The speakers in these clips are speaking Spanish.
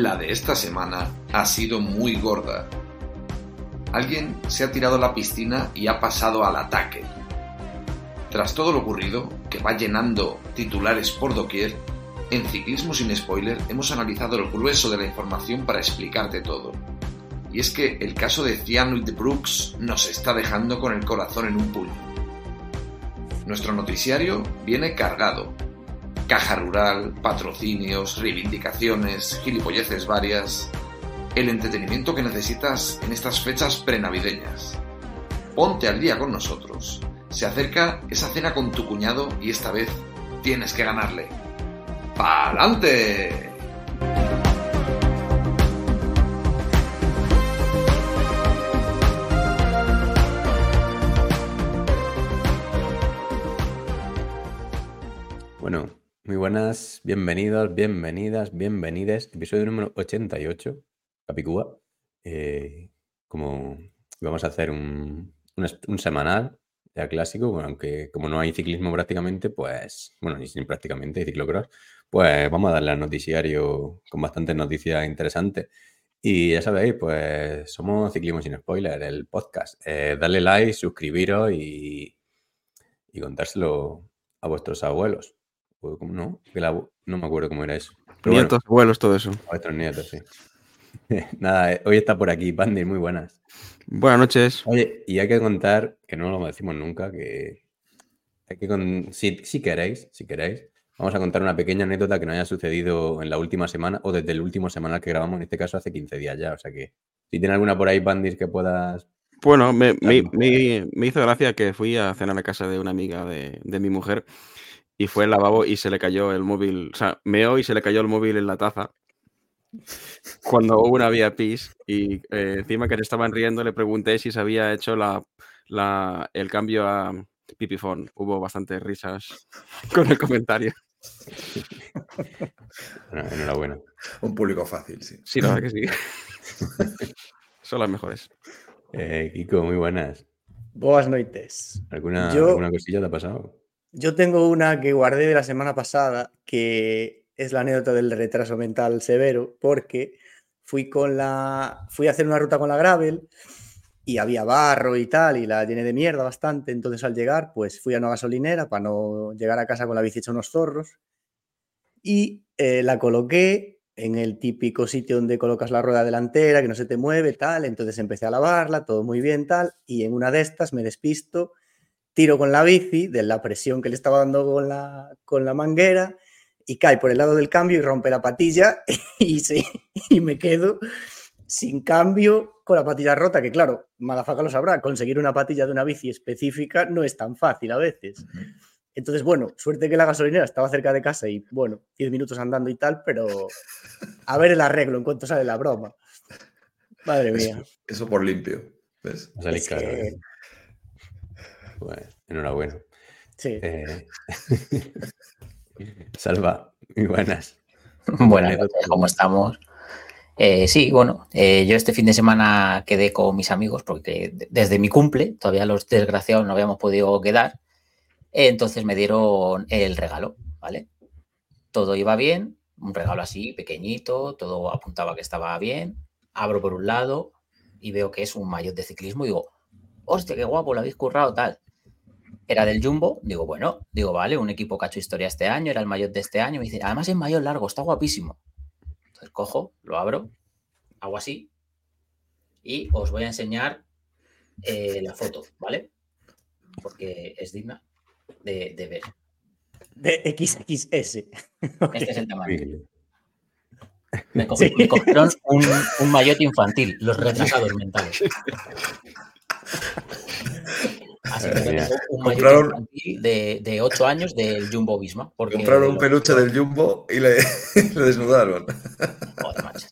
La de esta semana ha sido muy gorda. Alguien se ha tirado a la piscina y ha pasado al ataque. Tras todo lo ocurrido, que va llenando titulares por doquier, en Ciclismo sin Spoiler hemos analizado el grueso de la información para explicarte todo. Y es que el caso de Cianuit Brooks nos está dejando con el corazón en un puño. Nuestro noticiario viene cargado. Caja rural, patrocinios, reivindicaciones, gilipolleces varias. El entretenimiento que necesitas en estas fechas prenavideñas. Ponte al día con nosotros. Se acerca esa cena con tu cuñado y esta vez tienes que ganarle. ¡Pa'lante! Bueno, muy buenas, bienvenidos, bienvenidas, bienvenides. Episodio número 88, Capicúa. Eh, como vamos a hacer un, un, un semanal ya clásico, bueno, aunque como no hay ciclismo prácticamente, pues, bueno, ni sin prácticamente, ciclocross, pues vamos a darle al noticiario con bastantes noticias interesantes. Y ya sabéis, pues somos Ciclismo sin Spoiler, el podcast. Eh, darle like, suscribiros y, y contárselo a vuestros abuelos. ¿Cómo no? Que la, no me acuerdo cómo era eso. Pero nietos, bueno, abuelos, todo eso. A vuestros nietos, sí. Nada, eh, hoy está por aquí, Pandy, muy buenas. Buenas noches. Oye, y hay que contar, que no lo decimos nunca, que hay que con... si, si queréis, si queréis, vamos a contar una pequeña anécdota que nos haya sucedido en la última semana o desde el último semanal que grabamos, en este caso hace 15 días ya. O sea que si tiene alguna por ahí, Bandis, que puedas. Bueno, me, me, me, me, hizo gracia que fui a cenar a casa de una amiga de, de, mi mujer y fue al lavabo y se le cayó el móvil, o sea, meó y se le cayó el móvil en la taza. Cuando hubo una vía pis y eh, encima que se estaban riendo le pregunté si se había hecho la, la, el cambio a Pipifón. Hubo bastantes risas con el comentario. Bueno, enhorabuena. Un público fácil, sí. Sí, la verdad que sí. Son las mejores. Eh, Kiko, muy buenas. Boas noites. ¿Alguna, yo, ¿Alguna cosilla te ha pasado? Yo tengo una que guardé de la semana pasada, que es la anécdota del retraso mental severo, porque fui con la. fui a hacer una ruta con la Gravel y había barro y tal, y la llené de mierda bastante. Entonces, al llegar, pues fui a una gasolinera para no llegar a casa con la bici hecha unos zorros. Y eh, la coloqué en el típico sitio donde colocas la rueda delantera, que no se te mueve, tal. Entonces empecé a lavarla, todo muy bien, tal. Y en una de estas me despisto, tiro con la bici de la presión que le estaba dando con la, con la manguera y cae por el lado del cambio y rompe la patilla y, sí, y me quedo sin cambio con la patilla rota, que claro, Malafaca lo sabrá, conseguir una patilla de una bici específica no es tan fácil a veces. Entonces, bueno, suerte que la gasolinera estaba cerca de casa y, bueno, 10 minutos andando y tal, pero a ver el arreglo en cuanto sale la broma. Madre mía. Eso, eso por limpio. ¿ves? Es que... bueno, enhorabuena. Sí. Eh... Salva, muy buenas. Buenas, ¿cómo estamos? Eh, sí, bueno, eh, yo este fin de semana quedé con mis amigos porque desde mi cumple, todavía los desgraciados no habíamos podido quedar, entonces me dieron el regalo, ¿vale? Todo iba bien, un regalo así, pequeñito, todo apuntaba que estaba bien, abro por un lado y veo que es un maillot de ciclismo y digo, hostia, qué guapo, lo habéis currado, tal. Era del Jumbo, digo, bueno, digo, vale, un equipo que ha hecho historia este año, era el maillot de este año, me dice, además es maillot largo, está guapísimo. Entonces cojo, lo abro, hago así y os voy a enseñar eh, la foto, ¿vale? Porque es digna de, de ver. De XXS. Este es el tamaño. Me, co sí. me cogieron un, un maillot infantil, los retrasados mentales. Así que un infantil de, de 8 años del Jumbo Visma. Porque compraron un peluche del Jumbo y le, le desnudaron. Joder, macho.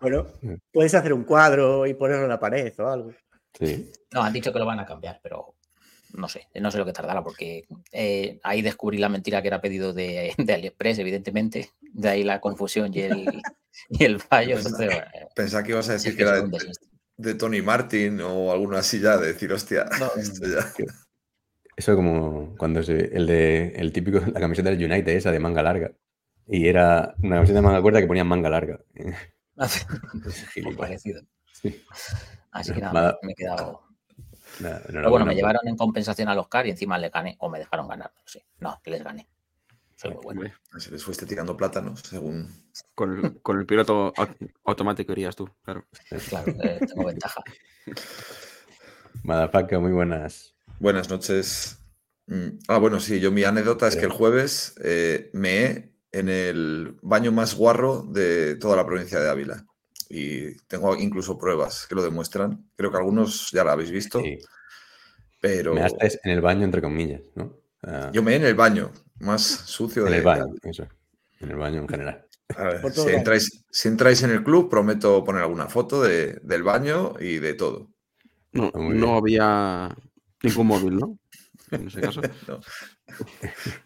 Bueno, puedes hacer un cuadro y ponerlo en la pared o algo. Sí. No, han dicho que lo van a cambiar, pero no sé, no sé lo que tardará, porque eh, ahí descubrí la mentira que era pedido de, de, AliExpress, evidentemente. De ahí la confusión y el, y el fallo. Entonces, bueno, Pensaba que ibas a decir que era de, de, Tony Martin o alguna así ya, de decir, hostia, no, esto ya. Eso como cuando se, el de el típico, la camiseta del United, esa de manga larga. Y era una camiseta de manga corta que ponía manga larga. Muy parecido. Sí. Así que nada, me he quedado. Nada, Pero bueno, me llevaron en compensación al Oscar y encima les gané, o me dejaron ganar, no sé. No, que les gané. Bueno. Si les fuiste tirando plátanos, según. Con el, con el piloto au- automático irías tú, claro. Claro, eh, tengo ventaja. Madafaka, muy buenas. Buenas noches. Mm, Ah, bueno, sí, yo mi anécdota es que el jueves eh, meé en el baño más guarro de toda la provincia de Ávila. Y tengo incluso pruebas que lo demuestran. Creo que algunos ya la habéis visto, Sí. pero Me haces en el baño, entre comillas, ¿no? Ah, yo meé en el baño más sucio en de el baño, de eso. En el baño en general. A ver, si, entráis, si entráis en el club, prometo poner alguna foto de- del baño y de todo. No, Muy no había ningún móvil, ¿no? En ese caso. No.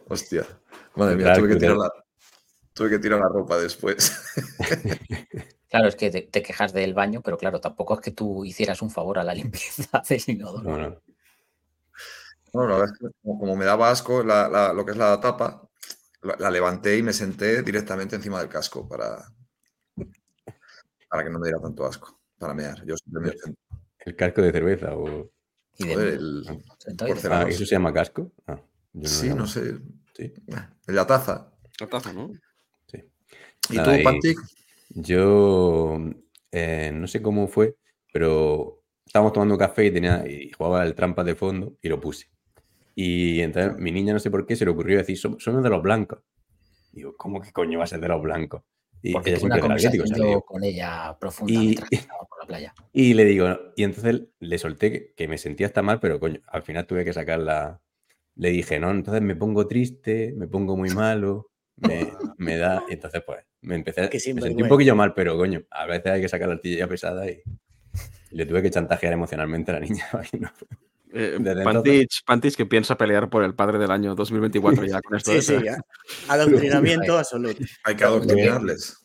Hostia. Madre mía, tuve que, tirar la, tuve que tirar la ropa después. Claro, es que te, te quejas del baño, pero claro, tampoco es que tú hicieras un favor a la limpieza del inodoro. No, no. No, la verdad es que como, como me daba asco la- la- lo que es la tapa, la, la levanté y me senté directamente encima del casco para, para que no me diera tanto asco, para mear. Yo siempre me. El casco de cerveza o. Joder, el-. Ah, no ¿eso se llama casco? Ah, yo sí, no sé. Sí, En la taza. La taza, ¿no? sí. ¿Y Nada, tú? Yo eh, no sé cómo fue, pero estábamos tomando café y, tenía, y jugaba el trampas de fondo y lo puse. Y entonces mi niña no sé por qué se le ocurrió decir, "Som- somos de los blancos. Digo, ¿cómo que coño va a ser de los blancos? Y Porque ella una siempre Atlético, conversación ¿sabes? yo Digo, con ella profunda Y- que por la playa. Y le digo, y entonces le solté que, que me sentía hasta mal, pero coño, al final tuve que sacarla. Le dije, no, entonces me pongo triste, me pongo muy malo, me, me da. Y entonces, pues, me empecé. Qué Me sentí un poquillo mal, pero coño, a veces hay que sacar la artillería pesada y le tuve que chantajear emocionalmente a la niña. para no- Eh, Pantich, Pantich que piensa pelear por el padre del año 2024 ya con esto. Sí, de- sí, ya. adoctrinamiento absoluto. Hay que adoctrinarles.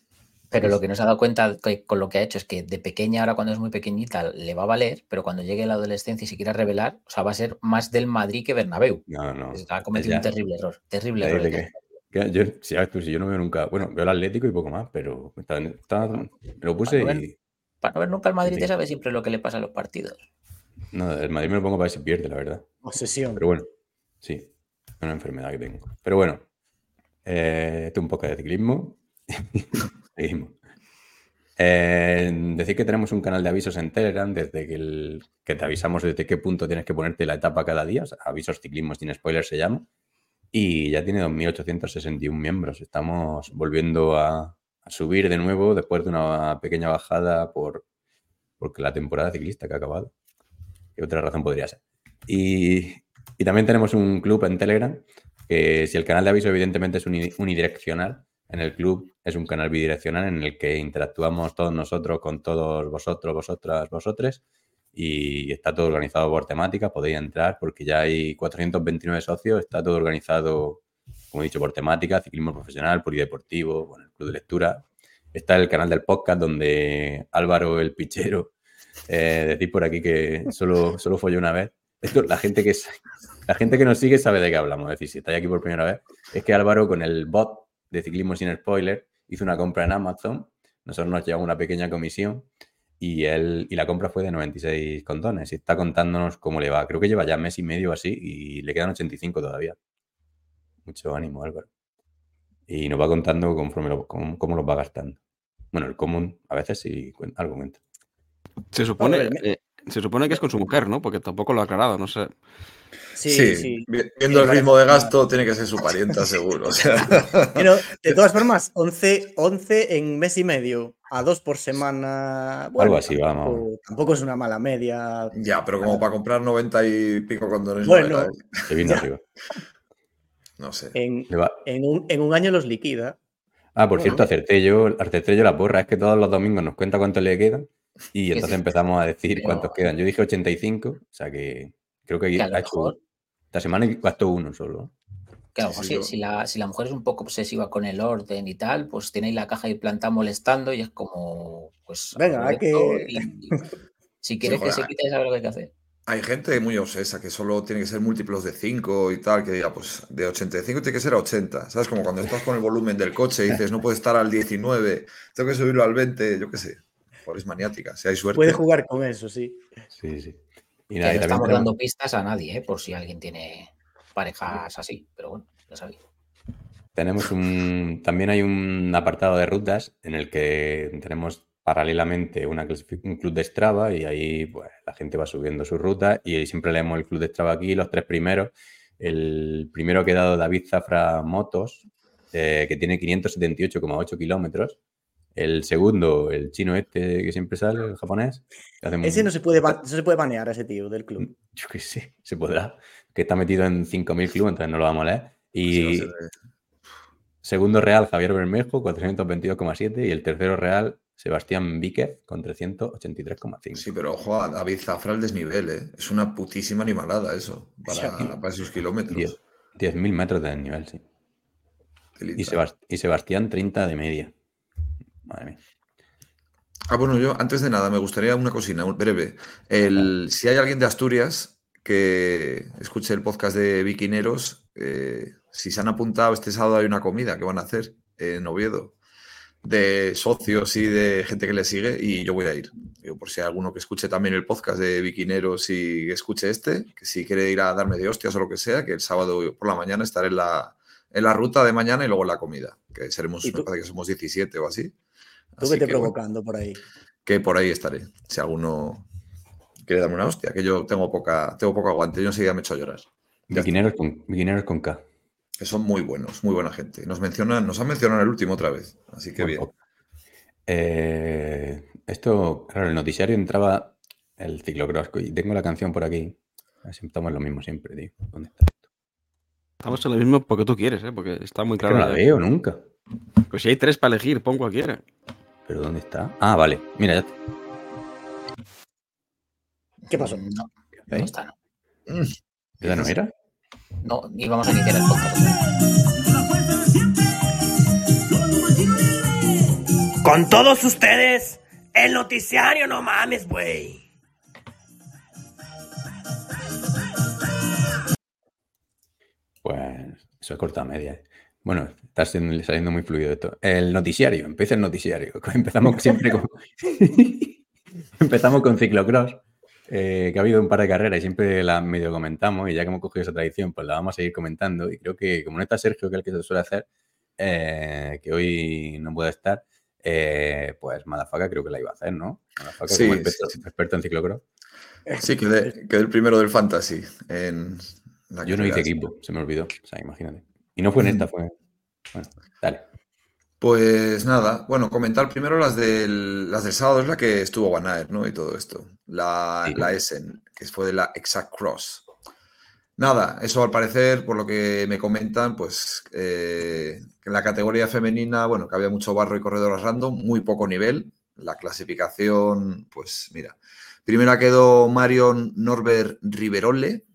Pero lo que no se ha dado cuenta que- con lo que ha hecho es que de pequeña, ahora cuando es muy pequeñita, le va a valer, pero cuando llegue la adolescencia y se quiera revelar, o sea, va a ser más del Madrid que Bernabéu. No, no. Ha cometido ya. un terrible error. Terrible Ya error. que- que yo, si tú, si yo no veo nunca, bueno, veo el Atlético y poco más, pero está- lo puse Bueno, y Para no ver nunca al Madrid, Sí. te sabe siempre lo que le pasa en los partidos. No, el Madrid me lo pongo para ver si pierde, la verdad. Obsesión. Pero bueno, sí, es una enfermedad que tengo. Pero bueno, eh, esto es un poco de ciclismo. Seguimos. Eh, decir que tenemos un canal de avisos en Telegram desde que, el- que te avisamos desde qué punto tienes que ponerte la etapa cada día. o sea, avisos ciclismo sin spoilers se llama. Y ya tiene 2.861 miembros. Estamos volviendo a, a subir de nuevo después de una pequeña bajada por porque la temporada ciclista que ha acabado. ¿Qué otra razón podría ser? Y, también tenemos un club en Telegram, que si el canal de aviso evidentemente es uni- unidireccional, en el club es un canal bidireccional en el que interactuamos todos nosotros con todos vosotros, vosotras, vosotres, y está todo organizado por temática, podéis entrar porque ya hay 429 socios, está todo organizado, como he dicho, por temática, ciclismo profesional, polideportivo, bueno, el club de lectura. Está el canal del podcast donde Álvaro el Pichero eh, decir por aquí que solo, solo folló una vez. Esto, la gente que la gente que nos sigue sabe de qué hablamos. Es decir, si estáis aquí por primera vez, es que Álvaro con el bot de ciclismo sin spoiler hizo una compra en Amazon. Nosotros nos llevamos una pequeña comisión y él y la compra fue de 96 condones. Y está contándonos cómo le va. Creo que lleva ya mes y medio así y le quedan 85 todavía. Mucho ánimo, Álvaro. Y nos va contando conforme cómo, cómo los va gastando. Bueno, el común a veces sí algo cuenta. Se supone, A ver, me- eh, se supone que es con su mujer, ¿no? Porque tampoco lo ha aclarado, no sé. Sí, Sí, sí. vi- viendo el ritmo de gasto, tiene que ser su parienta, seguro. O sea, Pero de todas formas, 11, 11 en mes y medio, a dos por semana. Bueno, Algo así, vamos. tampoco, tampoco es una mala media. ya, pero como para comprar 90 y pico condones, no Bueno. Se vino arriba. no sé. En, un, en un año los liquida. Ah, por Bueno. cierto, acerté yo, acerté yo la porra. Es que todos los domingos nos cuenta cuánto le quedan y entonces sí. empezamos a decir Pero- cuántos quedan. Yo dije 85, o sea que creo que, Que a hecho mejor- esta semana gastó uno solo. Que a lo Sí, mejor sí, si, yo- si la, si la mujer es un poco obsesiva con el orden y tal, pues tiene ahí la caja y planta molestando y es como, pues. Venga, que- y- y si quieres que joder. se quite, sabe lo que hay que hacer. Hay gente muy obsesa que solo tiene que ser múltiplos de 5 y tal, que diga, pues de 85 tiene que ser a 80. ¿Sabes? Como cuando estás con el volumen del coche y dices, no puede estar al 19, tengo que subirlo al 20, yo qué sé. Por es maniática, si hay suerte. Puede jugar con eso, sí. Sí, sí. Y nada, no estamos tenemos- dando pistas a nadie, ¿eh? por si alguien tiene parejas así, pero bueno, ya sabéis. Tenemos un. También hay un apartado de rutas en el que tenemos paralelamente una un club de Strava y ahí pues, la gente va subiendo su ruta y siempre leemos el club de Strava aquí, los tres primeros. El primero que ha dado David Zafra Motos, eh, que tiene 578,8 kilómetros. El segundo, el chino este que siempre sale, el japonés. Ese un- no se puede, ba- no se puede banear a ese tío del club. Yo qué sé, se podrá. Que está metido en 5.000 clubes, entonces no lo vamos a leer. Sí, Y no sé de- segundo real, Javier Bermejo, con 322,7. Y el tercero real, Sebastián Víquez, con 383,5. Sí, pero ojo a David Zafra el desnivel, ¿eh? Es una putísima animalada eso, para, para esos kilómetros. 10 10.000 metros de desnivel, sí. Y Sebastián, 30 de media. Madre mía. Ah, bueno, yo antes de nada me gustaría una cocina, un- breve. El, si hay alguien de Asturias que escuche el podcast de Viquineros, eh, si se han apuntado este sábado hay una comida que van a hacer en Oviedo de socios y de gente que le sigue y yo voy a ir. Digo, por si hay alguno que escuche también el podcast de Viquineros y escuche este, que si quiere ir a darme de hostias o lo que sea, que el sábado por la mañana estaré en la, en la ruta de mañana y luego en la comida, que seremos, ¿Y me parece que somos 17 o así. Tú Así vete que, bueno, provocando por ahí. que por ahí estaré. Si alguno quiere darme una hostia, que yo tengo poca, tengo poco aguante, yo enseguida me echo a llorar. Biquineros con, biquineros con K. Que son muy buenos, muy buena gente. Nos mencionan, nos han mencionado en el último otra vez, así que bien. Eh, esto, claro, el noticiario entraba el ciclocross y tengo la canción por aquí. Así estamos en lo mismo siempre, tío. ¿Dónde está? Estamos en lo mismo porque tú quieres, ¿eh? porque está muy Es que claro. no la veo nunca. Pues si hay tres para elegir, pon cualquiera. ¿Pero dónde está? Ah, vale. Mira, ya. ¿Qué pasó? No, no está, no. ¿Esa no era? No, íbamos a iniciar el podcast. Con todos ustedes, el noticiario, no mames, güey. Pues eso es corta media. ¿eh? Bueno, está siendo- saliendo muy fluido esto. El noticiario, empieza el noticiario. Empezamos siempre con. Empezamos con ciclocross, eh, que ha habido un par de carreras y siempre la medio comentamos. Y ya que hemos cogido esa tradición, pues la vamos a seguir comentando. Y creo que, como no está Sergio, que es el que se suele hacer, eh, que hoy no puede estar, eh, pues Madafaka creo que la iba a hacer, ¿no? Madafaka Sí, como experto, sí. experto en ciclocross. Sí, quedé, quedé el primero del Fantasy. En la Yo no hice equipo, se me olvidó. O sea, imagínate. Y no fue en esta, fue. Bueno, dale. Pues nada, bueno, comentar primero las del, las del sábado, es la que estuvo Van Aert, ¿no? Y todo esto. La, Sí. la Essen, que fue de la Exact Cross. Nada, eso al parecer, por lo que me comentan, pues eh, en la categoría femenina, bueno, que había mucho barro y corredores random, muy poco nivel. La clasificación, pues mira, primera quedó Marion Norbert Riverole,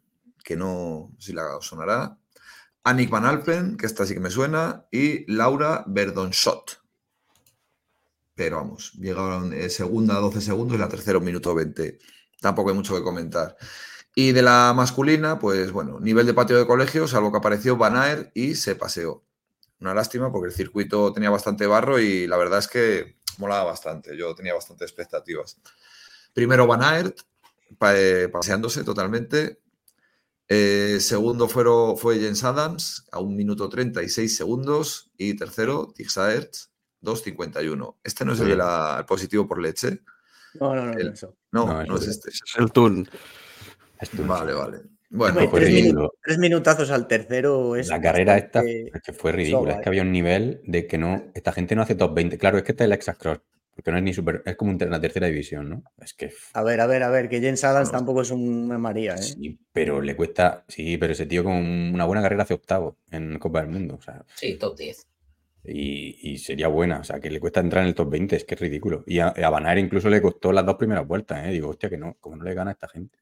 que no sé si la os sonará. Annick Van Alpen, que esta sí que me suena, y Laura Verdonschot. Pero vamos, llegaron eh, segunda a 12 segundos y la tercera un minuto 20. Tampoco hay mucho que comentar. Y de la masculina, pues bueno, nivel de patio de colegio, salvo que apareció Van Aert y se paseó. Una lástima porque el circuito tenía bastante barro y la verdad es que molaba bastante. Yo tenía bastantes expectativas. Primero Van Aert, eh, paseándose totalmente. Eh, segundo fueron, fue Jens Adams a un minuto 36 segundos. Y tercero, Tixaerts, 2.51. Este no es el, de la- el positivo por leche. No, no, no, El- no, eso. No, No, no, ese es este. Es el Tun. Vale, vale. Bueno, Hombre, fue tres, minutazos al tercero es. La carrera esta es que fue ridícula. Es que había un nivel de que no. Esta gente no hace top 20. Claro, es que esta es la Exact Cross. Porque no es ni super. Es como una tercera división, ¿no? Es que. A ver, a ver, a ver, que Jens Adams tampoco es una María, ¿eh? Sí, pero le cuesta. Sí, pero ese tío con una buena carrera hace octavo en Copa del Mundo. O sea, Sí, top 10. y, y sería buena. O sea, que le cuesta entrar en el top 20. Es que es ridículo. Y a, a Van incluso le costó las dos primeras vueltas, ¿eh? Digo, hostia, que no. Como no le gana a esta gente.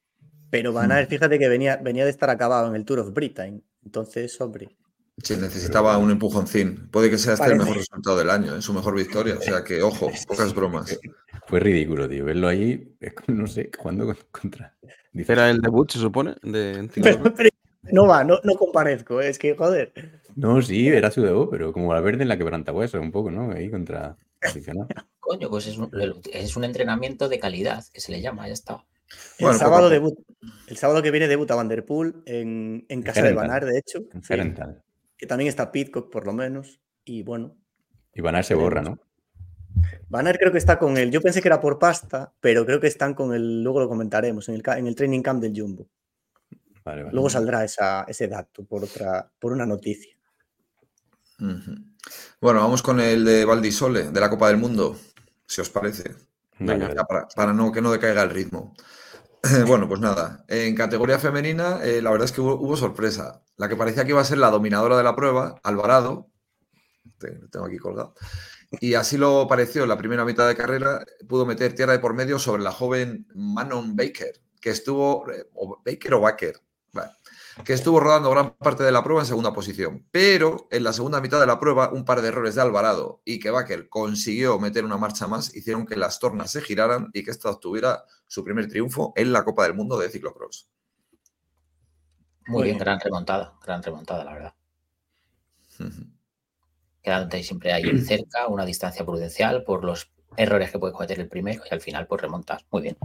Pero Van Aert, fíjate que venía, venía de estar acabado en el Tour of Britain. Entonces, hombre. Sí, necesitaba un empujoncín. Puede que sea este el mejor resultado del año, ¿eh? su mejor victoria. O sea que, ojo, pocas bromas. Fue ridículo, tío. Verlo ahí, no sé, jugando con- contra. Dice, Era el debut, se supone, de Pero, Enciclopedia. pero no va, no, no comparezco, es que joder. No, sí, era su debut, pero como la verde en la quebranta hueso, un poco, ¿no? Ahí contra. Coño, pues es un, es un entrenamiento de calidad, que se le llama, ya está. El Bueno, sábado debut, el sábado que viene debuta Vanderpool en, en casa de. Banar, de hecho. En sí. Que también está Pitcock, por lo menos. Y bueno, Y Van Aert se borra, ¿no? Banar creo que está con él. Yo pensé que era por pasta, pero creo que están con el. Luego lo comentaremos, en el, en el training camp del Jumbo. Vale, vale. Luego saldrá esa, ese dato por, otra, por una noticia. Bueno, vamos con el de Valdisole, de la Copa del Mundo, si os parece. Venga, para, para no, que no decaiga el ritmo. Bueno, pues nada, en categoría femenina, eh, la verdad es que hubo, sorpresa. La que parecía que iba a ser la dominadora de la prueba, Alvarado, tengo aquí colgado, y así lo pareció en la primera mitad de carrera, pudo meter tierra de por medio sobre la joven Manon Baker, que estuvo, eh, o Baker o Baker, que estuvo rodando gran parte de la prueba en segunda posición. Pero en la segunda mitad de la prueba, un par de errores de Alvarado y que Baker consiguió meter una marcha más, hicieron que las tornas se giraran y que esta obtuviera su primer triunfo en la Copa del Mundo de ciclocross. Muy Muy bien, bien. gran remontada, gran remontada, la verdad. Ujú. Quedándote siempre ahí cerca, una distancia prudencial por los errores que puede cometer el primero y al final pues remontas. Muy bien.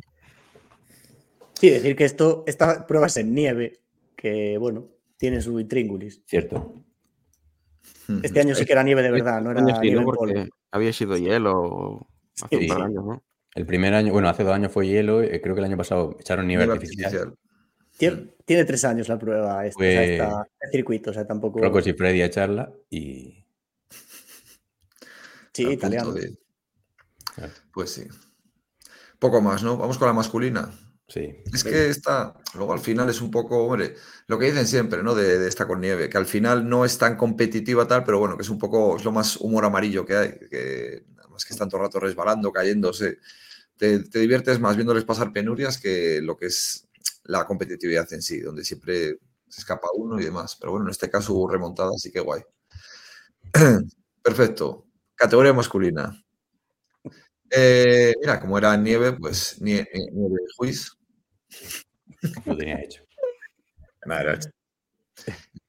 Sí, decir que esto, esta prueba es en nieve, que bueno, tiene su intríngulis. Cierto. Este año sí que era nieve de verdad, no era Este nieve ¿no? en polvo. Porque había sido hielo hace Sí. un par de años, ¿no? El primer año, bueno, hace dos años fue hielo, eh, creo que el año pasado echaron nieve artificial. artificial. Tiene, tiene tres años la prueba, esta, o sea, Pues- esta- este circuito, o sea, tampoco. Rocos y Freddy a echarla y sí, italiano. de-. Pues sí. Poco más, ¿no? Vamos con la masculina. sí. Es que esta, luego al final es un poco, hombre, lo que dicen siempre, ¿no? De, de esta con nieve, que al final no es tan competitiva tal, pero bueno, que es un poco, es lo más humor amarillo que hay, que además que están todo el rato resbalando, cayéndose. Te, te diviertes más viéndoles pasar penurias que lo que es la competitividad en sí, donde siempre se escapa uno y demás. Pero bueno, en este caso hubo remontada, así que guay. Perfecto. Categoría masculina. Eh, mira, como era nieve, pues nie- nie- nieve juiz. Lo tenía hecho.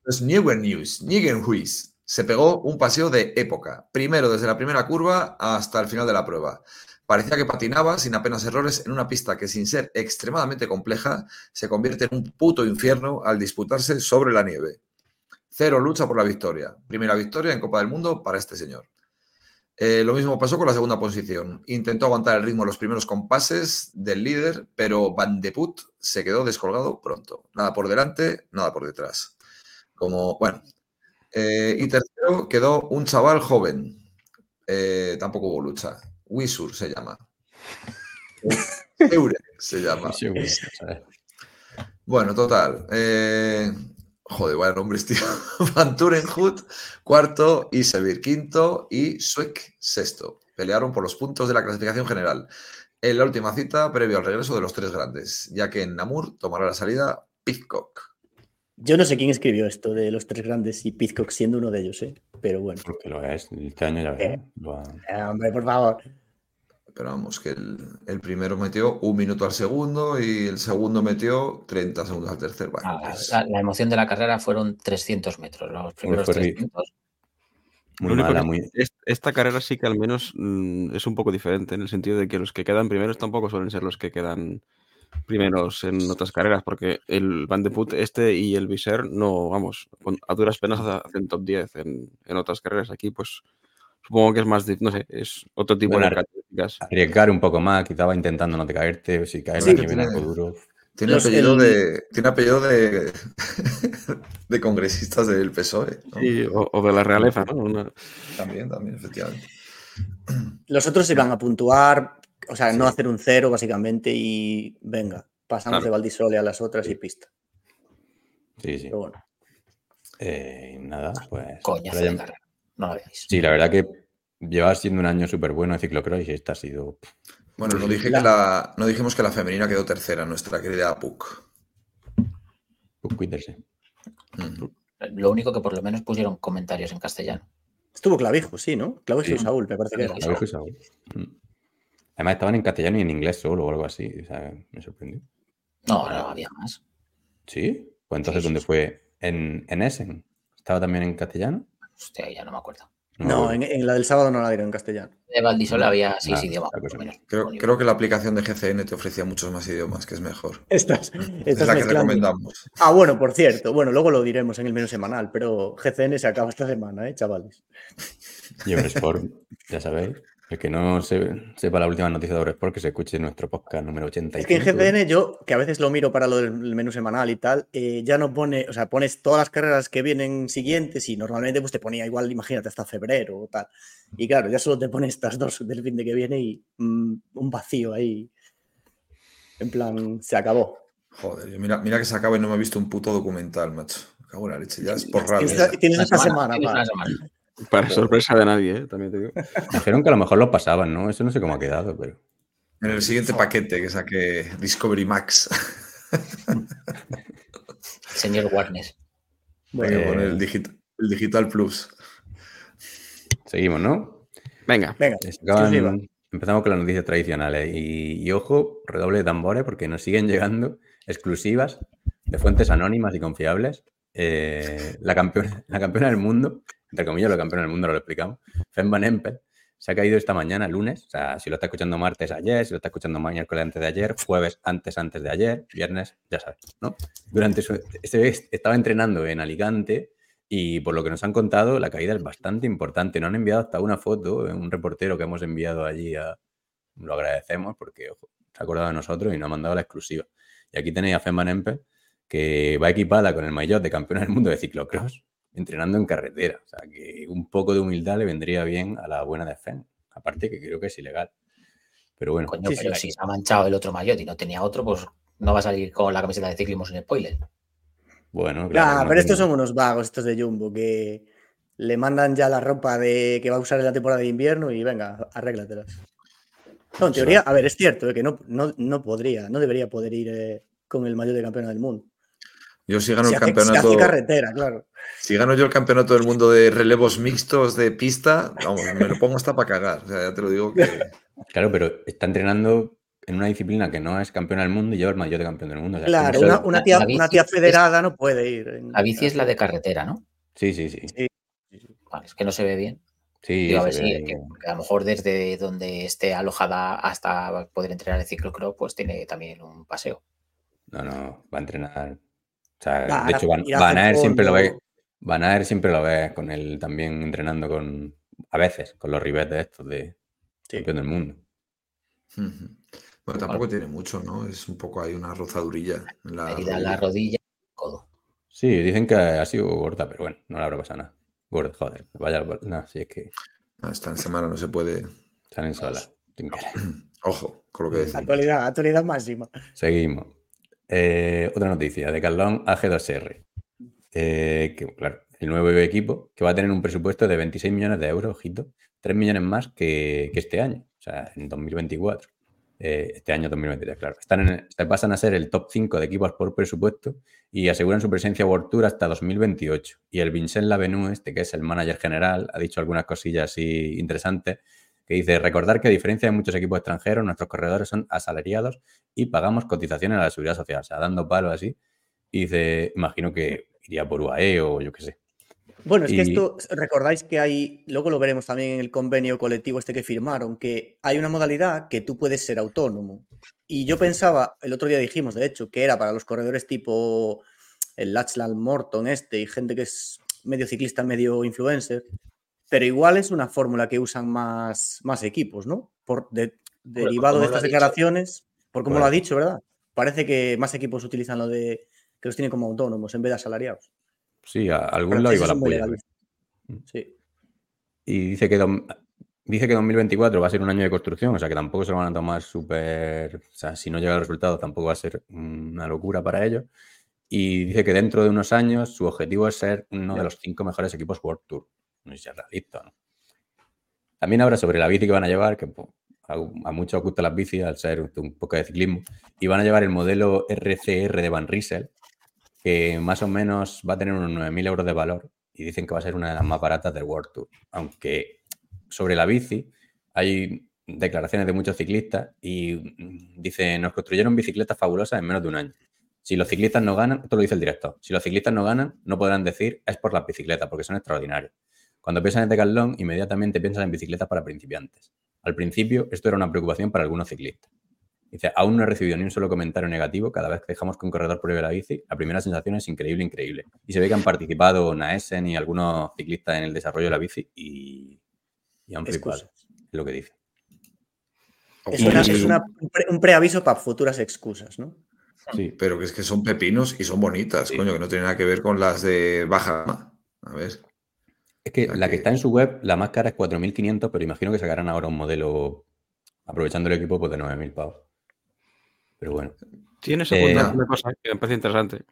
Los Newer News, Niegenhuis, se pegó un paseo de época. Primero desde la primera curva hasta el final de la prueba. Parecía que patinaba sin apenas errores en una pista que sin ser extremadamente compleja se convierte en un puto infierno al disputarse sobre la nieve. Cero lucha por la victoria. Primera victoria en Copa del Mundo para este señor. Eh, lo mismo pasó con la segunda posición. Intentó aguantar el ritmo en los primeros compases del líder, pero Van de Put se quedó descolgado pronto. Nada por delante, nada por detrás. Como, bueno. Eh, y tercero quedó un chaval joven. Eh, tampoco hubo lucha. Wisur se llama. Eure se llama. Bueno, total. eh, joder, vaya nombres, tío. Van Turenhut, cuarto, Isevir, quinto y Suek, sexto. Pelearon por los puntos de la clasificación general. En la última cita, previo al regreso de los tres grandes, ya que en Namur tomará la salida Pitcock. Yo no sé quién escribió esto de los tres grandes y Pitcock siendo uno de ellos, ¿eh? Pero bueno. Porque lo es. Este año ya ha- Eh, hombre, por favor. Pero vamos, que el, el primero metió un minuto al segundo y el segundo metió 30 segundos al tercer. Bueno, Ah, pues, la, la emoción de la carrera fueron 300 metros. Los primeros ri- 300. Muy mala, que muy. es- Esta carrera sí que al menos mm, es un poco diferente, en el sentido de que los que quedan primeros tampoco suelen ser los que quedan primeros en otras carreras, porque el Van de Put este y el Viser no, vamos, a duras penas hace- hacen top 10 en, en otras carreras. Aquí, pues, supongo que es más, no sé, es otro tipo Bueno, de características. Arriesgar un poco más, quizá va intentando no te caerte, si caes Sí, tiene- algo duro. tiene, los- apellido el- de, tiene apellido de, de congresistas del PSOE. ¿no? Sí, o, o de la realeza, ¿no? Una- También, también, efectivamente. Los otros se van a puntuar, o sea, no hacer un cero básicamente y venga, pasamos Claro. de Valdisole a las otras y pista. Sí, sí. Pero bueno, Eh, nada, pues. Coñazo Brian- de carrera. No lo veáis. Sí, la verdad que lleva siendo un año súper bueno en ciclocross y este ha sido. Bueno, no, dije La- que la, no dijimos que la femenina quedó tercera, nuestra querida Puck. Pues cuídense. Ujú. Lo único que por lo menos pusieron comentarios en castiano. estuvo Clavijo, sí, ¿no? Clavijo y. Saúl, me parece que era. Clavijo. Pues, ahora. Mm. Además estaban en castellano y en inglés solo o algo así. O sea, me sorprendió. No, no había más. ¿Sí? Pues entonces, Sí, sí, ¿dónde sí. fue? ¿En, en Essen? ¿Estaba también en castellano? Hostia, ya no me acuerdo. No, en, en la del sábado no la dieron en castellano. De Valdisol había seis idiomas. Creo, creo que la aplicación de GCN te ofrecía muchos más idiomas, que es mejor. Estás, Es la que recomendamos. Ah, bueno, por cierto. Bueno, luego lo diremos en el menú semanal, pero GCN se acaba esta semana, ¿eh, chavales? Y Eurosport, ya sabéis. El que no se- sepa la última noticia de Eurosport, que se escuche nuestro podcast número 85. Es que en GCN yo, que a veces lo miro para lo del menú semanal y tal, eh, ya no pone, o sea, pones todas las carreras que vienen siguientes y normalmente pues te ponía igual, imagínate, hasta febrero o tal. Y claro, ya solo te pone estas dos del fin de que viene y mm, un vacío ahí. En plan, se acabó. Joder, mira, mira que se acaba y no me he visto un puto documental, macho. Me cago en la leche, ya es por. Esta- tienes esta semana, semana, Para sorpresa de nadie, ¿eh? también te digo. Dijeron que a lo mejor lo pasaban, ¿no? Eso no sé cómo ha quedado, pero. En el siguiente paquete que saque Discovery Max, Señor Warner. que Eh, el, digit- el Digital Plus. Seguimos, ¿no? Venga, Venga, acaban- empezamos con las noticias tradicionales. Y, y ojo, redoble de tambores, porque nos siguen llegando exclusivas de fuentes anónimas y confiables. Eh, la, campeona, la campeona del mundo, entre comillas, la campeona del mundo, lo explicamos, Fem Van Empel, se ha caído esta mañana, lunes. O sea, si lo está escuchando martes ayer, si lo está escuchando miércoles antes de ayer, jueves antes antes de ayer, viernes, ya sabes, ¿no? Durante su. este- estaba entrenando en Alicante y por lo que nos han contado, la caída es bastante importante. Nos han enviado hasta una foto, eh, un reportero que hemos enviado allí a. Lo agradecemos porque se ha acordado de nosotros y nos ha mandado la exclusiva. Y aquí tenéis a Fem Van Empel, que va equipada con el maillot de campeona del mundo de ciclocross, entrenando en carretera. O sea, que un poco de humildad le vendría bien a la buena de Fem. Aparte que creo que es ilegal. Pero bueno, Coño, pero si se ha manchado el otro maillot y no tenía otro, pues no va a salir con la camiseta de ciclismo sin spoiler. bueno, Nah, claro. no pero estos son unos vagos, estos de Jumbo, que le mandan ya la ropa de que va a usar en la temporada de invierno y venga, arréglatelas. No, en teoría, a ver, es cierto eh, que no, no, no podría, no debería poder ir eh, con el mayor de campeona del mundo. Yo si gano Si el hace, si campeonato. hace carretera, claro. Si gano yo el campeonato del mundo de relevos mixtos de pista, vamos, me lo pongo hasta para cagar. O sea, ya te lo digo que. Claro, pero está entrenando en una disciplina que no es campeona del mundo y lleva el maillot de campeón del mundo. O sea, Claro, ¿cómo se- una, una tía, la bici una tía es- federada no puede ir. en- La bici es la de carretera, ¿no? Sí, sí, sí. Vale, es que no se ve bien. Sí, Digo, a ver si que a lo mejor desde donde esté alojada hasta poder entrenar el ciclocross, pues tiene también un paseo. No, no, va a entrenar. O sea, Va, de hecho, Van, Van siempre lo ve. Van siempre lo ve con él también entrenando con. A veces, con los ribetes estos de Sí. campeón del mundo. Bueno, tampoco tiene mucho, ¿no? Es un poco hay una rozadurilla en la. En la rodilla. rodilla, codo. Sí, dicen que ha sido gorda, pero bueno, no le habrá pasado nada. Gorda, joder. Vaya, no, si es que Ah, Esta semana no se puede. solas. sin querer. Ojo con lo que decimos. Actualidad, actualidad máxima. Seguimos. Eh, otra noticia, de Carlón AG2R. Eh, que, claro, el nuevo equipo que va a tener un presupuesto de 26 millones de euros, ojito, 3 millones más que, que este año, o sea, en 2024. Eh, este año 2023, claro. Están en se pasan a ser el top 5 de equipos por presupuesto y aseguran su presencia World Tour hasta 2028. Y el Vincent Lavenu, este que es el manager general, ha dicho algunas cosillas así interesantes, que dice, recordar que a diferencia de muchos equipos extranjeros, nuestros corredores son asalariados y pagamos cotizaciones a la seguridad social, o sea, dando palo así. Y dice, imagino que iría por UAE o yo qué sé. Bueno, es que esto, recordáis que hay, luego lo veremos también en el convenio colectivo este que firmaron, que hay una modalidad que tú puedes ser autónomo. Y yo pensaba, el otro día dijimos, de hecho, que era para los corredores tipo el Lachlan Morton este y gente que es medio ciclista, medio influencer, pero igual es una fórmula que usan más, más equipos, ¿no? Por de- derivado de estas dicho. declaraciones, por como lo ha dicho, ¿verdad? Parece que más equipos utilizan lo de que los tienen como autónomos en vez de asalariados. Sí, a algún lado iba la polla. Mm. Sí. Y dice que, dice que 2024 va a ser un año de construcción, o sea que tampoco se lo van a tomar súper. O sea, si no llega el resultado, tampoco va a ser una locura para ellos. Y dice que dentro de unos años su objetivo es ser uno de los cinco mejores equipos World Tour. No sé si es realista no. También habla sobre la bici que van a llevar, que pues, a, muchos os gustan las bicis al ser un poco de ciclismo. Y van a llevar el modelo RCR de Van Riesel, que más o menos va a tener unos 9.000 euros de valor y dicen que va a ser una de las más baratas del World Tour. Aunque sobre la bici hay declaraciones de muchos ciclistas y mm, dice, nos construyeron bicicletas fabulosas en menos de un año. Si los ciclistas no ganan, esto lo dice el director, si los ciclistas no ganan, no podrán decir es por las bicicletas, porque son extraordinarias. Cuando piensas en Decathlon, inmediatamente piensas en bicicletas para principiantes. Al principio, esto era una preocupación para algunos ciclistas. Dice, aún no he recibido ni un solo comentario negativo cada vez que dejamos que un corredor pruebe la bici. La primera sensación es increíble, increíble. Y se ve que han participado Naesen y algunos ciclistas en el desarrollo de la bici y, y han flipado. Es lo que dice. Es, una- es una- un pre- un preaviso para futuras excusas, ¿no? Sí, Pero que es que son pepinos y son bonitas, coño, que no tiene nada que ver con las de baja. A ver. Es que O sea la que que- está en su web, la más cara es 4.500, pero imagino que sacarán ahora un modelo, aprovechando el equipo, pues de 9.000 pavos. Pero bueno, Tienes Eh, apuntado una cosa que me parece interesante.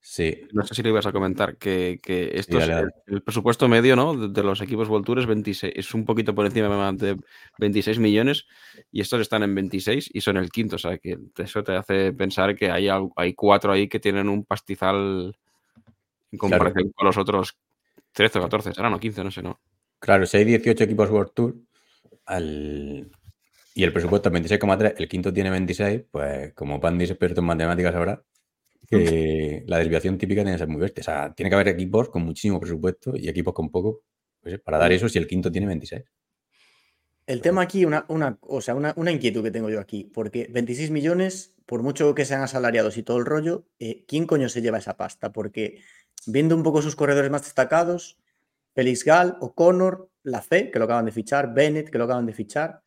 sí, No sé si lo ibas a comentar, que, que esto dale, es el, el presupuesto medio ¿no? de, de los equipos World Tour es 26, es un poquito por encima de 26 millones y estos están en 26 y son el quinto, o sea que eso te hace pensar que hay, hay cuatro ahí que tienen un pastizal en comparación con los otros 13 o 14, serán o 15, no sé, ¿no? claro, si hay 18 equipos World Tour al- y el presupuesto es 26,3, el quinto tiene 26, pues como Pandi es experto en matemáticas ahora, que la desviación típica tiene que ser muy bestia. O sea, tiene que haber equipos con muchísimo presupuesto y equipos con poco pues, para dar eso si el quinto tiene 26. El tema aquí, una, una, o sea, una, una inquietud que tengo yo aquí, porque 26 millones, por mucho que sean asalariados y todo el rollo, eh, ¿quién coño se lleva esa pasta? Porque viendo un poco sus corredores más destacados, Félix Gal, O'Connor, La C, que lo acaban de fichar, Bennett, que lo acaban de fichar,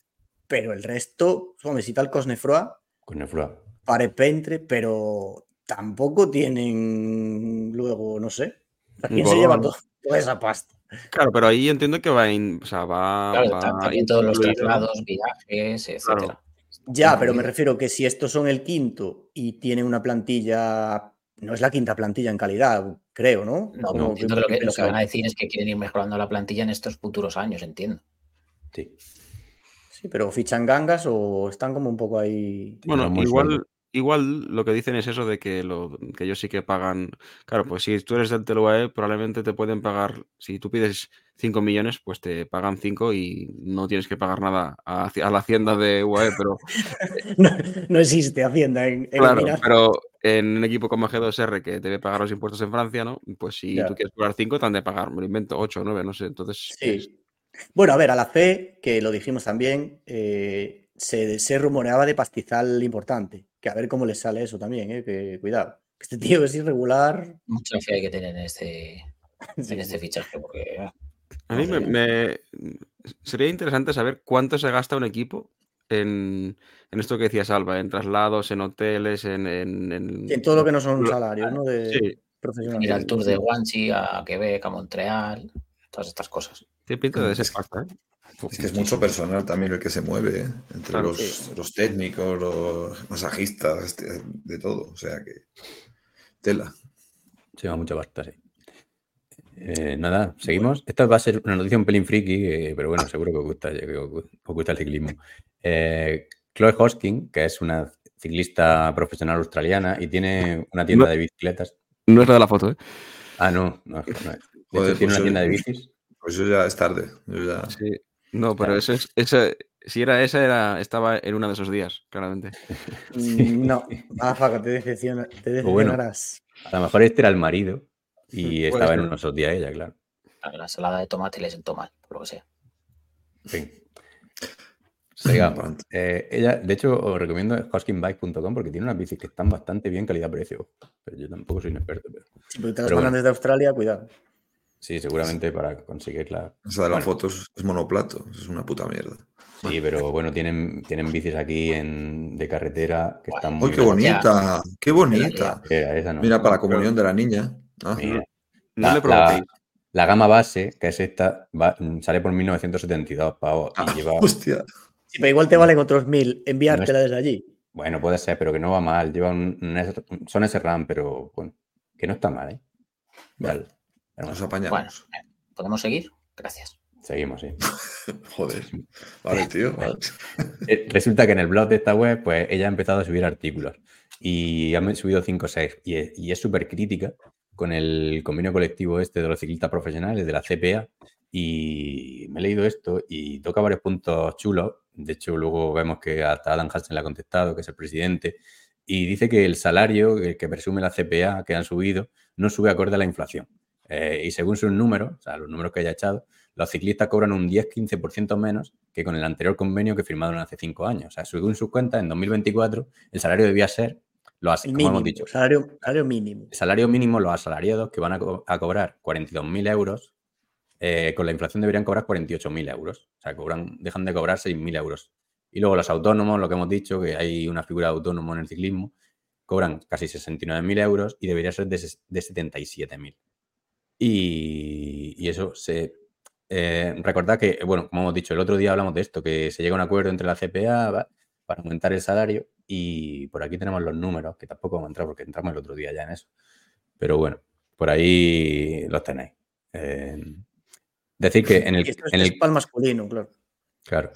pero el resto, hombre, si tal Cosnefroy, Con el Flua. Pare Pentre, pero tampoco tienen luego, no sé, ¿a quién se lleva to- toda esa pasta? Claro, pero ahí entiendo que va, in- o sea, va, Claro, va también todos los traslados, viajes, etcétera. Ya, pero me refiero que si estos son el quinto y tienen una plantilla, no es la quinta plantilla en calidad, creo, ¿no? No, entiendo que lo, que, lo que pensaba. van a decir es que quieren ir mejorando la plantilla en estos futuros años, entiendo. Sí. Sí, pero fichan gangas o están como un poco ahí. Bueno, igual, sueldo. igual lo que dicen es eso de que, lo, que ellos sí que pagan. Claro, pues si tú eres del TLUAE, probablemente te pueden pagar. Si tú pides 5 millones, pues te pagan 5 y no tienes que pagar nada a, a la hacienda de UAE. Pero No, no existe Hacienda en, en claro, pero en un equipo como G2R que debe pagar los impuestos en Francia, ¿no? Pues si tú quieres cobrar 5, te han de pagar, me lo invento, 8 o 9, no sé. Entonces, es- Sí. Bueno, a ver, a la C, que lo dijimos también, eh, se, se rumoreaba de pastizal importante. Que a ver cómo les sale eso también, eh, que cuidado. Este tío es irregular. Mucha fe hay que tener en este, Sí, en este fichaje, porque ah, A mí me, me- sería interesante saber cuánto se gasta un equipo en, en esto que decías, Alba, en traslados, en hoteles, en... en- en- En todo lo que no son salarios, ¿no? De Sí, profesionales. ir al Tour de Guanxi, a Quebec, a Montreal, todas estas cosas. tiene pinta de ser Es- pasta, ¿eh? Es que es mucho personal también el que se mueve, ¿eh? entre Claro, los, sí. los técnicos, los masajistas, este, de todo. O sea que. Tela. Se va mucha pasta, sí. Eh, nada, seguimos. Esta va a ser una noticia un pelín friki, eh, pero bueno, seguro que os gusta, que os gu- os gusta el ciclismo. Eh, Chloe Hosking, que es una ciclista profesional australiana y tiene una tienda No- de bicicletas. No es la de la foto, ¿eh? Ah, no, no, no es. De hecho, Joder, tiene pues una yo- tienda de bicis. Pues yo ya es tarde. Yo ya... Sí. No, pero Claro. eso es, esa- si era esa, era, estaba en uno de esos días, claramente. Mm, No, Afaga, te, decepciona- te bueno. decepcionarás. A lo mejor este era el marido y estaba en ser. uno de esos días ella, claro. A La ensalada de tomate le sentó mal, por lo que sea. En fin. Sigamos. Eh, ella, de hecho, os recomiendo hoskingbike.com porque tiene unas bicis que están bastante bien calidad-precio. Pero yo tampoco soy un experto. Pero Si te las Pero mandan bueno. desde Australia, cuidado. sí, seguramente para conseguirla. Esa de las Bueno. fotos es monoplato. Es una puta mierda. Sí, pero bueno, tienen, tienen bicis aquí en, de carretera que están muy ¡Ay, qué bien. bonita! ¡Qué bonita! Esa no. Mira, para la comunión de la niña. Mira. No La, le la- la gama base, que es esta, va- sale por 1972 pavos y Ah, lleva. hostia. Sí, pero igual te valen otros mil enviártela desde allí. Bueno, puede ser, pero que no va mal. Lleva un, un son SRAM, pero bueno, que no está mal, ¿eh? Vale. Pero Nos bueno, apañamos. ¿Podemos seguir? Gracias. seguimos, sí. Joder. Vale, tío. Eh, Resulta que en el blog de esta web, pues ella ha empezado a subir artículos y han subido 5 o 6 y es- y es súper crítica con el convenio colectivo este de los ciclistas profesionales, de la CPA, Y me he leído esto y toca varios puntos chulos. De hecho, luego vemos que hasta Adam Hansen le ha contestado, que es el presidente, y dice que el salario que, presume la CPA que han subido no sube acorde a la inflación. Eh, y según sus números, o sea, los números que haya echado, los ciclistas cobran un 10-15% menos que con el anterior convenio que firmaron hace cinco años. O sea, según sus cuentas, en 2024 el salario debía ser, lo como hemos dicho. Salario, salario mínimo. El salario mínimo, los asalariados que van a, cobrar 42.000 euros, eh, con la inflación deberían cobrar 48.000 euros. O sea, cobran, dejan de cobrar 6.000 euros. Y luego los autónomos, lo que hemos dicho, que hay una figura de autónomo en el ciclismo, cobran casi 69.000 euros y debería ser de, de 77.000. Y, y, eso se... Eh, recordad que, bueno, como hemos dicho, el otro día hablamos de esto, que se llega a un acuerdo entre la CPA para aumentar el salario y por aquí tenemos los números, que tampoco vamos a entrar porque entramos el otro día ya en eso. Pero bueno, por ahí los tenéis. Eh, decir que en el... en el masculino, claro. Claro.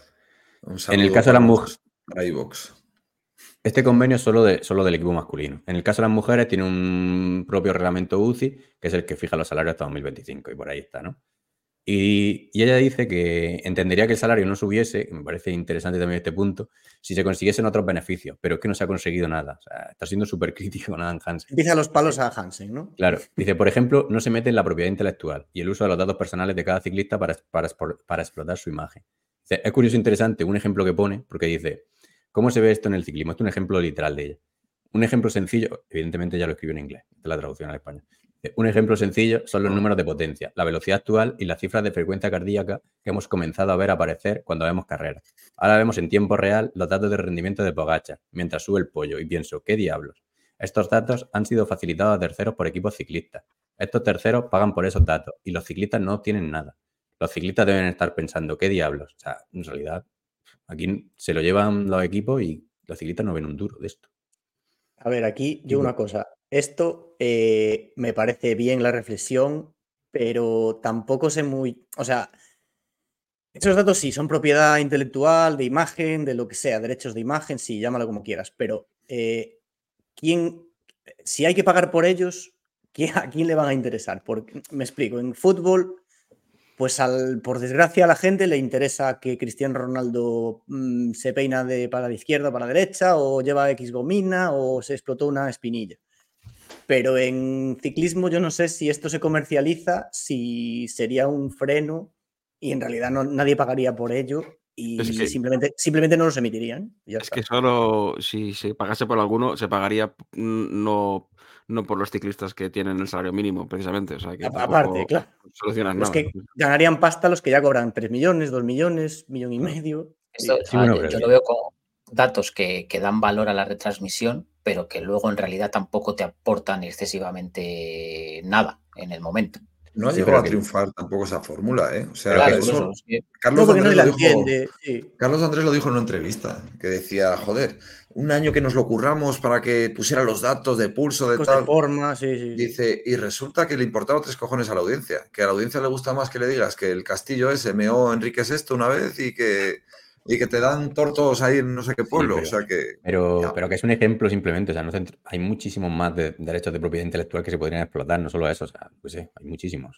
En el caso de las mujeres. Este convenio es solo, de, solo del equipo masculino. En el caso de las mujeres tiene un propio reglamento UCI, que es el que fija los salarios hasta 2025, y por ahí está, ¿no? Y, ella dice que entendería que el salario no subiese, y me parece interesante también este punto, si se consiguiesen otros beneficios, pero es que no se ha conseguido nada. O sea, está siendo súper crítico con Adam Hansen. Empieza los palos a Hansen, ¿no? Claro. Dice, por ejemplo, no se mete en la propiedad intelectual y el uso de los datos personales de cada ciclista para, para, para explotar su imagen. Es curioso e interesante un ejemplo que pone, porque dice, ¿cómo se ve esto en el ciclismo? Esto es un ejemplo literal de ella. Un ejemplo sencillo, evidentemente ya lo escribió en inglés, de la traducción al español. Un ejemplo sencillo son los números de potencia, la velocidad actual y las cifras de frecuencia cardíaca que hemos comenzado a ver aparecer cuando vemos carreras. Ahora vemos en tiempo real los datos de rendimiento de Pogacha, mientras sube el pollo, y pienso, ¿qué diablos? Estos datos han sido facilitados a terceros por equipos ciclistas. Estos terceros pagan por esos datos y los ciclistas no tienen nada los ciclistas deben estar pensando, ¿qué diablos? O sea, en realidad, aquí se lo llevan los equipos y los ciclistas no ven un duro de esto. A ver, aquí yo una cosa. Esto eh, me parece bien la reflexión, pero tampoco sé muy. O sea, esos datos sí son propiedad intelectual, de imagen, de lo que sea, derechos de imagen, sí, llámalo como quieras, pero eh, ¿quién, si hay que pagar por ellos, ¿a quién le van a interesar? Porque, me explico, en fútbol pues al, por desgracia a la gente le interesa que Cristiano Ronaldo mm, se peina de para la izquierda o para la derecha o lleva X gomina o se explotó una espinilla. Pero en ciclismo yo no sé si esto se comercializa, si sería un freno y en realidad no, nadie pagaría por ello y simplemente, simplemente no los emitirían. es que solo si se pagase por alguno, se pagaría no no por los ciclistas que tienen el salario mínimo, precisamente. O sea, que Aparte, claro. Solucionan los que ganarían pasta los que ya cobran 3 millones, 2 millones, millón y medio. yo lo veo como datos que, que, dan valor a la retransmisión, pero que luego en realidad tampoco te aportan excesivamente nada en el momento. No ha llegado a triunfar tampoco esa fórmula, ¿eh? O sea, Carlos, Andrés lo dijo, Carlos Andrés lo dijo en una entrevista, que decía, joder, un año que nos lo curramos para que pusiera los datos de pulso, de tal. forma, sí, sí. Dice, y resulta que le importaba tres cojones a la audiencia, que a la audiencia le gusta más que le digas que el castillo ese meó Enrique VI una vez y que y que te dan tortos ahí en no sé qué pueblo. pero, o sea que. Pero, pero que es un ejemplo simplemente. O sea, no hay muchísimos más de, derechos de propiedad intelectual que se podrían explotar, no solo eso. O sea, pues sí, hay muchísimos.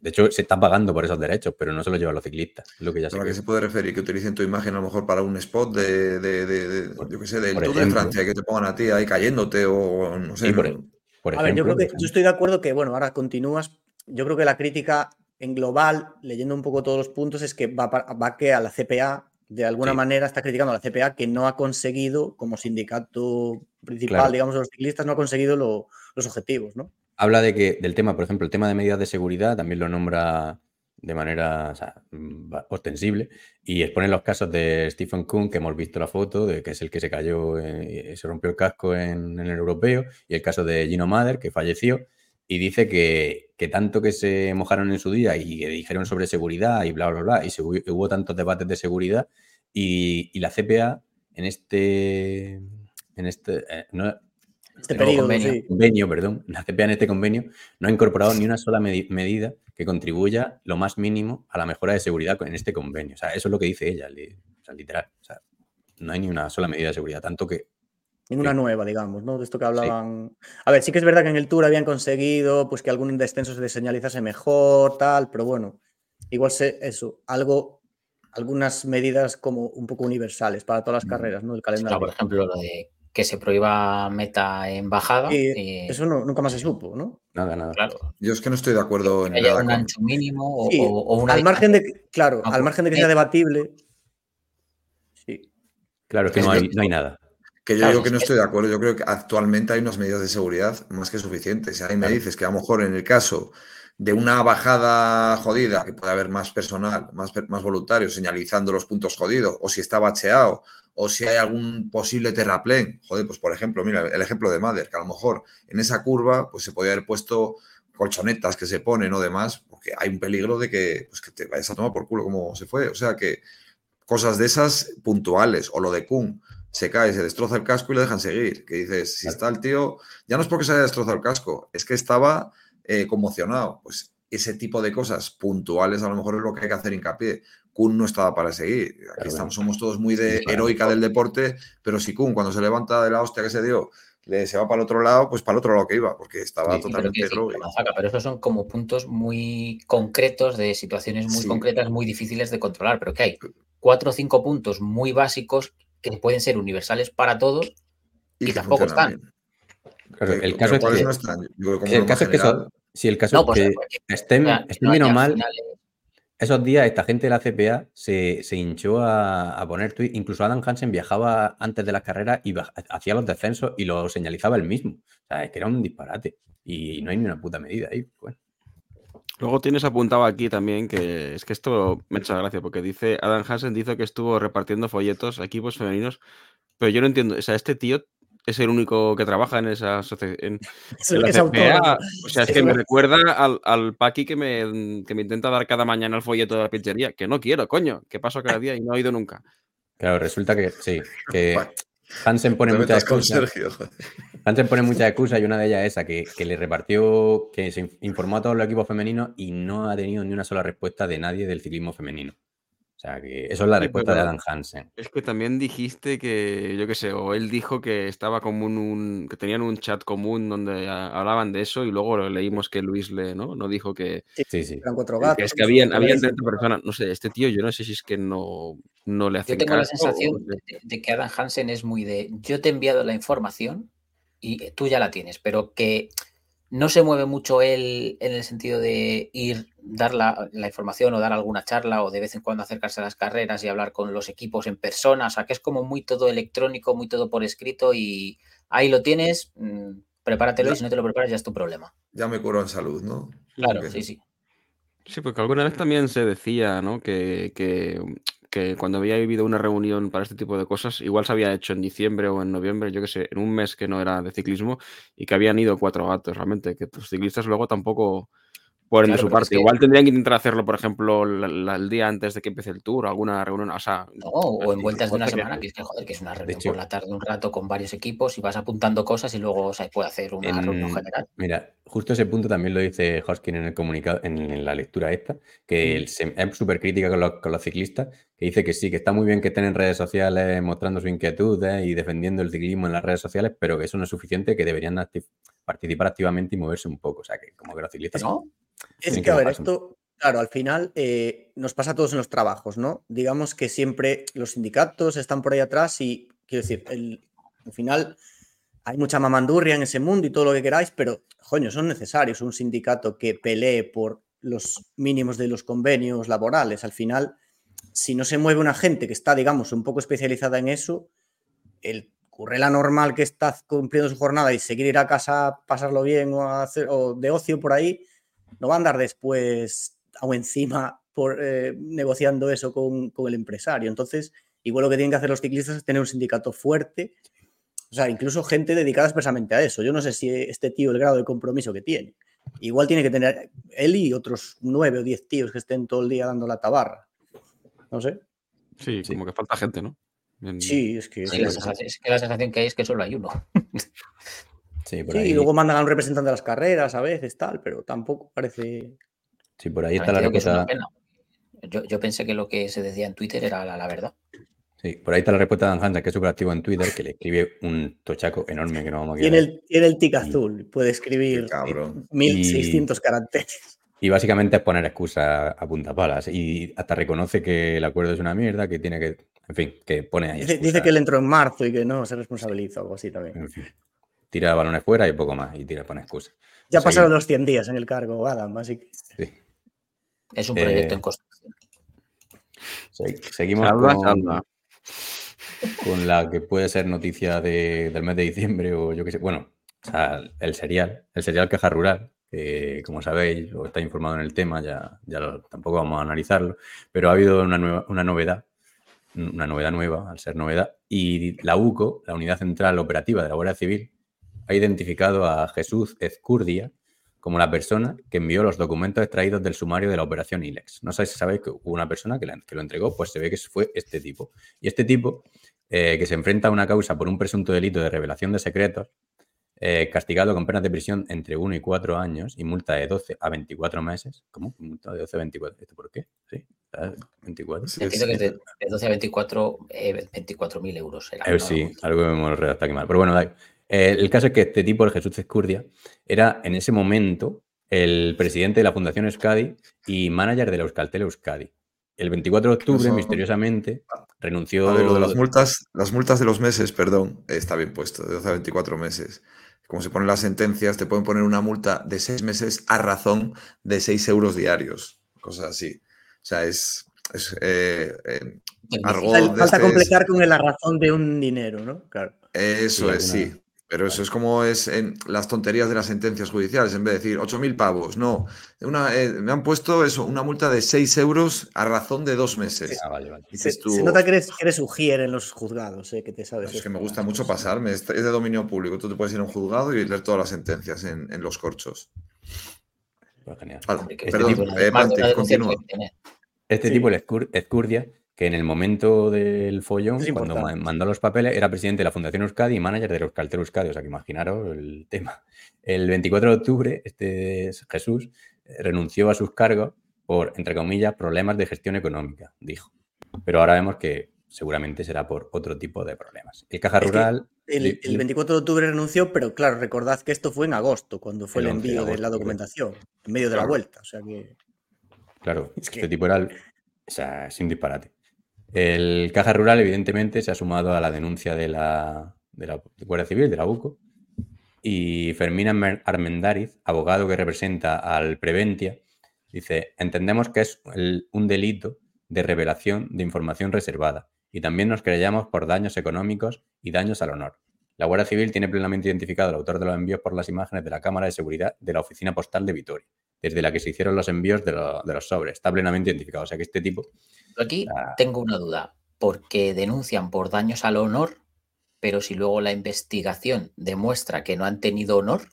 De hecho, se está pagando por esos derechos, pero no se los llevan los ciclistas. lo que ya ¿A qué se puede referir? Que utilicen tu imagen a lo mejor para un spot de, de, de, yo qué sé, del Tour de Francia, que te pongan a ti ahí cayéndote o no sé. por, por a ver, yo creo que yo estoy de acuerdo que, bueno, ahora continúas. Yo creo que la crítica en global, leyendo un poco todos los puntos, es que va, va que a la CPA de alguna manera está criticando a la CPA que no ha conseguido, como sindicato principal, digamos, de los ciclistas, no ha conseguido los objetivos, ¿no? Habla de que, del tema, por ejemplo, el tema de medidas de seguridad, también lo nombra de manera ostensible y expone los casos de Stephen Kuhn, que hemos visto la foto, de que es el que se cayó, y se rompió el casco en, el europeo, y el caso de Gino Mader, que falleció, y dice que, que, tanto que se mojaron en su día y que dijeron sobre seguridad y bla, bla, bla, y se, hubo tantos debates de seguridad y, y la CPA en este, en este, eh, no, este periodo, convenio, perdón, la CPA en este convenio no ha incorporado ni una sola medida que contribuya lo más mínimo a la mejora de seguridad en este convenio. O sea, eso es lo que dice ella, o sea, literal. O sea, no hay ni una sola medida de seguridad, tanto que Ninguna nueva, digamos, ¿no? De esto que hablaban. A ver, sí que es verdad que en el Tour habían conseguido pues que algún descenso se señalizase mejor, tal, pero bueno. igual se, eso, algo, algunas medidas como un poco universales para todas las carreras, ¿no? El O sea, calendario. por ejemplo, lo de que se prohíba meta en bajada. Y eso no- nunca más se supo, ¿no? Nada, nada. claro, Yo es que no estoy de acuerdo en nada un ancho mínimo o, Sí, o- o una al margen de que, claro, al margen de que sea debatible. Sí. Claro, es que no hay, no hay nada. Que yo Claro, digo que no estoy de acuerdo. Yo creo que actualmente hay unas medidas de seguridad más que suficientes. Si ahí me dices que a lo mejor en el caso de una bajada jodida, que puede haber más personal, más, más voluntarios señalizando los puntos jodidos, o si está bacheado, o si hay algún posible terraplén. Joder, pues por ejemplo, mira, el ejemplo de Mader, que a lo mejor en esa curva pues se podía haber puesto colchonetas que se ponen o demás, porque hay un peligro de que, pues, que te vayas a tomar por culo como se fue. O sea que cosas de esas puntuales, o lo de Kun, se cae, se destroza el casco y le dejan seguir. Que dices, si está el tío, ya no es porque se haya destrozado el casco, es que estaba eh, conmocionado. Pues ese tipo de cosas puntuales a lo mejor es lo que hay que hacer hincapié. Kun no estaba para seguir. Aquí Claro, estamos, somos todos muy de heroica del deporte, pero si Kun cuando se levanta de la hostia que se dio, le, se va para el otro lado, pues para el otro lado que iba, porque estaba Sí, sí, pero, totalmente esos son como puntos muy concretos de situaciones muy Sí. concretas, muy difíciles de controlar, pero que hay cuatro o cinco puntos muy básicos que pueden ser universales para todos y que tampoco están. bien. Claro, Que- el caso es ¿cuáles que, no están? El caso es que eso- si el caso No, es pues que estén, o sea, que estén no bien o mal, finales- esos días esta gente de la CPA se, se hinchó a, a poner tweets. Incluso Adam Hansen viajaba antes de las carreras y hacía los descensos y lo señalizaba él mismo. O sea, es que era un disparate. Y no hay ni una puta medida ahí. Bueno, Luego tienes apuntado aquí también que es que esto me echa gracia porque dice Adam Hansen dice que estuvo repartiendo folletos a equipos femeninos, pero yo no entiendo, o sea, este tío es el único que trabaja en esa asociación. Es en el la que es CPA. autónomo. o sea, es Sí, que me recuerda al, al Paqui que me, que me intenta dar cada mañana el folleto de la pizzería, que no quiero, coño, que paso cada día y no he ido nunca. claro, resulta que sí, que. Hansen pone muchas joder. Hansen pone muchas excusas y una de ellas es esa, que, que le repartió, que se in- informó a todos los equipos femeninos y no ha tenido ni una sola respuesta de nadie del ciclismo femenino. O sea, que eso es la Sí, respuesta de Adam Hansen. Es que también dijiste que, yo qué sé, o él dijo que estaba como un, un- que tenían un chat común donde a- hablaban de eso y luego leímos que Luis le, ¿no? No dijo que, Sí, sí. Eran cuatro que gatos. es que habían, habían gatos. 30 personas. No sé, este tío yo no sé si es que no, no le Yo hacen tengo la sensación o- de, de que Adam Hansen es muy de yo te he enviado la información y tú ya la tienes, pero que no se mueve mucho él en el sentido de ir, dar la, la información o dar alguna charla o de vez en cuando acercarse a las carreras y hablar con los equipos en persona. O sea, que es como muy todo electrónico, muy todo por escrito y ahí lo tienes, mm, prepáratelo Ya. y si no te lo preparas ya es tu problema. Ya me curo en salud, ¿no? Claro, Ok. sí, sí. Sí, porque alguna vez también se decía, ¿no? Que, que, que cuando había habido una reunión para este tipo de cosas, igual se había hecho en diciembre o en noviembre, yo qué sé, en un mes que no era de ciclismo y que habían ido cuatro gatos, realmente, que los ciclistas luego tampoco de Claro, su pero es parte. que- Igual tendrían que intentar hacerlo, por ejemplo, la- la- el día antes de que empiece el tour, alguna reunión, o sea... No, o en vueltas de una semana, que es que joder, que es una reunión por la tarde un rato con varios equipos y vas apuntando cosas y luego se puede hacer una En- reunión general. Mira, justo ese punto también lo dice Hoskin en el comunicado, en, en la lectura esta, que se- es súper crítica con los, con los ciclistas, que dice que sí, que está muy bien que estén en redes sociales mostrando su inquietud eh, y defendiendo el ciclismo en las redes sociales, pero que eso no es suficiente, que deberían acti- participar activamente y moverse un poco. O sea, que como que los ciclistas... ¿No? Es que, que a ver, esto, claro, al final eh, nos pasa a todos en los trabajos, ¿no? Digamos que siempre los sindicatos están por ahí atrás y, quiero decir, el- al final hay mucha mamandurria en ese mundo y todo lo que queráis, pero, coño, son necesarios un sindicato que pelee por los mínimos de los convenios laborales. Al final, si no se mueve una gente que está, digamos, un poco especializada en eso, el currela normal que está cumpliendo su jornada y seguir ir a casa, pasarlo bien o, a hacer, o de ocio por ahí, no va a andar después o encima por, eh, negociando eso con, con el empresario. Entonces, igual lo que tienen que hacer los ciclistas es tener un sindicato fuerte, o sea, incluso gente dedicada expresamente a eso. Yo no sé si este tío el grado de compromiso que tiene. Igual tiene que tener él y otros nueve o diez tíos que estén todo el día dando la tabarra. No sé. Sí, Sí. como que falta gente, ¿no? En- Sí, es que... Sí, la sensación- es que la sensación que hay es que solo hay uno. Sí, por Sí, ahí, y luego mandan a un representante de las carreras a veces, tal, pero tampoco parece... sí, por ahí está la es respuesta... Yo, yo pensé que lo que se decía en Twitter era la, la verdad. Sí, por ahí está la respuesta de Dan Hansen, que es súper activo en Twitter, que le escribe un tochaco enorme que no vamos a Tiene el, tiene el tic azul, puede escribir Qué cabrón. 1600 caracteres. Y básicamente es poner excusas a punta palas. Y hasta reconoce que el acuerdo es una mierda, que tiene que. En fin, que pone ahí. Dice, dice que él entró en marzo y que no se responsabiliza o algo así también. En fin. Tira balones fuera y poco más. Y tira, pone excusas. Ya pasaron los 100 días en el cargo, Adam, así que. Sí. Es un proyecto Eh, en construcción. Se- Seguimos Salva, con, salva. con la que puede ser noticia de- del mes de diciembre o yo qué sé. Bueno, o sea, el serial, el serial Caja Rural, que como sabéis o estáis informado en el tema, ya, ya lo- tampoco vamos a analizarlo, pero ha habido una, nueva, una novedad, una novedad nueva, al ser novedad, y la UCO, la Unidad Central Operativa de la Guardia Civil, ha identificado a Jesús Ezcurdia como la persona que envió los documentos extraídos del sumario de la operación ILEX. No sé si sabéis que hubo una persona que, la- que lo entregó, pues se ve que fue este tipo. Y este tipo, eh, que se enfrenta a una causa por un presunto delito de revelación de secretos, eh, castigado con penas de prisión entre 1 y 4 años y multa de 12 a 24 meses. ¿Cómo? Multa de 12 a 24. ¿Esto por qué? Sí, ¿sabes? 24. Sí, Entiendo que de, de 12 a 24, eh, 24.000 euros. Era, Eh, ¿no? sí, algo hemos redactado aquí mal. Pero bueno. Eh, el caso es que este tipo, el Jesús Escurdia, era en ese momento el presidente de la Fundación Euskadi y manager de la Euskaltel Euskadi. El 24 de octubre, Eso- misteriosamente, renunció. A ver, lo de las multas, las multas de los meses, perdón, está bien puesto, de 12 a 24 meses. Como se ponen las sentencias, te pueden poner una multa de 6 meses a razón de 6 euros diarios, cosas así. O sea, es, es, eh, eh, Falta este es- completar con la razón de un dinero, ¿no? Claro. Eso Sí, es, sí. Pero eso es como es en las tonterías de las sentencias judiciales. En vez de decir 8.000 pavos, no. Una, eh, me han puesto eso, una multa de 6 euros a razón de dos meses. Ah, vale, vale. Se, Dices tú, se nota que eres, que eres ujier en los juzgados, ¿eh? que te sabes. Es que me gusta mucho pasarme. Es de dominio público. Tú te puedes ir a un juzgado y leer todas las sentencias en, en los corchos. Pues genial. Vale, Este perdón, tipo- eh, denuncia continúa. Este Sí. tipo, el Escur- Ezcurdia, que en el momento del follón, cuando mandó los papeles, era presidente de la Fundación Euskadi y manager de Euskaltel Euskadi. O sea, que imaginaros el tema. El 24 de octubre, este es Jesús eh, renunció a sus cargos por, entre comillas, problemas de gestión económica, dijo. Pero ahora vemos que seguramente será por otro tipo de problemas. El Caja Es Rural... El, el sí. 24 de octubre renunció, pero claro, recordad que esto fue en agosto, cuando fue El el, 11 de envío de, la documentación, en medio de la vuelta. O sea que. Claro, Es este que- tipo era el- o sea, es un disparate. El Caja Rural, evidentemente, se ha sumado a la denuncia de la, de la Guardia Civil, de la UCO, y Fermín Armen- Armendáriz, abogado que representa al Preventia, dice, entendemos que es un delito de revelación de información reservada y también nos creyamos por daños económicos y daños al honor. La Guardia Civil tiene plenamente identificado al autor de los envíos por las imágenes de la cámara de seguridad de la oficina postal de Vitoria, desde la que se hicieron los envíos de, de los sobres. Está plenamente identificado. O sea que este tipo Aquí Ah. tengo una duda, porque denuncian por daños al honor, pero si luego la investigación demuestra que no han tenido honor,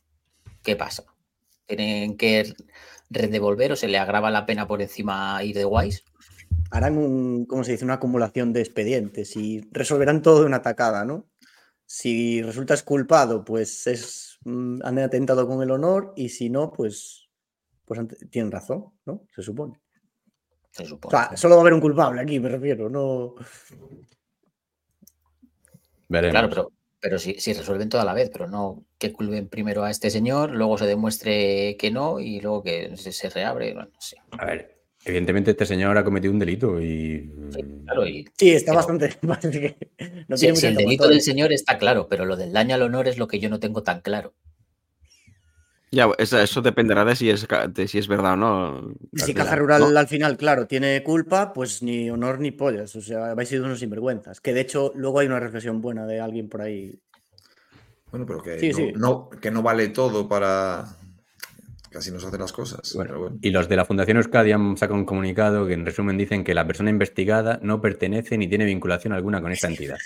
¿qué pasa? ¿Tienen que redevolver o se le agrava la pena por encima ir de guays? Harán un, ¿cómo se dice? Una acumulación de expedientes y resolverán todo de una tacada, ¿no? Si resultas culpado, pues es, mm, han atentado con el honor y si no, pues, pues tienen razón, ¿no? Se supone. Se O supone. sea, solo va a haber un culpable aquí, me refiero, no. veremos. Claro, pero, pero si, si resuelven toda la vez, pero no que culpen primero a este señor, luego se demuestre que no y luego que se, se reabre. bueno, no sé. A ver, evidentemente este señor ha cometido un delito y... Sí, claro, y Sí, está Pero- bastante. no si mucha el delito del señor está claro, pero lo del daño al honor es lo que yo no tengo tan claro. Ya, eso, eso dependerá de si, es, de si es verdad o no. Y si Caja Rural ¿no? al final, claro, tiene culpa, pues ni honor ni pollas. O sea, habéis sido unos sinvergüenzas. Que de hecho, luego hay una reflexión buena de alguien por ahí. Bueno, pero que, Sí, no, sí. no- que no vale todo para. Casi nos hacen las cosas. Bueno, pero bueno. Y los de la Fundación Euskadi han sacado un comunicado que en resumen dicen que la persona investigada no pertenece ni tiene vinculación alguna con esta entidad.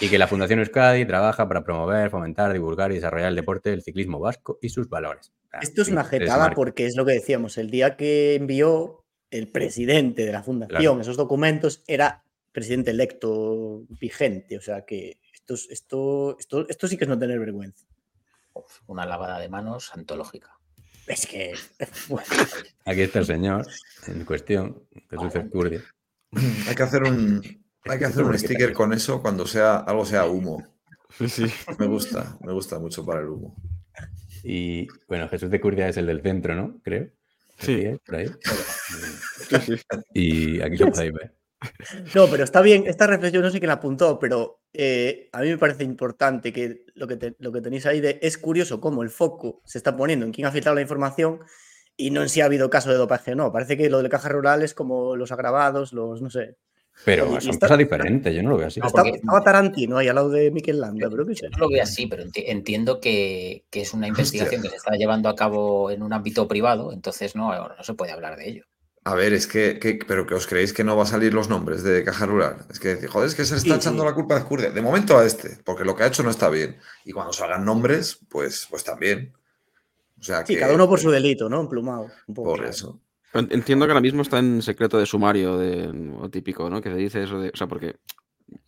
Y que la Fundación Euskadi trabaja para promover, fomentar, divulgar y desarrollar el deporte del ciclismo vasco y sus valores. Ah, Esto es una se jetada porque es lo que decíamos. El día que envió el presidente de la fundación Claro. esos documentos era presidente electo vigente. O sea que esto, es- esto, esto, esto sí que es no tener vergüenza. Uf, una lavada de manos antológica. Es que. Aquí está el señor en cuestión, Jesús Ezcurdia. Hay que hacer un. Hay que hacer un sticker con eso cuando sea algo sea humo. Sí, sí. Me gusta, me gusta mucho para el humo. Y bueno, Jesús de Curdia es el del centro, ¿no? Creo. Sí. Por ahí. Sí, sí. Y aquí lo podéis ver. No, pero está bien, esta reflexión no sé quién la apuntó, pero eh, a mí me parece importante que lo que, te- lo que tenéis ahí de, es curioso cómo el foco se está poniendo en quién ha filtrado la información y no en si ha habido caso de dopaje o no. Parece que lo de caja rural es como los agravados, los, no sé. Pero Y- y son está- cosas diferentes, yo no lo veo así. No, Está- porque- estaba Tarantino ahí al lado de Mikel Landa, pero sé. Yo no lo veo así, pero enti- entiendo que, que es una investigación que se está llevando a cabo en un ámbito privado, entonces no, no se puede hablar de ello. A ver, es que, que- pero que os creéis que no va a salir los nombres de Caja Rural. Es que, joder, es que se le está Sí, echando sí. la culpa a Escurde. De momento a este, porque lo que ha hecho no está bien. Y cuando salgan nombres, pues, pues también. O sea Sí, que. cada uno por su delito, ¿no? Emplumado. Un poco. Por eso. Pero Entiendo que ahora mismo está en secreto de sumario, de, o típico, ¿no? Que se dice eso de. O sea, porque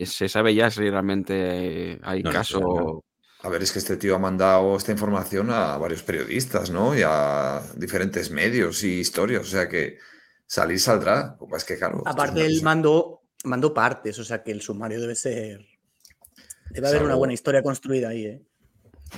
se sabe ya si realmente hay No, no, caso. A ver, es que este tío ha mandado esta información a varios periodistas, ¿no? Y a diferentes medios y historias. O sea que salir saldrá. Pasa es que, claro. Aparte, él mandó, mandó partes, o sea que el sumario debe ser. Debe haber una buena historia construida ahí, ¿eh?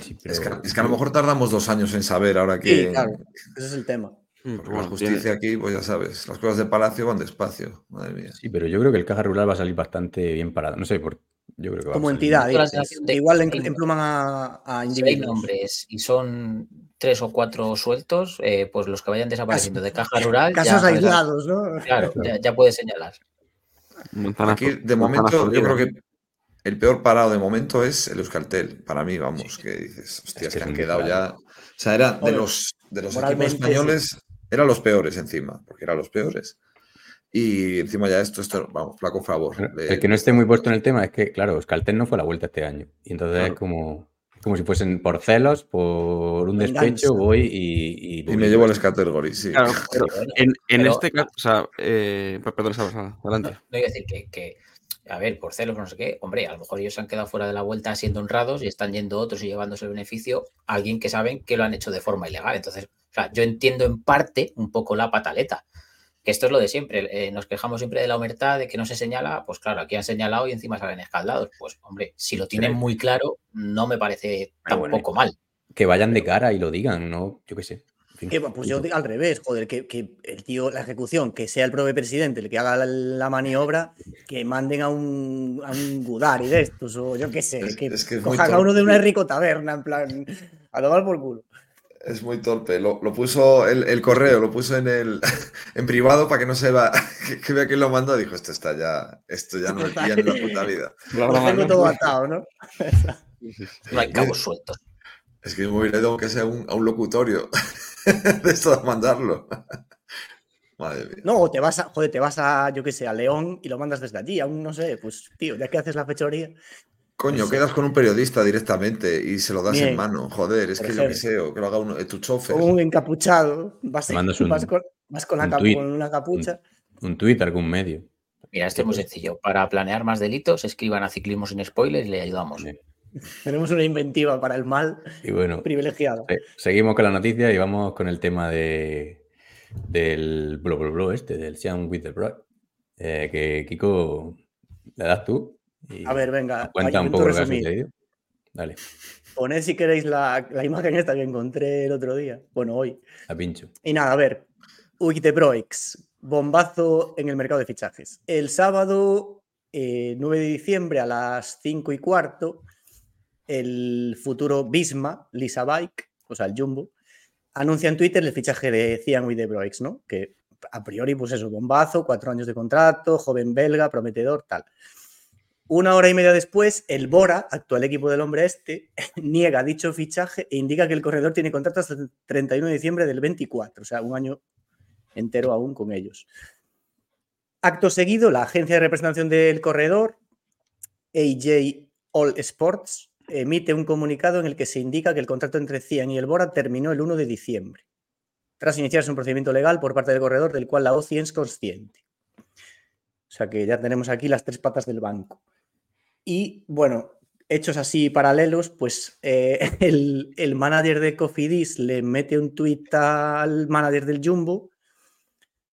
Sí, Es que, pero- es que a lo mejor tardamos dos años en saber ahora que. Sí, claro. Ese es el tema. Mm, Porque bueno, la justicia tiene- aquí, pues ya sabes, las cosas de palacio van despacio. Madre mía. Sí, pero yo creo que el caja rural va a salir bastante bien parado. No sé, por... yo creo que va a Como salir entidad, sensación de- Igual empluman a, a Si hay individuos. nombres y son tres o cuatro sueltos, eh, pues los que vayan desapareciendo de caja rural. ya Casos aislados, ¿no? Claro, ya, ya puedes señalar. Aquí, de momento, yo creo que el peor parado de momento es el Euskaltel. Para mí, vamos, que dices, que es han quedado ya. O sea, era de los, de los equipos españoles, eran los peores encima, porque eran los peores. Y encima ya esto, esto vamos, flaco favor. El que no esté muy puesto en el tema es que, claro, Euskaltel no fue a la vuelta este año. Y entonces Claro. es como, como si fuesen por celos, por un despecho, voy y. Y me llevo el Scatergory, sí. Claro, pero en, en pero- este caso, o sea, eh, per- perdón, adelante. No iba a decir que, que, a ver, por celos, no sé qué, hombre, a lo mejor ellos se han quedado fuera de la vuelta siendo honrados y están yendo otros y llevándose el beneficio a alguien que saben que lo han hecho de forma ilegal. Entonces, o sea, yo entiendo en parte un poco la pataleta. Que esto es lo de siempre. eh, nos quejamos siempre de la humertad, de que no se señala. Pues claro, aquí han señalado y encima salen escaldados. Pues hombre, si lo tienen muy claro, no me parece bueno. tampoco mal. Que vayan de cara y lo digan, ¿no? Yo qué sé. Que, pues yo al revés, joder, que, que el tío, la ejecución, que sea el propio presidente el que haga la, la maniobra, que manden a un, a un Gudari de estos, o yo qué sé, que, es que es muy cojan a uno de una rico taberna, en plan, a tomar por culo. Es muy torpe. Lo, lo puso el, el correo, lo puso en el en privado para que no se va, que, que vea quién lo mandó. Dijo, esto está ya, esto ya no pillan en la puta vida. Lo tengo todo atado, ¿no? No hay cabos sueltos. Es que me hubiera ido aunque sea un- a un locutorio de esto de mandarlo. Madre mía. No, o te vas a, joder, te vas a, yo qué sé, a León y lo mandas desde allí, aún no sé, pues, tío, ya que haces la fechoría. Coño, Eso. quedas con un periodista directamente y se lo das Bien. en mano. Joder, es Por que yo qué ejemplo. sé, o que lo haga uno, eh, tu chofer. Con un encapuchado, vas, un- con, vas con la un tuit, con una capucha. Un tuit, algún medio. Mira, esto es muy sencillo. Para planear más delitos, escriban a Ciclismo sin spoilers y le ayudamos. Sí. Tenemos una inventiva para el mal Y bueno, privilegiada. se- seguimos con la noticia y vamos con el tema de del blo, blo, blo este, del Sean with the. Eh, que Kiko, le das tú. A ver, venga, cuenta un poco lo que ha resumir. sucedido. Dale, Poned si queréis la, la imagen esta que encontré el otro día, bueno, hoy. a pincho. Y nada, a ver, Wikiteproix, bombazo en el mercado de fichajes. El sábado eh, 9 de diciembre a las 5 y cuarto, el futuro Bisma, Lisa Bike, o sea, el Jumbo, anuncia en Twitter el fichaje de Cian Wikiteproix, ¿no? Que a priori, pues eso, bombazo, cuatro años de contrato, joven belga, prometedor, tal. Una hora y media después, el Bora, actual equipo del hombre este, niega dicho fichaje e indica que el corredor tiene contrato hasta el 31 de diciembre del 24, o sea, un año entero aún con ellos. Acto seguido, la agencia de representación del corredor, AJ All Sports, emite un comunicado en el que se indica que el contrato entre Cian y el Bora terminó el 1 de diciembre, tras iniciarse un procedimiento legal por parte del corredor del cual la OCI es consciente. O sea que ya tenemos aquí las tres patas del banco. Y bueno, hechos así paralelos, pues eh, el, el manager de Cofidis le mete un tuit al manager del Jumbo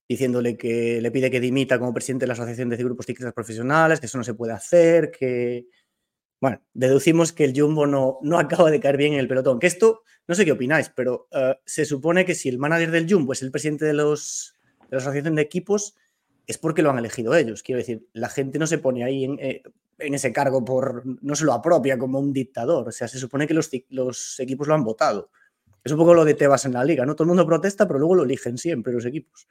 diciéndole que le pide que dimita como presidente de la Asociación de Grupos Ciclistas Profesionales, que eso no se puede hacer, que Bueno, deducimos que el Jumbo no, no acaba de caer bien en el pelotón. Que esto, no sé qué opináis, pero uh, se supone que si el manager del Jumbo es el presidente de, los, de la asociación de equipos, es porque lo han elegido ellos. Quiero decir, la gente no se pone ahí en, eh, en ese cargo por, no se lo apropia como un dictador. O sea, se supone que los, los equipos lo han votado. Es un poco lo de Tebas en la liga, ¿no? Todo el mundo protesta, pero luego lo eligen siempre los equipos.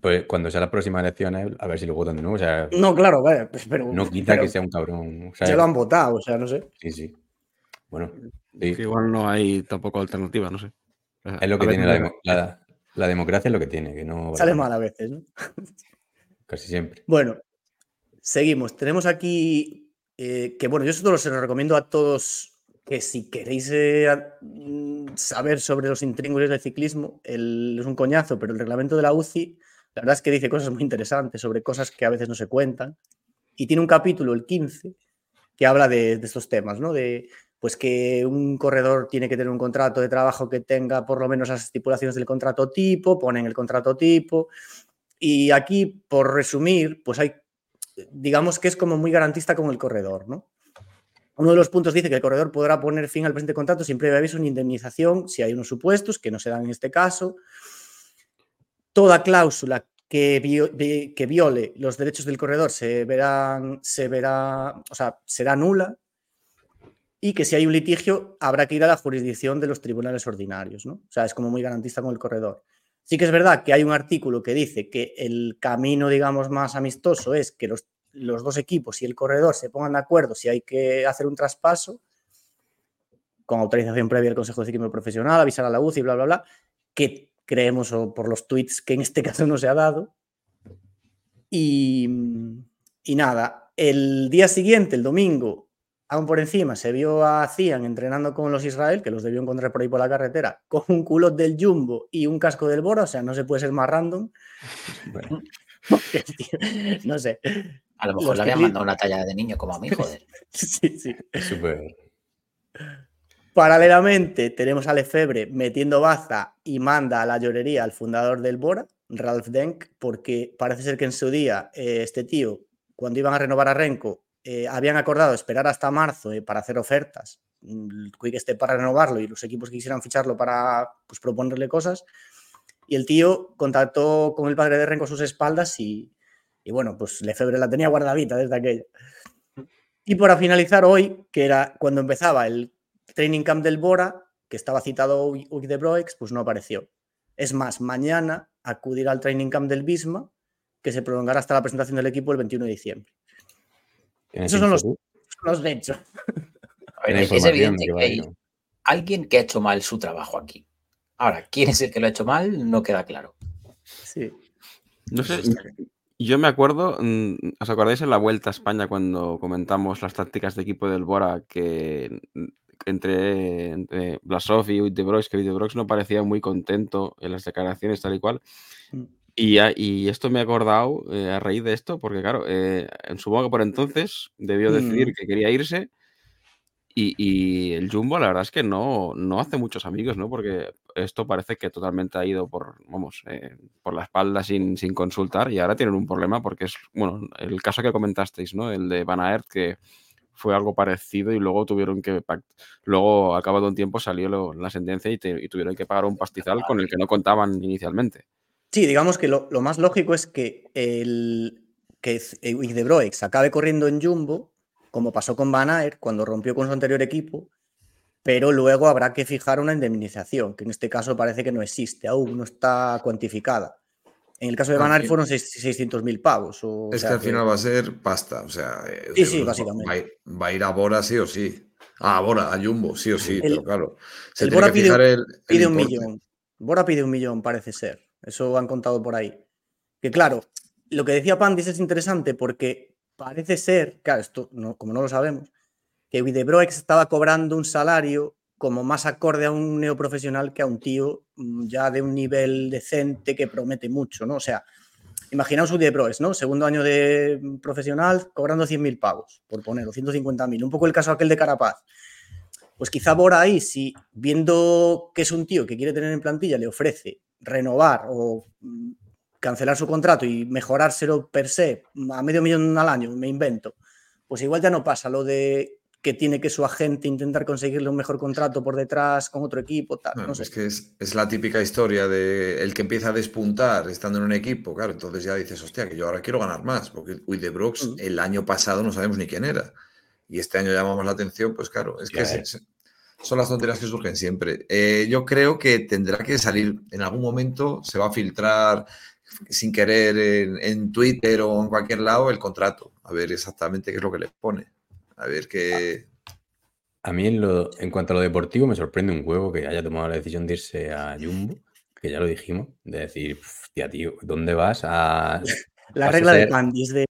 Pues cuando sea la próxima elección, a ver si lo votan de nuevo. O sea, no, claro, vale, pues, pero. No quita pero que sea un cabrón. O sea, ya lo han votado, o sea, no sé. Sí, sí. Bueno, sí. Que igual no hay tampoco alternativa, no sé. Es lo que tiene la, la, la, democracia, es lo que tiene, que no. Sale mal a veces, ¿no? Casi siempre. Bueno, seguimos. Tenemos aquí eh, que, bueno, yo esto se lo recomiendo a todos que si queréis eh, saber sobre los intríngulis del ciclismo, el, es un coñazo, pero el reglamento de la UCI la verdad es que dice cosas muy interesantes sobre cosas que a veces no se cuentan. Y tiene un capítulo, el 15, que habla de, de estos temas, ¿no? De pues que un corredor tiene que tener un contrato de trabajo que tenga por lo menos las estipulaciones del contrato tipo, ponen el contrato tipo. Y aquí, por resumir, pues hay, digamos que es como muy garantista con el corredor, ¿no? Uno de los puntos dice que el corredor podrá poner fin al presente contrato sin previo aviso ni indemnización si hay unos supuestos que no se dan en este caso toda cláusula que, que, viole los derechos del corredor se, se verá, o sea, será nula y que si hay un litigio habrá que ir a la jurisdicción de los tribunales ordinarios, ¿no? O sea, es como muy garantista con el corredor. Sí que es verdad que hay un artículo que dice que el camino, digamos, más amistoso es que los, los dos equipos y el corredor se pongan de acuerdo si hay que hacer un traspaso con autorización previa del Consejo de Ciclismo Profesional, avisar a la UCI, bla, bla, bla, que creemos, o por los tweets que en este caso no se ha dado. Y, y nada, el día siguiente, el domingo, aún por encima, se vio a Cian entrenando con los Israel, que los debió encontrar por ahí por la carretera, con un culot del Jumbo y un casco del Bora, o sea, no se puede ser más random. Bueno. no sé. A lo mejor le habían mandado una talla de niño como a mí, joder. sí, sí. Súper. Paralelamente, tenemos a Lefebvre metiendo baza y manda a la llorería al fundador del Bora, Ralph Denk, porque parece ser que en su día eh, este tío, cuando iban a renovar a Renko, eh, habían acordado esperar hasta marzo eh, para hacer ofertas, el Quick esté para renovarlo y los equipos que quisieran ficharlo para pues, proponerle cosas. Y el tío contactó con el padre de Renko a sus espaldas y, y bueno, pues Lefebvre la tenía guardadita desde aquella. Y para finalizar hoy, que era cuando empezaba el training camp del Bora, que estaba citado Uy de Broex, pues no apareció. Es más, mañana acudirá al training camp del Bisma, que se prolongará hasta la presentación del equipo el 21 de diciembre. Esos son los. A ver, es evidente que hay alguien que ha hecho mal su trabajo aquí. Ahora, ¿quién es el que lo ha hecho mal? No queda claro. Sí. No sé, yo me acuerdo, mm, ¿os acordáis en la Vuelta a España cuando comentamos las tácticas de equipo del Bora que entre, entre Blasov y Uitebrox, que Uitebrox no parecía muy contento en las declaraciones tal y cual. Y, y esto me he acordado eh, a raíz de esto, porque claro, eh, supongo que por entonces debió decidir Mm. que quería irse y, y el Jumbo la verdad es que no, no hace muchos amigos, ¿no? Porque esto parece que totalmente ha ido por, vamos, eh, por la espalda sin, sin consultar y ahora tienen un problema porque es, bueno, el caso que comentasteis, ¿no? El de Van Aert, que fue algo parecido y luego tuvieron que luego de un tiempo salió lo- la sentencia y, te- y tuvieron que pagar un pastizal con el que no contaban inicialmente. Sí, digamos que lo, lo más lógico es que el que de Broex acabe corriendo en Jumbo, como pasó con Van Aert cuando rompió con su anterior equipo, pero luego habrá que fijar una indemnización, que en este caso parece que no existe, aún no está cuantificada. En el caso de Van Aert fueron 600 mil pavos. o- o Es que al final va a ser pasta. O sea, eh, Sí, sí, digo, básicamente. Va a, ir, va a ir a Bora sí o sí. Ah, a Bora, a Jumbo, sí o sí, El- pero claro. Se el tiene Bora que pide- fijar el, el pide un millón. Bora pide un millón, parece ser. Eso han contado por ahí. Que claro, lo que decía Pandis es interesante porque parece ser, claro, esto no, como no lo sabemos, que Widebroex estaba cobrando un salario como más acorde a un neoprofesional que a un tío mm, ya de un nivel decente que promete mucho, ¿no? O sea, imaginaos Widebroex, ¿no? Segundo año de mm, profesional cobrando 100.000 pavos, por poner, o 150.000. Un poco el caso aquel de Carapaz pues quizá Bora ahí, si viendo que es un tío que quiere tener en plantilla, le ofrece renovar o mm, cancelar su contrato y mejorárselo per se a medio millón al año, me invento, pues igual ya no pasa lo de que tiene que su agente intentar conseguirle un mejor contrato por detrás con otro equipo, tal. Bueno, no sé. Es que es, es la típica historia de el que empieza a despuntar estando en un equipo, claro, entonces ya dices, hostia, que yo ahora quiero ganar más, porque Will Brooks Mm. el año pasado no sabemos ni quién era. Y este año llamamos la atención, pues claro, es que es. Son las tonterías que surgen siempre. Eh, yo creo que tendrá que salir en algún momento, se va a filtrar sin querer en, en Twitter o en cualquier lado el contrato, a ver exactamente qué es lo que le pone. A ver qué... A mí en, lo, en cuanto a lo deportivo me sorprende un huevo que haya tomado la decisión de irse a Jumbo, que ya lo dijimos, de decir, tío, ¿dónde vas? A... La vas a regla de ser- Pandis de,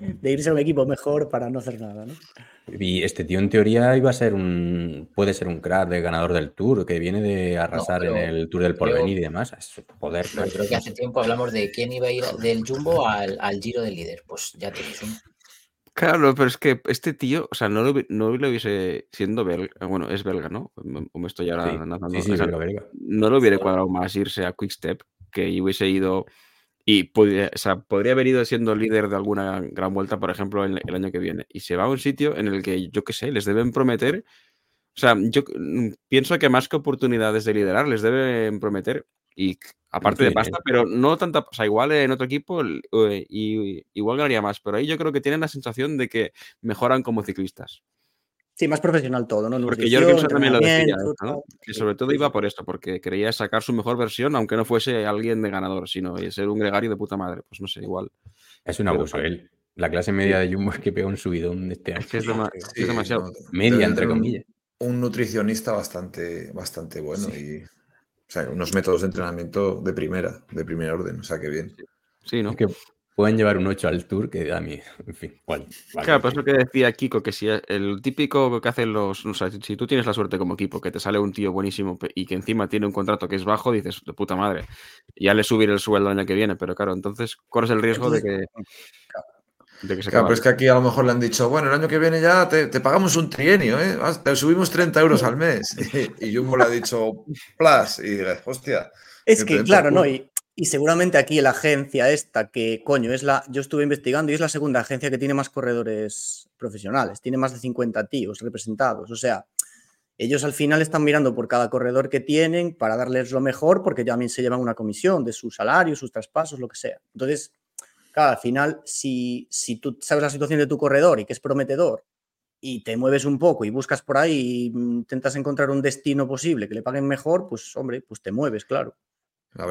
de irse a un equipo mejor para no hacer nada, ¿no? Y este tío en teoría iba a ser un, puede ser un crack de ganador del Tour, que viene de arrasar pero en el Tour del creo- Porvenir y demás. Es poder. Creo que hace tiempo hablamos de quién iba a ir del Jumbo al, al Giro del líder. Pues ya tenéis un. Claro, pero es que este tío, o sea, no lo, no lo hubiese, siendo belga, bueno, es belga, ¿no? Me- O me estoy ahora Sí, sí, sí, o sea, belga, belga. no le hubiera cuadrado más irse a Quickstep que hubiese ido y podría, o sea, podría haber ido siendo líder de alguna gran vuelta, por ejemplo, el, el año que viene. Y se va a un sitio en el que, yo qué sé, les deben prometer. O sea, yo mm, pienso que más que oportunidades de liderar, les deben prometer. Y aparte de pasta, pero no tanta. O sea, igual en otro equipo eh, y, igual ganaría más. Pero ahí yo creo que tienen la sensación de que mejoran como ciclistas. Sí, más profesional todo, ¿no? Porque Jorgensen también lo decía, ¿no? que sobre todo iba por esto, porque quería sacar su mejor versión, aunque no fuese alguien de ganador, sino ser un gregario de puta madre. Pues no sé, igual. Es un abuso. él. La clase media de Jumbo es que pega un subidón de este año. Es que es, dema- es demasiado. no, Media, entre un- comillas. un nutricionista bastante, bastante bueno y o sea, unos métodos de entrenamiento de primera, de primer orden, o sea que bien. Sí, ¿no? Es que pueden llevar un 8 al Tour que a mí, en fin, igual. vale, Claro, pues lo que decía Kiko, que si el típico que hacen los. O sea, si- tú tienes la suerte como equipo, que te sale un tío buenísimo y que encima tiene un contrato que es bajo, dices, de puta madre, ya le subiré el sueldo el año que viene, pero claro, entonces corres el riesgo de que. De que se Claro, acabe. pero es que aquí a lo mejor le han dicho, bueno, el año que viene ya te, te pagamos un trienio, ¿eh? Te subimos 30 euros al mes. Y, y Jumbo le ha dicho, plus, y hostia. Es que que, claro, ¿no? Y, y seguramente aquí la agencia esta, que coño, es la. Yo estuve investigando y es la segunda agencia que tiene más corredores profesionales. Tiene más de 50 tíos representados. O sea, ellos al final están mirando por cada corredor que tienen para darles lo mejor, porque también se llevan una comisión de su salario, sus traspasos, lo que sea. Entonces, claro, al final, si, si tú sabes la situación de tu corredor y que es prometedor y te mueves un poco y buscas por ahí y intentas encontrar un destino posible que le paguen mejor, pues hombre, pues te mueves, claro.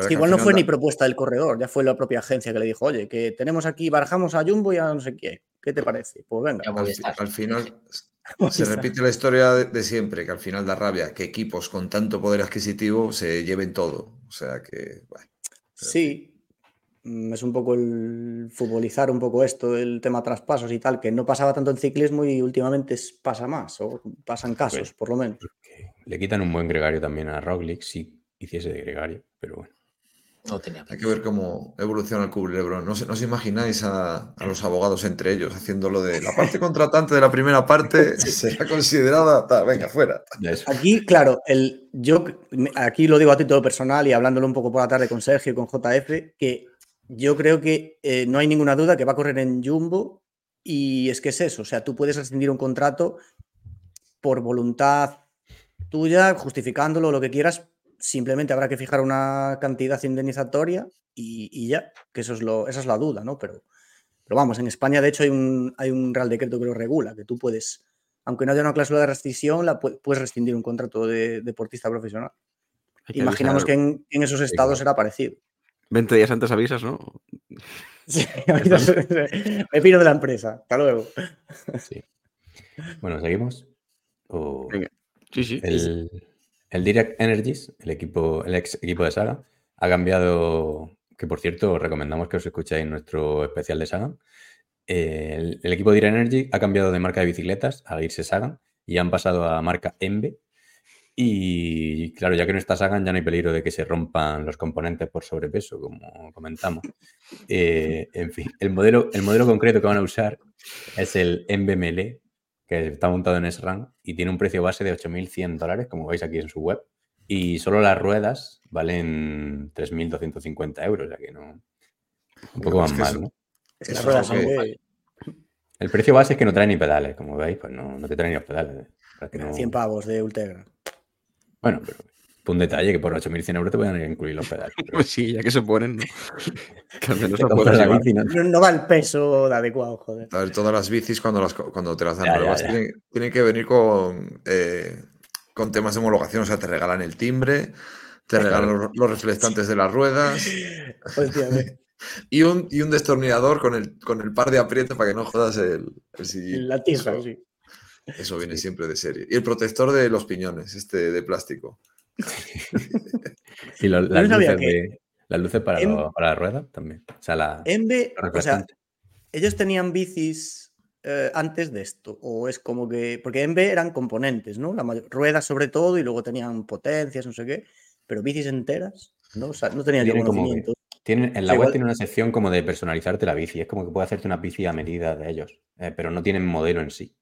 Igual no fue da- ni propuesta del corredor, ya fue la propia agencia que le dijo, oye, que tenemos aquí, barajamos a Jumbo y a no sé quién. ¿Qué te parece? Pues venga. Al, final se repite la historia de, de siempre, que al final da rabia que equipos con tanto poder adquisitivo se lleven todo. O sea que, bueno, Sí, mm, es un poco el futbolizar un poco esto, el tema traspasos y tal, que no pasaba tanto en ciclismo y últimamente pasa más, o pasan casos, Pues, por lo menos. Le quitan un buen gregario también a Roglic si hiciese de gregario, pero bueno. No tenía hay que ver cómo evoluciona el culebrón. No, os- no os imagináis a, a los abogados entre ellos haciéndolo de la parte contratante de la primera parte será considerada. tal, venga, fuera. Aquí, claro, el, yo me- aquí lo digo a título personal y hablándolo un poco por la tarde con Sergio y con JF, que yo creo que eh, no hay ninguna duda que va a correr en Jumbo y es que es eso, o sea, tú puedes rescindir un contrato por voluntad tuya, justificándolo, lo que quieras, simplemente habrá que fijar una cantidad indemnizatoria y, y ya, que eso es lo, esa es la duda, ¿no? Pero, pero vamos, en España de hecho hay un, hay un real decreto que lo regula, que tú puedes, aunque no haya una cláusula de rescisión, la pu- puedes rescindir un contrato de deportista profesional. Que Imaginamos avisar. que en, en esos estados será parecido. 20 días antes avisas, ¿no? Sí, me piro de la empresa. Hasta luego. sí. Bueno, ¿seguimos? O- Venga. Sí, sí. El, el Direct Energies, el equipo, el ex equipo de Saga, ha cambiado, que por cierto os recomendamos que os escuchéis nuestro especial de Saga. El, el equipo Direct Energy ha cambiado de marca de bicicletas a irse Sagan y han pasado a marca Embe. Y claro, ya que no está Sagan, ya no hay peligro de que se rompan los componentes por sobrepeso, como comentamos. Eh, en fin, el modelo, el modelo concreto que van a usar es el Embe Melee, que está montado en SRAM y tiene un precio base de 8.100 dólares, como veis aquí en su web. Y solo las ruedas valen 3.250 euros, o sea que no. Un poco más mal, ¿no? Las ruedas son de- El precio base es que no trae ni pedales, como veis, pues no, no te trae ni los pedales. Que no- 100 pavos de Ultegra. Bueno, pero un detalle que por 8.100 euros te pueden incluir los pedales. pero Pues sí, ya que se ponen, ¿no? Que la bici, ¿no? No, no va el peso adecuado, joder. A ver, todas las bicis cuando, las, cuando te las dan Ya, ya, nuevas ya. Tienen, tienen que venir con, eh, con temas de homologación. O sea, te regalan el timbre, te regalan los, los reflectantes de las ruedas Hostia, y un, y un destornillador con el, con el par de apriete para que no jodas el, el sillín. sí. Eso viene siempre de serie. Y el protector de los piñones, este de plástico. Y lo- las, luces de- las luces para, en- lo- para la rueda también. O sea, la, Enve, o sea, ellos tenían bicis eh, antes de esto, o es como que, porque Enve eran componentes, ¿no? La mayor- ruedas sobre todo y luego tenían potencias, no sé qué, pero bicis enteras, ¿no? O sea, no tenían Tienen como que- conocimiento. Tienen, en la web tiene una sección como de personalizarte la bici. Es como que puedes hacerte una bici a medida de ellos, eh, pero no tienen modelo en sí.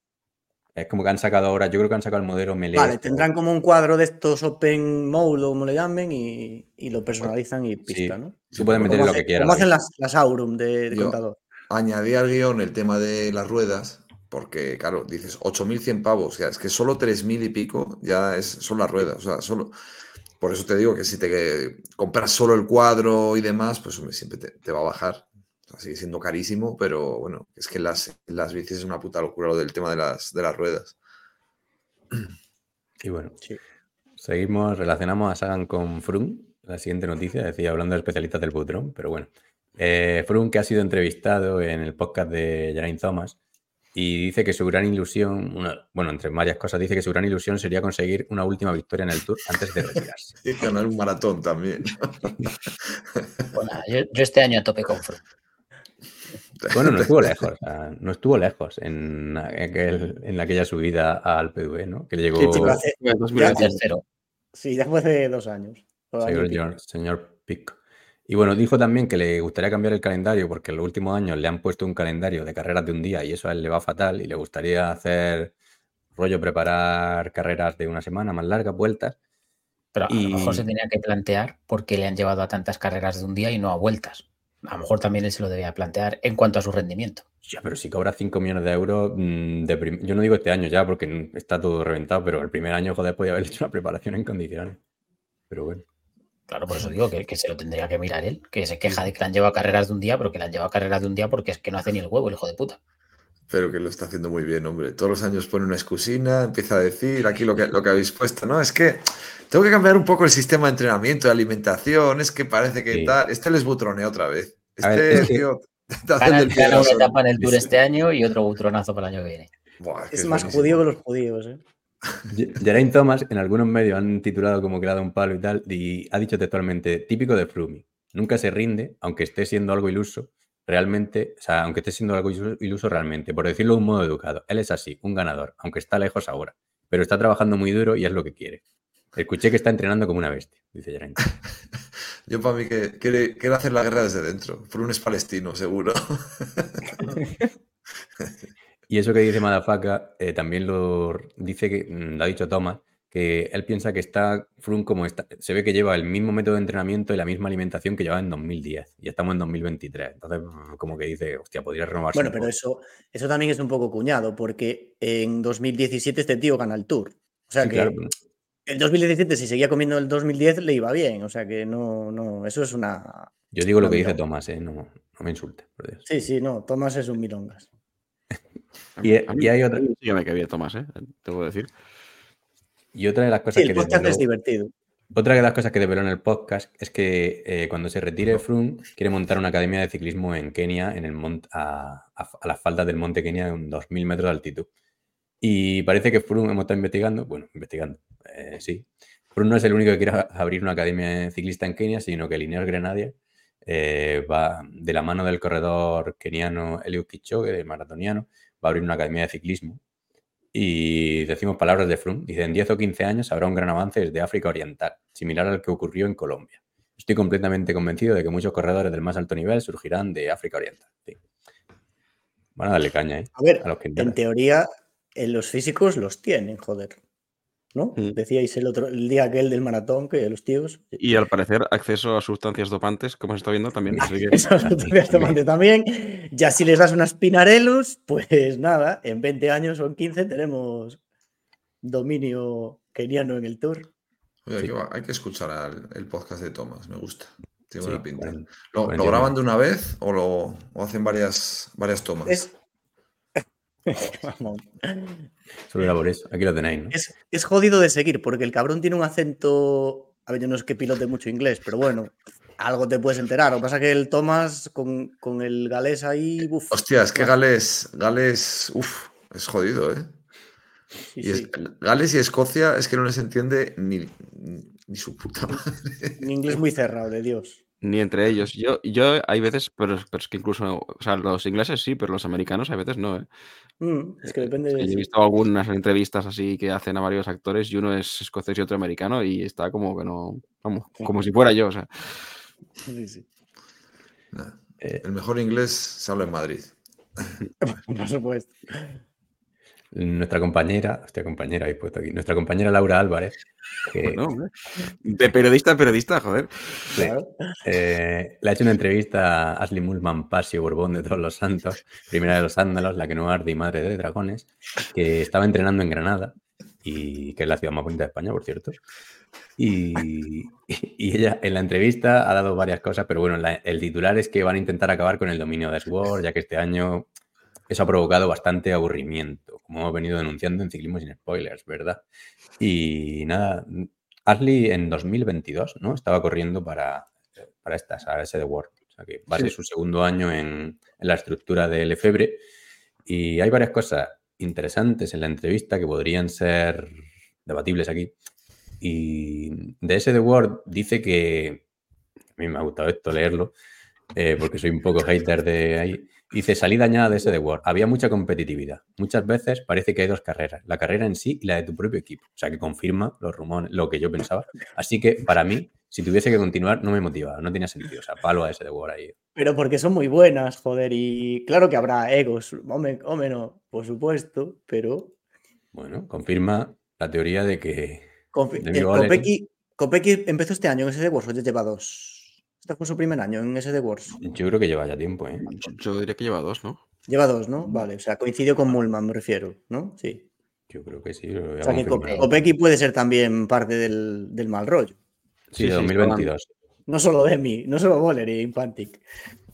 Es como que han sacado ahora, yo creo que han sacado el modelo Melee. Vale, este, tendrán como un cuadro de estos Open Mode o como le llamen y, y lo personalizan y pista, ¿no? Tú puedes meter lo hace- que quieras. como hacen las, las Aurum de, de Yo- contador. Añadí al guion el tema de las ruedas, porque, claro, dices 8.100 pavos, o sea, es que solo 3.000 y pico ya es, son las ruedas, o sea, solo... Por eso te digo que si te compras solo el cuadro y demás, pues hombre, siempre te, te va a bajar. Sigue siendo carísimo, pero bueno, es que las, las bicis es una puta locura lo del tema de las, de las ruedas. Y bueno, Sí. seguimos, relacionamos a Sagan con Frun. La siguiente noticia, decía, hablando de especialistas del Butrón, pero bueno. Eh, Frun, que ha sido entrevistado en el podcast de Geraint Thomas, y dice que su gran ilusión, una- bueno, entre varias cosas, dice que su gran ilusión sería conseguir una última victoria en el Tour antes de retirarse. Y ganar un maratón también. Pues yo, yo este año a tope con Froome. Bueno, no estuvo lejos, no estuvo lejos en, aquel- en aquella subida al PV, ¿no? Que le llegó Sí, hace- Fue en 2020. Tercero. sí, ya fue hace dos años. y pico. señor, señor Pico. Y bueno, dijo también que le gustaría cambiar el calendario porque en los últimos años le han puesto un calendario de carreras de un día y eso a él le va fatal y le gustaría hacer rollo preparar carreras de una semana más largas, vueltas. Pero a Y- lo mejor se tenía que plantear por qué le han llevado a tantas carreras de un día y no a vueltas. A lo mejor también él se lo debía plantear en cuanto a su rendimiento. Ya, pero si cobra 5 millones de euros, mm, de yo no digo este año ya porque está todo reventado, pero el primer año, joder, podía haber hecho una preparación en condiciones. Pero bueno. Claro, por eso digo que, que se lo tendría que mirar él, que se queja de que le han llevado a carreras de un día, pero que le han llevado a carreras de un día porque es que no hace ni el huevo, el hijo de puta. Pero que lo está haciendo muy bien, hombre. Todos los años pone una excusina, empieza a decir aquí lo que, lo que habéis puesto, ¿no? Es que tengo que cambiar un poco el sistema de entrenamiento, de alimentación, es que parece que Sí. tal. Este les butronea otra vez. A ver, Este, es que- tío, está haciendo el gana una etapa en el Tour este año y otro butronazo para el año que viene. Buah, que Es más buenísimo. judío que los judíos, ¿eh? Ge- Geraint Thomas en algunos medios han titulado como que le ha dado un palo y tal, y ha dicho textualmente, típico de Frumi, nunca se rinde, aunque esté siendo algo iluso, realmente, o sea, aunque esté siendo algo iluso, realmente, por decirlo de un modo educado. Él es así, un ganador, aunque está lejos ahora, pero está trabajando muy duro y es lo que quiere. Escuché que está entrenando como una bestia, dice Geraint. Yo para mí que quiere, quiere hacer la guerra desde dentro. Frun es palestino, seguro. Y eso que dice Madafaka eh, también lo dice que mm, lo ha dicho Thomas, que él piensa que está Froome como está, se ve que lleva el mismo método de entrenamiento y la misma alimentación que llevaba en 2010 y estamos en 2023. Entonces, mm, como que dice, hostia, podría renovarse. Bueno, pero eso, eso también es un poco cuñado, porque en 2017 este tío gana el Tour. O sea Sí, que claro, el 2017, si seguía comiendo el 2010, le iba bien. O sea que no, no, eso es una. Yo digo lo que dice. Tomás, ¿eh? no, no me insulte. por Dios. Sí, sí, no, Tomás es un milongas. Y- mí- a mí- y hay otra- sí que me cae bien Tomás, ¿eh? Te puedo decir. Y otra de las cosas Sí, el que podcast desveló- es divertido. Otra de las cosas que develó en el podcast es que eh, cuando se retire Froome quiere montar una academia de ciclismo en Kenia, en el mont- a, a- a las faldas del monte Kenia, en 2.000 metros de altitud. Y parece que Froome hemos estado investigando, bueno, investigando, eh, sí. Froome no es el único que quiere abrir una academia ciclista en Kenia, sino que Lineos Grenadier eh, va de la mano del corredor keniano Eliud Kipchoge, del maratoniano, va a abrir una academia de ciclismo. Y decimos palabras de Froome. Dice, en 10 o 15 años habrá un gran avance desde África Oriental, similar al que ocurrió en Colombia. Estoy completamente convencido de que muchos corredores del más alto nivel surgirán de África Oriental. Sí. Van a darle caña, ¿eh? A ver, A los que en teoría, en los físicos los tienen, joder. ¿No? Mm. Decíais el otro, el día aquel del maratón, que los tíos. Y al parecer, acceso a sustancias dopantes, como se está viendo también. así que- Eso es automáticamente también. Ya si les das unas pinarelos, pues nada, en 20 años o en 15 tenemos dominio keniano en el tour. Oye, hay, Sí. que, hay que escuchar al- el podcast de Tomás, me gusta. Tiene Sí, buena pinta. ¿Lo, lo 41. graban de una vez o, lo, o hacen varias, varias tomas? Es. Solo era por eso. Aquí lo tenéis, ¿no? es, es jodido de seguir porque el cabrón tiene un acento. A ver, yo no es que pilote mucho inglés, pero bueno, algo te puedes enterar. Lo que pasa es que el Thomas con, con el galés ahí. uf, Hostia, es que bueno, Gales, Gales, uff, es jodido, ¿eh? sí, Y es- sí. Gales y Escocia es que no les entiende ni, ni su puta madre. Un inglés muy cerrado, de Dios. Ni entre ellos. Yo, yo hay veces, pero, pero es que incluso, o sea, los ingleses sí, pero los americanos a veces no. ¿eh? Mm, es que depende Es que de. yo he visto algunas entrevistas así que hacen a varios actores y uno es escocés y otro americano y está como que no, vamos, como si fuera yo. O sea, Sí, sí. Nah, Eh, El mejor inglés se habla en Madrid. Por supuesto. Nuestra compañera, hostia, compañera, habéis puesto aquí, nuestra compañera Laura Álvarez, que de periodista a periodista, joder. Eh, le ha hecho una entrevista a Ashley Mullman Pasio Borbón de todos los santos, primera de los sándalos, la que no arde y madre de dragones, que estaba entrenando en Granada y que es la ciudad más bonita de España, por cierto. Y, y ella en la entrevista ha dado varias cosas, pero bueno, la- el titular es que van a intentar acabar con el dominio de Sword, ya que este año eso ha provocado bastante aburrimiento, como hemos venido denunciando en Ciclismo sin Spoilers, ¿verdad? Y nada, Ashley en 2022, ¿no? Estaba corriendo para, para estas, a ese de World. O sea que va a ser Sí. su segundo año en, en la estructura de Lefebvre. Y hay varias cosas interesantes en la entrevista que podrían ser debatibles aquí. Y de ese de Word dice que, a mí me ha gustado esto leerlo, eh, porque soy un poco hater de ahí. Dice, salí dañada de ese de Word. Había mucha competitividad. Muchas veces parece que hay dos carreras, la carrera en sí y la de tu propio equipo. O sea, que confirma los rumores, lo que yo pensaba. Así que para mí, si tuviese que continuar, no me motivaba, no tenía sentido. O sea, palo a ese de Word ahí. Pero porque son muy buenas, joder. Y claro que habrá egos. Hombre, hombre, no, por supuesto. Pero Bueno, confirma la teoría de que Confi- Demi eh, empezó este año en SD Wars o ya lleva dos. Este fue su primer año en SD Wars. yo creo que lleva ya tiempo, ¿eh? Yo, yo diría que lleva dos, ¿no? Lleva dos, ¿no? Vale, o sea, coincidió con Mulman, me refiero, ¿no? Sí. Yo creo que sí. lo O sea, que Ko- confirmar. Kopecky puede ser también parte del, del mal rollo. Sí, Sí, de sí, 2022. No solo Demi, no solo Boller y Impantic,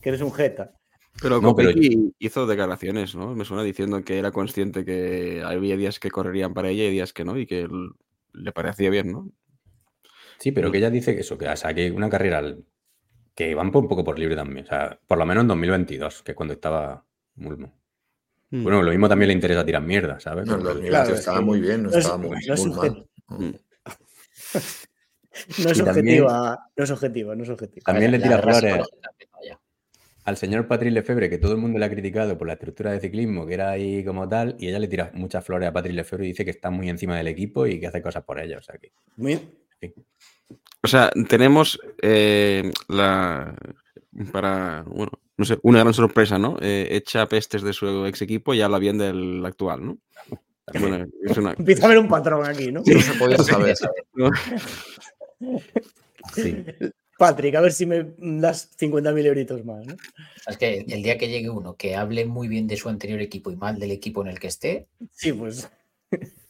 que eres un jeta. Pero No, pero- Kopecky hizo declaraciones, ¿no? Me suena diciendo que era consciente que había días que correrían para ella y días que no, y que le parecía bien, ¿no? Sí, pero No. que ella dice que eso, que o sea, que una carrera al- que van por un poco por libre también. O sea, por lo menos en 2022, que es cuando estaba Mulmo. Mm. Bueno, lo mismo también le interesa tirar mierda, ¿sabes? No, el Porque- 2020 Claro, es estaba que muy bien, no, no es- estaba muy, no es muy sujeto. mal. No es también- objetiva, no es objetiva, no es objetiva. También le tira flores al señor Patrick Lefebvre, que todo el mundo le ha criticado por la estructura de ciclismo, que era ahí como tal, y ella le tira muchas flores a Patrick Lefebvre y dice que está muy encima del equipo y que hace cosas por ellos. O sea que, Muy- O sea, tenemos eh, la. Para. Bueno, no sé, una gran sorpresa, ¿no? Eh, echa pestes de su ex equipo y habla bien del actual, ¿no? Bueno, es una. Empieza a haber un patrón aquí, ¿no? No se podía saber. ¿no? sí. Patrick, a ver si me das 50.000 euritos más, ¿no? Es que el día que llegue uno que hable muy bien de su anterior equipo y mal del equipo en el que esté, Sí, pues.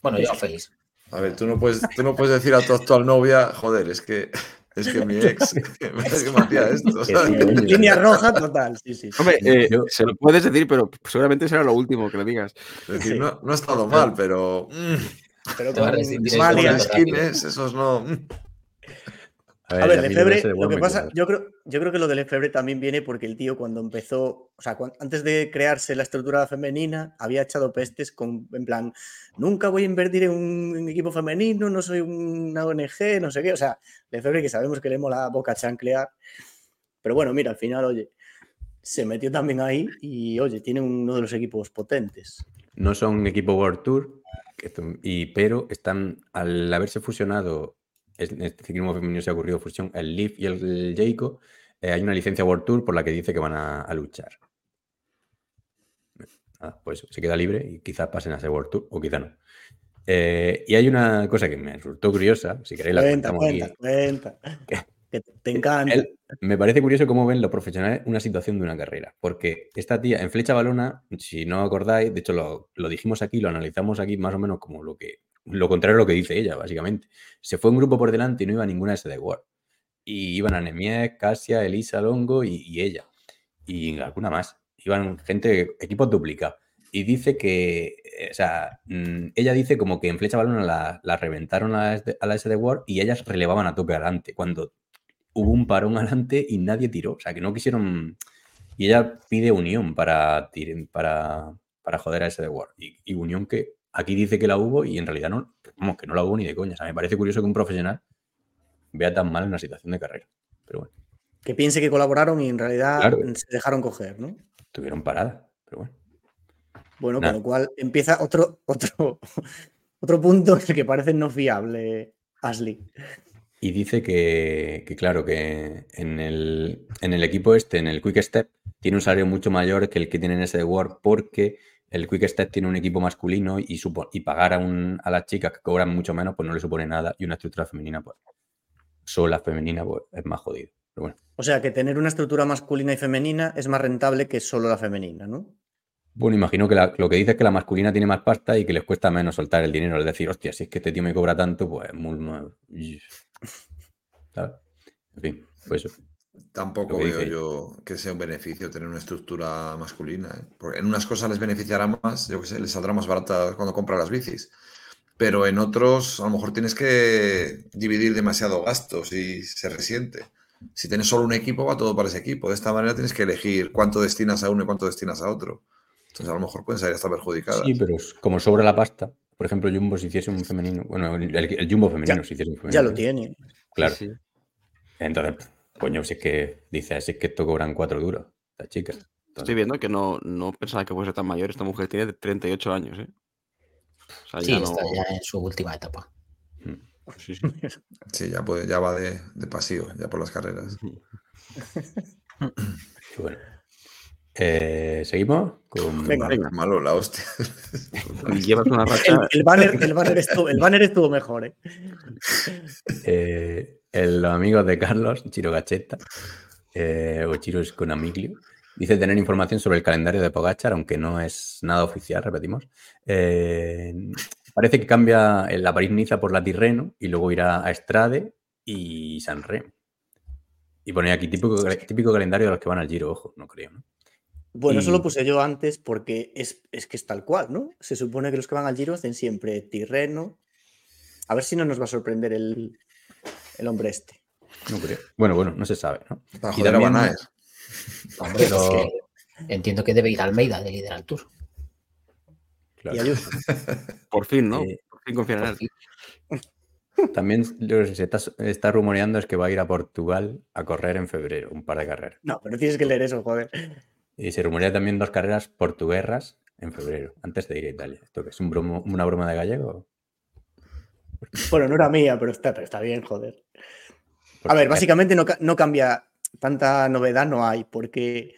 bueno, yo feliz. A ver, tú no puedes, tú no puedes decir a tu actual novia, joder, es que, es que mi ex es que me hacía esto. Línea roja total, sí, sí. Hombre, eh, Yo- se lo puedes decir, pero seguramente será lo último que le digas. Es decir, Sí. no, no ha estado mal, pero. mm, Pero con Vale. los skins, esos no. A ver, mí Lefebvre, ese de lo que pasa, yo creo, yo creo que lo de Lefebvre también viene porque el tío cuando empezó, o sea, cuan- antes de crearse la estructura femenina, había echado pestes con, en plan, nunca voy a invertir en un, en equipo femenino, no soy una ONG, no sé qué, o sea, Lefebvre que sabemos que le mola la boca chanclear, pero bueno, mira, al final, oye, se metió también ahí y, oye, tiene uno de los equipos potentes. No son equipo World Tour, y, pero están, al haberse fusionado, en este ciclismo femenino se ha ocurrido fusión, el Leaf y el Jayco, eh, hay una licencia World Tour por la que dice que van a, a luchar. Nada, pues se queda libre y quizás pasen a ser World Tour, o quizá no. Eh, y hay una cosa que me resultó curiosa, si queréis la Cuenta, cuenta, aquí. cuenta. Que te encanta. Él- me parece curioso cómo ven los profesionales una situación de una carrera. Porque esta tía, en flecha balona, si no acordáis, de hecho lo, lo dijimos aquí, lo analizamos aquí más o menos como lo que lo contrario a lo que dice ella, básicamente. Se fue un grupo por delante y no iba ninguna SD World. Y iban a Nemiek, Casia, Elisa, Longo y, y ella. Y alguna más. Iban gente, equipos duplicados. Y dice que, eh, o sea, mm, ella dice como que en flecha balona la, la reventaron a la, SD a la SD World y ellas relevaban a tope adelante. Cuando hubo un parón adelante y nadie tiró. O sea, que no quisieron. Y ella pide unión para, para, para joder a ese de War. Y, y unión que aquí dice que la hubo y en realidad no, vamos, que no la hubo ni de coña. O sea, me parece curioso que un profesional vea tan mal una situación de carrera. Pero bueno, Que piense que colaboraron y en realidad Claro. se dejaron coger, ¿no? tuvieron parada. Pero bueno. Bueno, con lo cual empieza otro, otro, otro punto en el que parece no fiable Ashley. Y dice que, que, claro, que en el, en el equipo este, en el Quick Step, tiene un salario mucho mayor que el que tiene en ese de War porque el Quick Step tiene un equipo masculino y, supo- y pagar a, un- a las chicas que cobran mucho menos, pues no le supone nada. Y una estructura femenina, pues, sola femenina, pues es más jodido. Pero bueno. O sea, que tener una estructura masculina y femenina es más rentable que solo la femenina, ¿no? Bueno, imagino que la- lo que dice es que la masculina tiene más pasta y que les cuesta menos soltar el dinero. Es decir, hostia, si es que este tío me cobra tanto, pues muy. ¿Sabes? En fin, pues eso. Tampoco veo dice- yo que sea un beneficio tener una estructura masculina. ¿eh? Porque en unas cosas les beneficiará más, yo que sé, les saldrá más barata cuando compran las bicis. Pero en otros, a lo mejor tienes que dividir demasiado gastos y se resiente. Si tienes solo un equipo, va todo para ese equipo. De esta manera tienes que elegir cuánto destinas a uno y cuánto destinas a otro. Entonces, a lo mejor pueden salir hasta perjudicadas. Sí, pero es- como sobra la pasta, por ejemplo, Jumbo si hiciese un femenino, bueno, el, el Jumbo femenino si hiciese un femenino. Ya lo tiene. Claro. Sí, sí. Entonces, coño, si es que dices, si es que esto cobran cuatro duros, la chica. Estoy viendo que no, no pensaba que fuese tan mayor. Esta mujer tiene 38 años, ¿eh? O sea, Sí, ya no- está ya en su última etapa. Sí, sí. Sí, ya, puede, ya va de, de paseo, ya por las carreras. Y bueno. Eh, ¿Seguimos? Con... Venga. Venga. Malo, la hostia. Llevas una racha. El, el banner, el, banner estuvo, el banner estuvo mejor, ¿eh? Eh, el- los amigos de Carlos, Chiro Gacheta, eh, o Chiro Sconamiglio, dice tener información sobre el calendario de Pogachar, aunque no es nada oficial, repetimos. Eh, parece que cambia la París-Niza por la Tirreno y luego irá a Estrade y San Remo. Y pone aquí típico, típico calendario de los que van al Giro, ojo, no creo, ¿no? Bueno, eso Y- lo puse yo antes porque es, es que es tal cual, ¿no? Se supone que los que van al Giro hacen siempre Tirreno. A ver si no nos va a sorprender el, el hombre este. No creo. Bueno, bueno, no se sabe, ¿no? Para Y joder también-. Hombre, es que entiendo que debe ir a Almeida de liderar el tour. Claro. Y Ayuso. Por fin, ¿no? Eh, Por fin confían en él. También lo que se está, está rumoreando es que va a ir a Portugal a correr en febrero, un par de carreras. No, pero tienes que leer eso, joder. Y se rumorea también dos carreras portuguerras en febrero, antes de ir a Italia. ¿Esto qué es un bromo- una broma de gallego? Bueno, no era mía, pero está, pero está bien, joder. A ver, básicamente no, no cambia, tanta novedad no hay, porque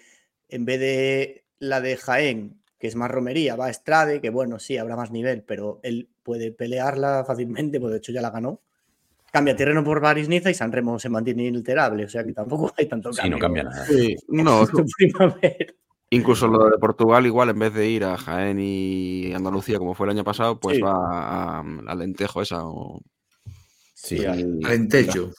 en vez de la de Jaén, que es más romería, va a Estrade, que bueno, sí, habrá más nivel, pero él puede pelearla fácilmente, pues de hecho ya la ganó. Cambia terreno por Baris-Niza y San Remo se mantiene inalterable, o sea que tampoco hay tanto Sí, cambio. no cambia nada. Sí, no, primavera. Incluso lo de Portugal, igual en vez de ir a Jaén y Andalucía como fue el año pasado, pues Sí. va a, a Lentejo esa o Sí, Sí, y- Alentejo.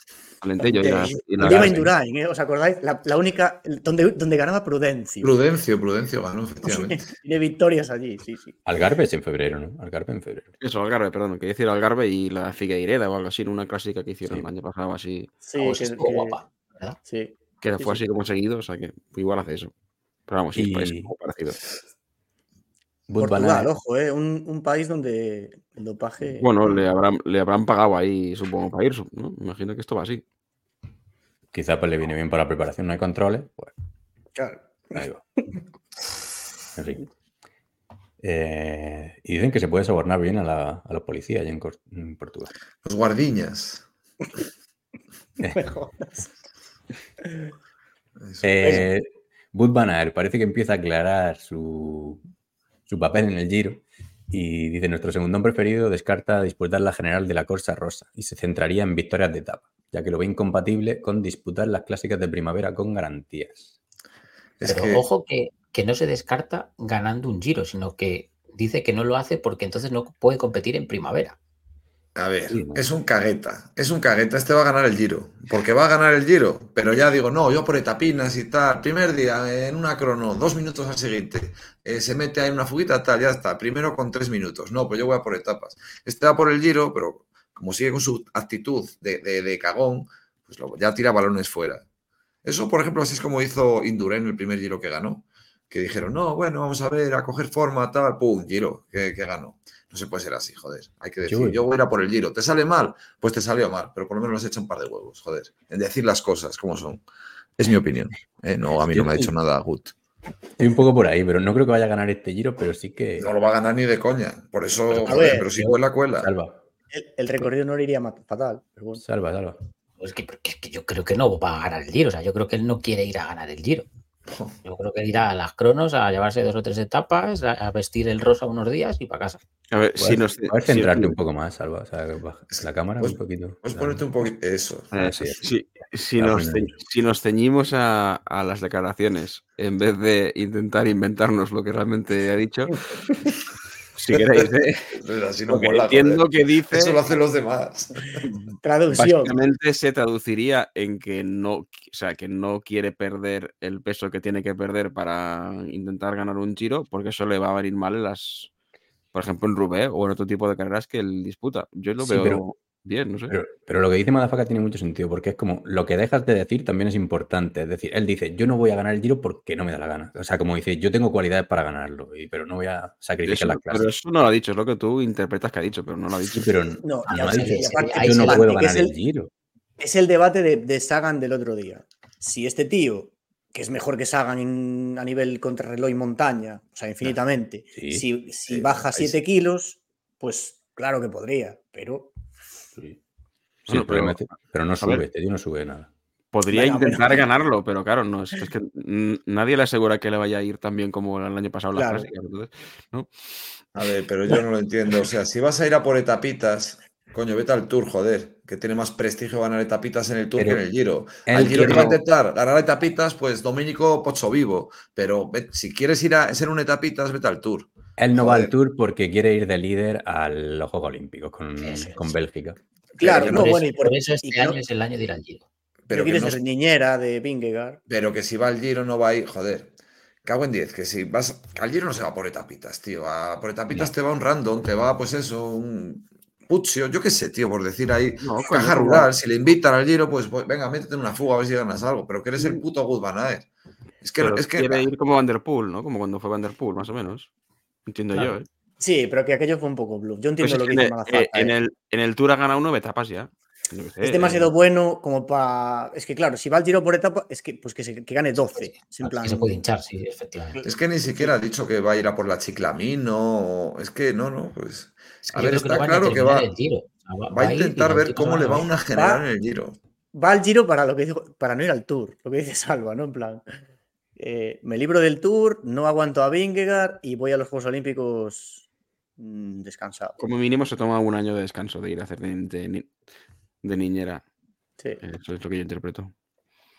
a Lentello y la- Y- y la- Lleva Indurain, ¿eh? ¿os acordáis? La, la única, donde, donde ganaba Prudencio. Prudencio, Prudencio ganó, efectivamente. Tiene victorias allí, sí, sí. Algarve es en febrero, ¿no? Algarve en febrero. Eso, Algarve, perdón, quería decir Algarve y la Figueireda o algo así, en una clásica que hicieron Sí. el año pasado así, Sí, Oh, que- guapa, ¿verdad? sí. que Sí, fue sí. así como seguido, o sea que igual hace eso. Pero vamos, sí, Y- es algo parecido. Wout van Portugal, ojo, ¿eh? un, un país donde el dopaje. Bueno, le habrán, le habrán pagado ahí, supongo, para ir, ¿no? Me imagino que esto va así. Quizá pues le viene bien para la preparación, no hay controles. Pues Claro. ahí va. En fin. Eh, y dicen que se puede sobornar bien a, la- a los policías allá en, Portugal. Los guardiñas. Me jodas. Eso. Eh, Van Aert parece que empieza a aclarar su, su papel en el Giro Y dice, nuestro segundón preferido descarta disputar la general de la Corsa Rosa y se centraría en victorias de etapa, ya que lo ve incompatible con disputar las clásicas de primavera con garantías. Es Pero que- ojo que, que no se descarta ganando un giro, sino que dice que no lo hace porque entonces no puede competir en primavera. A ver, Sí, ¿no? es un cagueta. Es un cagueta. Este va a ganar el Giro. Porque va a ganar el Giro. Pero ya digo, no, yo por etapinas y tal. Primer día en una crono, dos minutos al siguiente. eh, se mete ahí en una fuguita, tal, ya está. Primero con tres minutos. No, pues yo voy a por etapas. Este va por el Giro, pero como sigue con su actitud de, de- de cagón, pues ya tira balones fuera. Eso, por ejemplo, así es como hizo Indurain el primer Giro que ganó. Que dijeron, no, bueno, vamos a ver, a coger forma, tal, pum, Giro, que, que ganó. No se puede ser así, joder. Hay que decir, Yo- voy a ir a por el giro. ¿Te sale mal? Pues te salió mal, pero por lo menos has hecho un par de huevos, joder. En decir las cosas como son. Es mi opinión. ¿eh? No, a mí no me ha dicho nada Gut. Estoy un poco por ahí, pero no creo que vaya a ganar este giro, pero sí que No lo va a ganar ni de coña. Por eso, joder, ver, pero si cuela, cuela. salva, El, el recorrido no le iría fatal. Pero bueno. salva, salva. Es que, porque es que yo creo que no va a ganar el giro. O sea, yo creo que él no quiere ir a ganar el giro. Yo creo que irá a las cronos a llevarse dos o tres etapas, a, a vestir el rosa unos días y para casa. A ver, Puedes, si nos. puedes si- centrarte un poco más, salva. O sea, la cámara Pues- un poquito. Puedes la- ponerte un poquito. Eso. Eh, sí, si, si nos, ce- si nos ceñimos a, a las declaraciones en vez de intentar inventarnos lo que realmente ha dicho, si queréis, ¿eh? Así no Porque mola, entiendo joder. que dice. Eso lo hacen los demás. Traducción. Básicamente se traduciría en que no, o sea, que no quiere perder el peso que tiene que perder para intentar ganar un giro, porque eso le va a venir mal en las, por ejemplo, en Roubaix o en otro tipo de carreras que él disputa. Yo lo Sí, veo pero- bien, no sé. Pero, pero lo que dice Madafaka tiene mucho sentido, porque es como lo que dejas de decir también es importante. Es decir, él dice, yo no voy a ganar el giro porque no me da la gana. O sea, como dice, yo tengo cualidades para ganarlo, y- pero no voy a sacrificar Eso- las pero eso no lo ha dicho, es lo que tú interpretas que ha dicho, pero no lo ha dicho. Sí, pero No, no ha dicho, yo no puedo ganar el- el giro. Es el debate de, de Sagan del otro día. Si este tío, que es mejor que Sagan en- a nivel contrarreloj y montaña, o sea, infinitamente, Sí, si, si sí, baja ahí 7 sí. kilos, pues claro que podría, pero Sí, Bueno, pero- no sube, tío no sube nada. Podría Venga, intentar pero- ganarlo, pero claro, no, es, es que nadie le asegura que le vaya a ir tan bien como el año pasado Claro. entonces, ¿no? A ver, pero yo no lo entiendo. O sea, si vas a ir a por etapitas, coño, vete al Tour, joder. Que tiene más prestigio ganar etapitas en el Tour Pero que en el Giro. él Al Giro que va a intentar ganar etapitas, pues Domenico Pozzo Vivo. Pero ve- si quieres ir a ser un etapitas, vete al Tour. Él no va al. Tour porque quiere ir de líder a los Juegos Olímpicos con, con Bélgica. claro, no, por, bueno, eso, y por, por eso este y no- año es el año de ir al giro. Pero que, no- ser niñera de Vingegaard. pero que si va al Giro no va a ir, joder. Cago en 10, que si vas. Al Giro no se va por etapitas, tío. A por etapitas te va un random, te va, pues eso, un Puccio, yo qué sé, tío, por decir ahí. No, Caja rural, si le invitan al Giro, pues, pues, venga, métete en una fuga a ver si ganas algo. Pero que eres el puto Good Van Aert. Es que, pero es que quiere ir como Vanderpool, ¿no? Como cuando fue Vanderpool, más o menos. Entiendo Claro. yo, ¿eh? Sí, pero que aquello fue un poco bluff. Yo Pues entiendo lo que en, dice el, Madafaka, eh, en eh. el- en el Tour ha ganado nueve etapas ya. Sé, Es demasiado eh, bueno como para. Es que claro, si va al Giro por etapa, es que, pues que, se- que gane 12. Es en Así plan. que se puede hinchar, sí, efectivamente. Es que ni siquiera ha dicho que va a ir a por la Chiclamino. o- Es que no, no, pues. Es que A ver, que está claro que va, el Giro. O sea, va a intentar ver cómo le va una general Va- en el Giro. Va al Giro para lo que dijo, para no ir al Tour, lo que dice Salva, ¿no? En plan. eh, me libro del Tour, no aguanto a Vingegaard y voy a los Juegos Olímpicos mm, descansado. Como mínimo se toma un año de descanso de ir a hacer de, de ni- de niñera. Sí. Eso es lo que yo interpreto.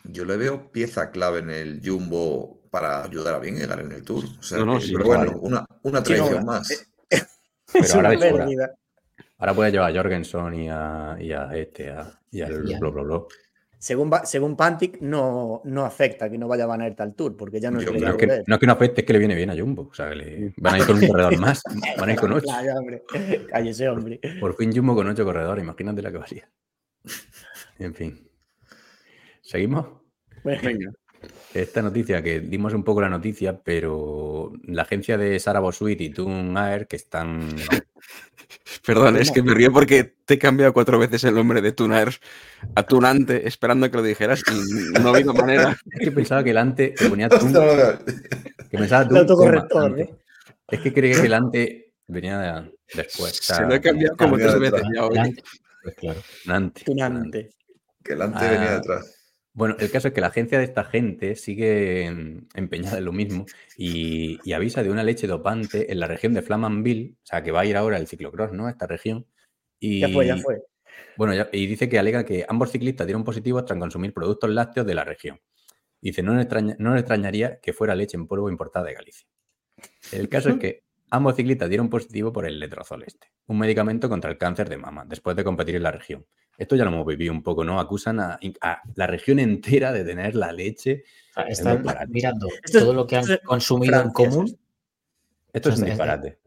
Yo le veo pieza clave en el Jumbo para ayudar a Vingegaard en el Tour. O sea, No, no, que, sí, pero bueno, vale. una, una Sí, no, traición eh, más. Pero es ahora una pérdida. Ahora puede llevar a Jorgensen y a, y a este, a- y al Y a- bla, bla, bla. Según, Va- según Pantic, no, no afecta que no vaya a Van Aert al Tour, porque ya no es No que, no es que no afecte, es que le viene bien a Jumbo. O sea, que le- van a ir con un corredor más. Van a ir con ocho. Claro, hombre. Cállese, hombre. Por fin Jumbo con ocho corredores. Imagínate la que valía. En fin. ¿Seguimos? Venga. Esta noticia, que dimos un poco la noticia, pero la agencia de Sara Bosuit y Toon Air, que están. Perdón, es que me río porque te he cambiado cuatro veces el nombre de Tunaer a Tunante, esperando que lo dijeras y no ha habido manera. Es que pensaba que el ante que ponía Toon, que pensaba autocorrector, ante. Es que creía que el ante venía de- después. Se lo he cambiado como tres veces ya hoy. Pues claro. un ante, un ante. Tunante. Que el ante Ah. venía detrás. Bueno, el caso es que la agencia de esta gente sigue em, empeñada en lo mismo y, y avisa de una leche dopante en la región de Flamanville, o sea, que va a ir ahora el ciclocross, ¿no? A esta región. Y, Ya fue, ya fue. Bueno, ya- y dice que alega que ambos ciclistas dieron positivos tras consumir productos lácteos de la región. Dice, no le, extraña- no le extrañaría que fuera leche en polvo importada de Galicia. El caso es que ambos ciclistas dieron positivo por el letrozol este, un medicamento contra el cáncer de mama, después de competir en la región. Esto ya lo hemos vivido un poco, ¿no? Acusan a, a la región entera de tener la leche. Es están mirando todo lo que han consumido en común. Esto es un eh, disparate.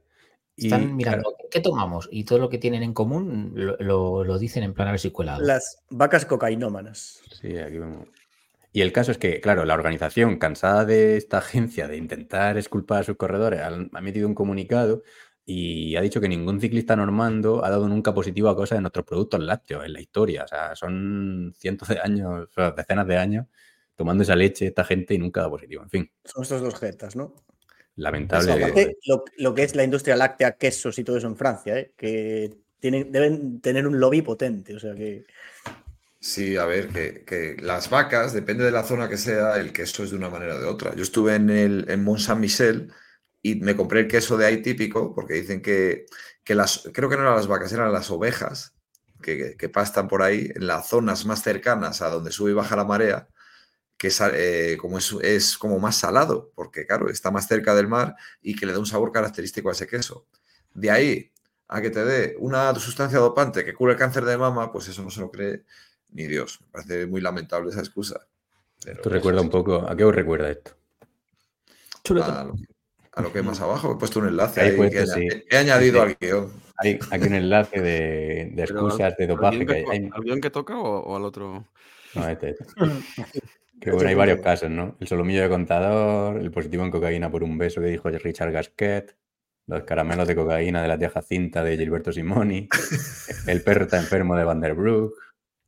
Y, Están claro, mirando qué tomamos y todo lo que tienen en común lo, lo- lo dicen en plan a ver si cuela algo. Las vacas cocainómanas. Sí, aquí vemos. Y el caso es que, claro, la organización, cansada de esta agencia de intentar esculpar a sus corredores, ha metido un comunicado y ha dicho que ningún ciclista normando ha dado nunca positivo a cosas de nuestros productos lácteos en la historia. O sea, son cientos de años, o sea, decenas de años tomando esa leche esta gente y nunca da positivo. En fin, Son estos dos jetas, ¿no? lamentable. Eso, Aparte, lo, lo que es la industria láctea, quesos y todo eso en Francia, ¿eh? que tienen, deben tener un lobby potente. O sea que. Sí, a ver, que, las vacas, depende de la zona que sea, el queso es de una manera o de otra. Yo estuve en, el, Mont Saint-Michel y me compré el queso de ahí típico porque dicen que, que las, creo que no eran las vacas, eran las ovejas que, pastan por ahí en las zonas más cercanas a donde sube y baja la marea, que es, eh, como es, es como más salado, porque claro, está más cerca del mar y que le da un sabor característico a ese queso. De ahí a que te dé una sustancia dopante que cure el cáncer de mama, pues eso no se lo cree ni Dios. Me parece muy lamentable esa excusa. Pero Esto recuerda un poco. ¿A qué os recuerda esto? a, lo, a lo que hay más abajo. He puesto un enlace Ahí ahí puesto, que sí. he, he añadido Sí. al guion. Hay aquí un enlace de, de Pero excusas de ¿al dopaje. guion Que que hay, hay- ¿Al guion que toca o, o al otro? no, este, este. Que Este bueno, hay es varios casos, ¿no? El solomillo de contador, el positivo en cocaína por un beso que dijo Richard Gasquet, los caramelos de cocaína de la tía Jacinta de Gilberto Simoni, el perro está enfermo de Vanderbrook,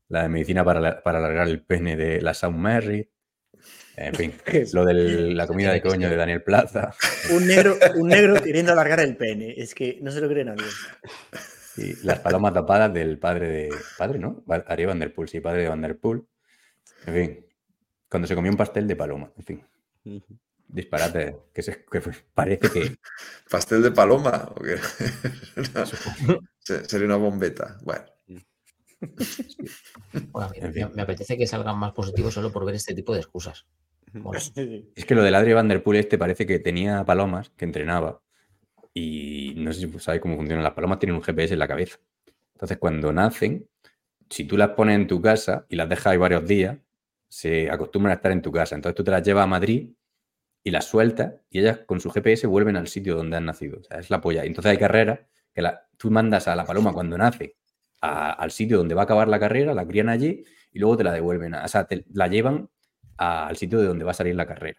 la de medicina para, la- para alargar el pene de la Sound Mary, en fin, lo de la comida de coño de Daniel Plaza Un negro, un negro queriendo alargar el pene. Es que no se lo cree nadie. y las palomas tapadas del padre de... ¿Padre, no? Ari Vanderpool, sí, padre de Vanderpool. En fin, cuando se comió un pastel de paloma, en fin. Disparate, que, se, que parece que ¿Pastel de paloma? ¿o qué? Se- Sería una bombeta. Bueno, Bueno, me- En fin. me, me apetece que salgan más positivos solo por ver este tipo de excusas. Es que lo del Adri Van Der Poel este parece que tenía palomas que entrenaba y no sé si sabéis cómo funcionan. Las palomas tienen un GPS en la cabeza. Entonces, cuando nacen, si tú las pones en tu casa y las dejas ahí varios días, se acostumbran a estar en tu casa. Entonces tú te las llevas a Madrid y las sueltas y ellas con su GPS vuelven al sitio donde han nacido. O sea, es la polla. Y Entonces hay carreras que la- tú mandas a la paloma cuando nace a- al sitio donde va a acabar la carrera, la crían allí y luego te la devuelven. a- o sea, te la llevan a- al sitio de donde va a salir la carrera.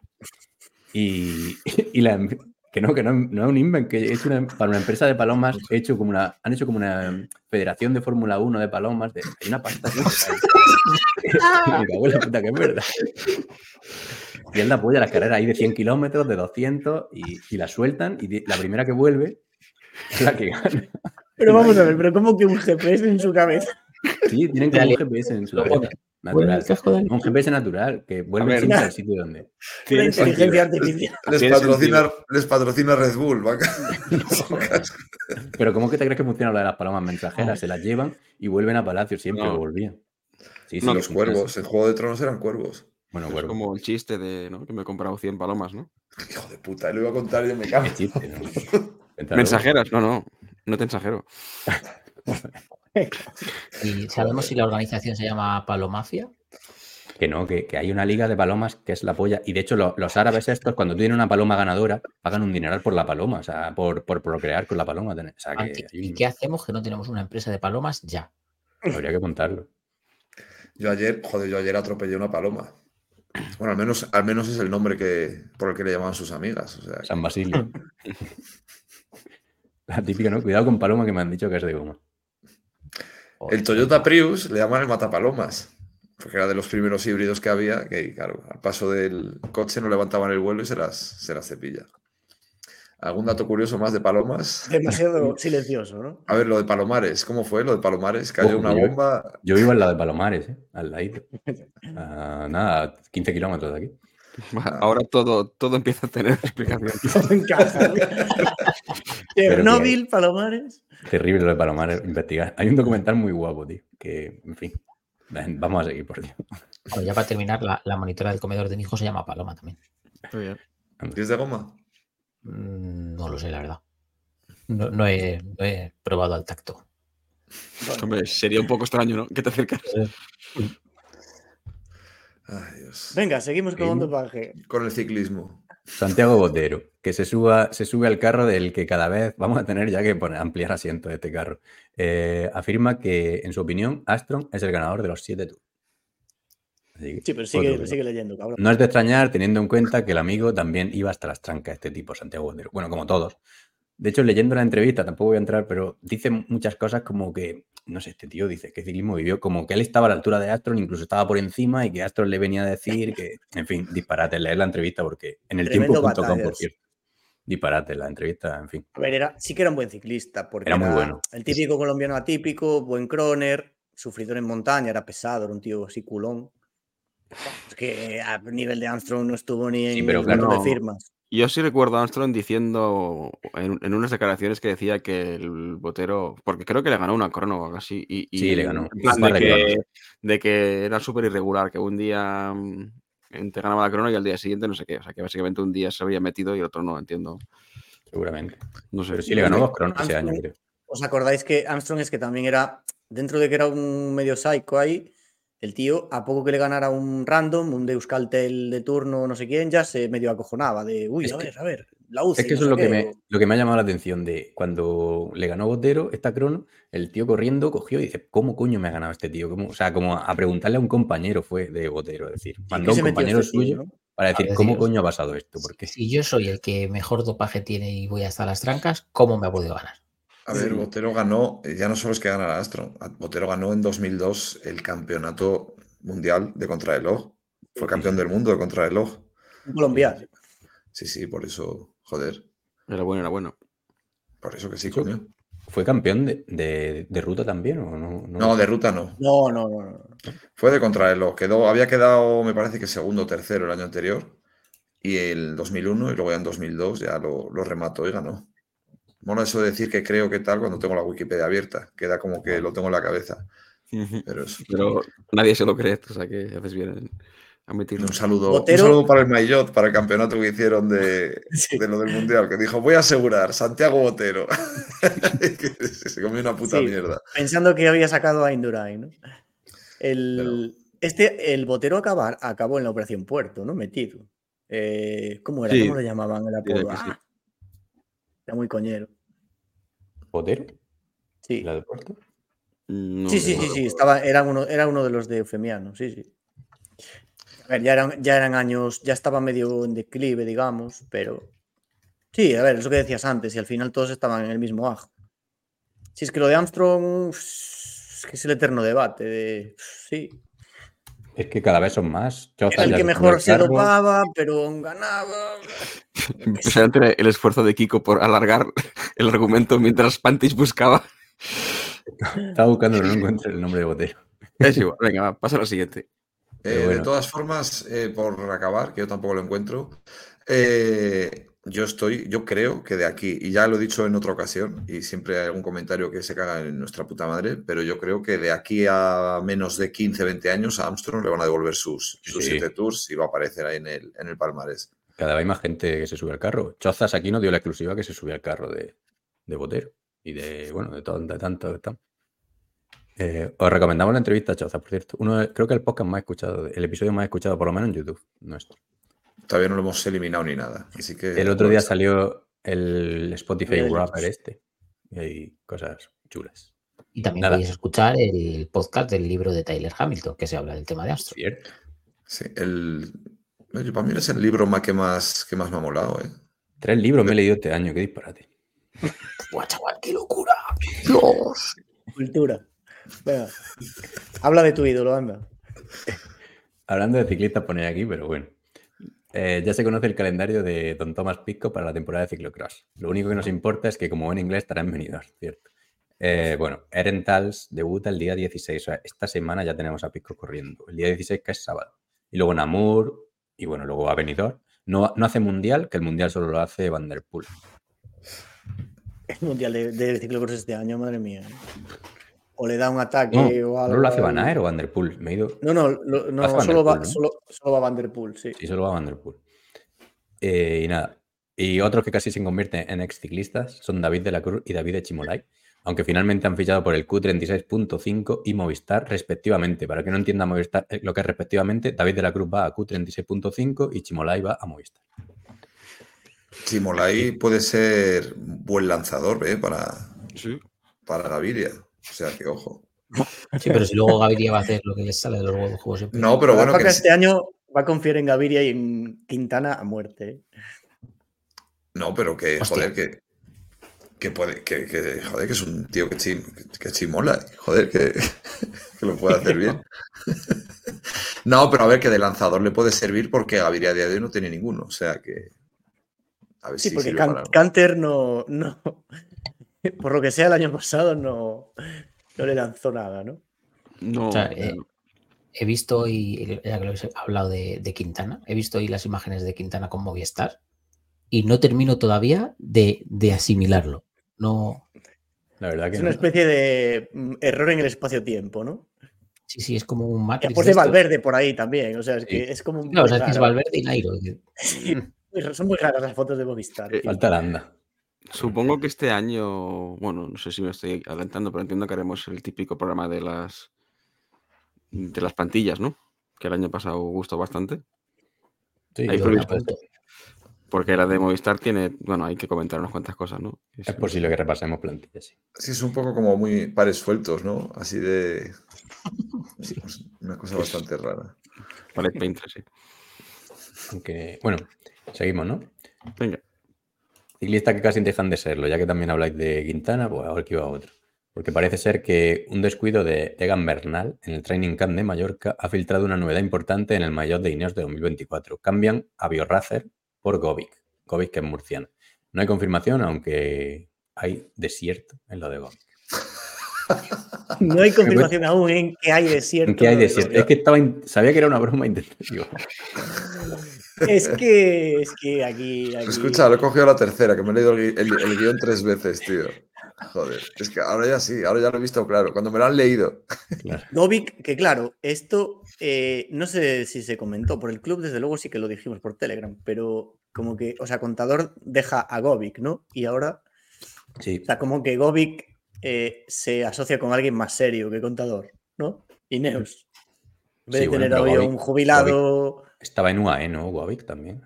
Y, y la, em- que no, que no, no es un invent, que es una, para una empresa de palomas hecho como una, han hecho como una federación de Fórmula 1 de palomas. De, hay una pasta. Me cago en la puta que es verdad. Y él la apoya las carreras ahí de 100 kilómetros, de 200, y, y la sueltan, y la primera que vuelve es la que gana. Pero vamos a ver, pero ¿cómo que un GPS en su cabeza? Sí, tienen como un GPS en su cabeza. Natural. Un GPS natural, que vuelve siempre al sitio donde. Inteligencia artificial. les patrocina, les patrocina Red Bull. va. Pero ¿cómo que te crees que funciona lo de las palomas mensajeras? Se las llevan y vuelven a Palacio siempre, No. volvían. Sí, sí, No, que Los cuervos. En Juego de Tronos eran cuervos. Bueno, Es como el chiste de ¿no? que me he comprado 100 palomas, ¿no? Hijo de puta, lo iba a contar y yo me cago. Mensajeras, no, no. No te ensajero. ¿Y sabemos si la organización se llama Palomafia? Que no, que, que hay una liga de palomas que es la polla. Y de hecho, lo- los árabes estos, cuando tienen una paloma ganadora, pagan un dineral por la paloma, o sea, por, por procrear con la paloma. O sea, que ¿qué- hay ¿Y qué hacemos que no tenemos una empresa de palomas ya? habría que contarlo. Yo ayer, joder, yo ayer atropellé una paloma. Bueno, al menos, al menos es el nombre que, por el que le llamaban sus amigas. O sea, San Basilio. La típica, ¿no? Cuidado con paloma que me han dicho que es de goma. el Toyota Prius le llaman el matapalomas. Porque era de los primeros híbridos que había, que claro, al paso del coche no levantaban el vuelo y se las, se las cepilla. ¿Algún dato curioso más de Palomas? Demasiado silencioso, ¿no? A ver, lo de Palomares, ¿cómo fue lo de Palomares? Cayó Ojo, una yo- bomba. Yo vivo en la de Palomares, ¿eh? al ladito. Ah, nada, 15 kilómetros de aquí. Ahora todo, todo empieza a tener explicación. Chernobyl, Palomares. Terrible lo de Palomares, investigar. Hay un documental muy guapo, tío, que, en fin, ven, vamos a seguir por Dios. Bueno, ya para terminar, la, la monitora del comedor de mi hijo se llama Paloma también. Muy bien. ¿Y es de goma? Mm, No lo sé, la verdad. No, no he, no he probado al tacto. Hombre, sería un poco extraño, ¿no? Que te acercas. Ay, Dios. Venga, seguimos con dopaje. Con el ciclismo. Santiago Botero, que se suba, se sube al carro del que cada vez vamos a tener ya que poner, ampliar asiento de este carro. Eh, afirma que, en su opinión, Astron es el ganador de los siete tours. Así que, Sí, pero sigue, leyendo, cabrón. No es de extrañar teniendo en cuenta que el amigo también iba hasta las trancas, este tipo, Santiago Botero. Bueno, como todos. De hecho, leyendo la entrevista, tampoco voy a entrar, pero dice muchas cosas como que, no sé, este tío dice que ciclismo vivió como que él estaba a la altura de Astron, incluso estaba por encima y que Astron le venía a decir que, en fin, disparate, leer la entrevista porque en el tiempo.com, por cierto. Disparate, la entrevista, en fin. A ver, era, sí que era un buen ciclista, porque Era muy bueno. el típico colombiano atípico, buen croner, sufridor en montaña, era pesado, era un tío así culón. Es que a nivel de Armstrong no estuvo ni en Sí, pero claro, de firmas. Yo sí recuerdo a Armstrong diciendo en, en unas declaraciones que decía que el botero, porque creo que le ganó una crono o algo así. Y, y Sí, le ganó. de, que, de que era súper irregular, que un día mm, te ganaba la crono y al día siguiente no sé qué. O sea, que básicamente un día se había metido y el otro no, entiendo. Seguramente. No sé. Pero sí le ganó dos cronos ese año, creo. ¿Os acordáis que Armstrong es que también era, dentro de que era un medio psycho ahí, el tío, a poco que le ganara un random, un Deuskaltel de turno, no sé quién, ya se medio acojonaba de, uy, Es a que- ver, a ver, la UCI. Es que eso no es lo que, me, lo que me ha llamado la atención de cuando le ganó Botero esta crono, el tío corriendo cogió y dice, ¿cómo coño me ha ganado este tío? ¿Cómo? O sea, como a preguntarle a un compañero fue de Botero, es decir, ¿en mandó un compañero este tío, suyo no? para decir, ver, ¿cómo coño ha pasado esto? Porque Si yo soy el que mejor dopaje tiene y voy hasta las trancas, ¿cómo me ha podido ganar? A ver, Botero ganó, eh, ya no solo es que gana la Astro, Botero ganó en 2002 el campeonato mundial de contrarreloj. Fue campeón del mundo de contrarreloj. Un colombiano. Sí, sí, por eso, joder, Era bueno, era bueno. por eso que sí, coño. ¿fue campeón de, de- de ruta también o no? No, de ruta no. No, no, no. no. Fue de contrarreloj. Quedó, había quedado, me parece que segundo o tercero el año anterior. Y el 2001 y luego ya en 2002 ya lo, lo remató y ganó. Mola eso de decir que creo que tal cuando tengo la Wikipedia abierta. Queda como que lo tengo en la cabeza. Pero nadie se lo cree, o sea que haces bien en admitirlo. un saludo, Botero- un saludo para el Maillot, para el campeonato que hicieron de, Sí. de lo del Mundial, que dijo, voy a asegurar, Santiago Botero. Que se comió una puta Sí. mierda. Pensando que había sacado a Indurain, ¿no? El, este, el botero acabar, acabó en la Operación Puerto, ¿no? Metido. Eh, ¿Cómo era? Sí. ¿Cómo le llamaban el apodo? Era muy coñero. ¿Botero? Sí. ¿La de Puerto? No sí, sí, sí, sí, estaba, era, uno, era uno de los de Eufemiano, sí, sí. A ver, ya eran, ya eran años, ya estaba medio en declive, digamos, pero sí, a ver, es lo que decías antes, y al final todos estaban en el mismo ajo. Si es que lo de Armstrong es que es el eterno debate de sí, Es que cada vez son más. Era el que mejor se dopaba, pero ganaba. Impresionante el esfuerzo de Kiko por alargar el argumento mientras Pantis buscaba. Estaba buscando, no encuentro el nombre de Botero. Es igual, venga, va, pasa a lo siguiente. Eh, bueno. De todas formas, eh, por acabar, que yo tampoco lo encuentro, eh, yo estoy, yo creo que de aquí, y ya lo he dicho en otra ocasión, y siempre hay algún comentario que se caga en nuestra puta madre, pero yo creo que de aquí a menos de 15, 20 años a Armstrong le van a devolver sus, sus Sí. siete tours y va a aparecer ahí en el, en el palmarés. Cada vez hay más gente que se sube al carro. Chozas aquí no dio la exclusiva que se subía al carro de, de Botero. Y de, bueno, de, todo, de tanto. De tanto. Eh, os recomendamos la entrevista a Chozas, por cierto. Uno, creo que el podcast más escuchado, el episodio más escuchado, por lo menos en YouTube, nuestro. Todavía no lo hemos eliminado ni nada. Así que El otro día salió el Spotify El- Rapper este. Y hay cosas chulas. Y también Nada. podéis escuchar el podcast del libro de Tyler Hamilton, que se habla del tema de Astro. ¿Cierto? Sí, el, para mí es el libro más que más, que más me ha molado. ¿eh? Tres libros me he leído este año, qué disparate. ¡Buah, chaval, qué locura! Cultura. Venga. Habla de tu ídolo, anda. Hablando de ciclistas, poner aquí, pero bueno. Eh, ya se conoce el calendario de Don Thomas Pico para la temporada de ciclocross. Lo único que nos importa es que, como buen inglés, estará en venidos, ¿cierto? Eh, bueno, Erentals debuta el día 16. O sea, esta semana ya tenemos a Pico corriendo. El día 16, que es sábado. Y luego Namur, y bueno, luego Benidorm. No, no hace mundial, que el mundial solo lo hace Van der Poel. El mundial de, de ciclocross este año, madre mía. O le da un ataque No, o algo. ¿no lo hace Van Aert o Van der Poel? Me he ido. No, no, lo- solo, va, ¿no? solo, solo va Van der Poel, sí. Sí, solo va Van der Poel. Eh, y nada. Y otros que casi se convierten en ex ciclistas son David de la Cruz y David de Chimolay, aunque finalmente han fichado por el Q36.5 y Movistar respectivamente. Para que no entienda Movistar eh, lo que es respectivamente, David de la Cruz va a Q36.5 y Chimolay va a Movistar. Simolai puede ser buen lanzador ¿eh? para, Sí. para Gaviria. O sea que ojo. Sí, pero si luego Gaviria va a hacer lo que les sale de los juegos siempre. No, pero bueno, que este año va a confiar en Gaviria y en Quintana a muerte. ¿eh? No, pero que, Hostia. joder, que, que puede, que, que, joder, que es un tío que, chim, que chimola, joder, que, que lo puede hacer bien. No, pero a ver, que de lanzador le puede servir porque Gaviria a día de hoy no tiene ninguno, o sea que... A ver Sí, si porque Can- para. Canter no, no. Por lo que sea, el año pasado no, no le lanzó nada, ¿no? No. O sea, eh, he visto hoy, ya que lo he hablado de, de Quintana, he visto hoy las imágenes de Quintana con Movistar y no termino todavía de, de asimilarlo. No, La verdad que Es no. una especie de mm, error en el espacio-tiempo, ¿no? sí, sí, es como un Y Matrix. después de. Valverde por ahí también. O sea, es Sí. que es como. Claro, o muy sea, es que es. Valverde y Nairo. Sí, son muy raras las fotos de Movistar. Eh. Falta Landa. Supongo que este año, bueno, no sé si me estoy adelantando, pero entiendo que haremos el típico programa de las de las plantillas, ¿no? Que el año pasado gustó bastante. Sí, Ahí. Porque la de Movistar tiene, bueno, hay que comentar unas cuantas cosas, ¿no? es posible que repasemos plantillas. Sí. Sí, es un poco como muy pares sueltos, ¿no? Así de... pues, una cosa bastante rara. Para el Painter, sí. Aunque, bueno, seguimos, ¿no? Venga. Ciclistas que casi dejan de serlo, ya que también habláis de Quintana, pues ahora que iba otro. Porque parece ser que un descuido de Egan Bernal en el Training Camp de Mallorca ha filtrado una novedad importante en el maillot de Ineos de 2024. Cambian a Biorracer por Govic. Govic que es murciano. No hay confirmación, aunque hay desierto en lo de Govic. No hay confirmación aún en que hay desierto. ¿En qué hay de- desierto? Es que estaba in- sabía que era una broma digo, Es que, es que aquí. aquí- Escucha, lo he cogido la tercera, que me he leído el, gui- el- el guion tres veces, tío. Joder, es que ahora ya sí, ahora ya lo he visto claro. Cuando me lo han leído. claro. Que claro, esto eh, no sé si se comentó por el club, desde luego sí que lo dijimos por Telegram, pero como que, o sea, Contador deja a Govic, ¿no? Y ahora, Sí, o sea, como que Govic eh, se asocia con alguien más serio que Contador, ¿no? Ineos. En vez Sí, de tener hoy a Govic- un jubilado. Estaba en UAE, ¿no? Govic también.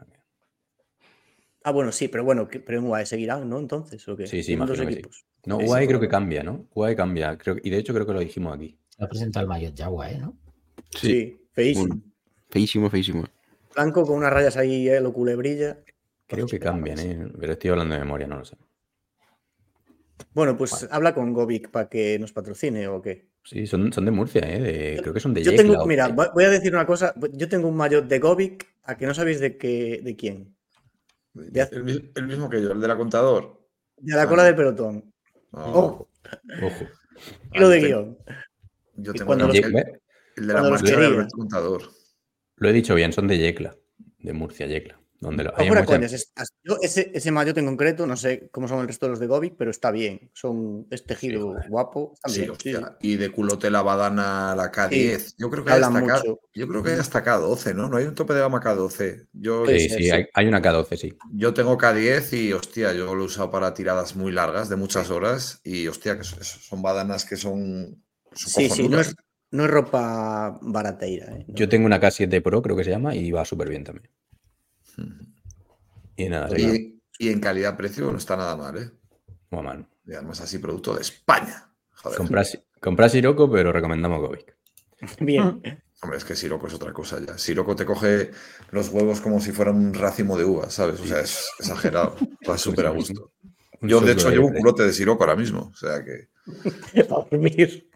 Ah, bueno, sí, pero bueno, pero en UAE seguirán, ¿no? Entonces, ¿o qué? Sí, sí, imagino que sí. equipos. No, UAE sí, creo que cambia, ¿no? UAE cambia. Creo, y de hecho creo que lo dijimos aquí. Se ha presentado el maillot Yagua, ¿eh? ¿no? Sí. Sí, feísimo. Bueno. Feísimo, feísimo. Blanco con unas rayas ahí, eh, lo culebrilla. Creo que cambian, ¿eh? Pero estoy hablando de memoria, no lo sé. Bueno, pues habla con Govic para que nos patrocine o qué. Sí, son, son de Murcia, ¿eh? De- creo que son de Yo Yecla tengo, o mira, voy a decir una cosa. Yo tengo un maillot de Govic, a que no sabéis de qué, de quién. El, mi- el mismo que yo, el de la contador. De la Ah, cola del pelotón. No, Ojo, Ojo. hilo de te- guion. Yo Y tengo cuando el, los- el- Ye- el de la marcha del contador. Lo he dicho bien, son de Yecla. De Murcia, Yecla. Donde lo, hay mucha- es- yo ese, ese maillot en concreto, no sé cómo son el resto de los de Govic, pero está bien. Son es tejido guapo. Sí, sí. Y de culote la badana la K10. Yo creo que hay hasta K, yo creo que hay hasta K12, ¿no? No hay un tope de gama K12. Yo, Puede Sí, sí, sí. hay, hay una K12, sí. yo tengo K10 y hostia, yo lo he usado para tiradas muy largas, de muchas horas. Y hostia, que son- son badanas que son. son Sí, sí, no es, no es ropa barateira. ¿eh? No. Yo tengo una K7 Pro, creo que se llama, y va súper bien también. Y nada. Y, y en calidad-precio no está nada mal, ¿eh? A mano. Y además así, producto de España. Joder. Compras, compras Siroco, pero recomendamos Govic. Bien. Hombre, es que Siroco es otra cosa ya. Siroco te coge los huevos como si fuera un racimo de uvas, ¿sabes? O sea, es exagerado. Va súper a gusto. Yo, de hecho, llevo un culote de Siroco ahora mismo. O sea que. Para dormir.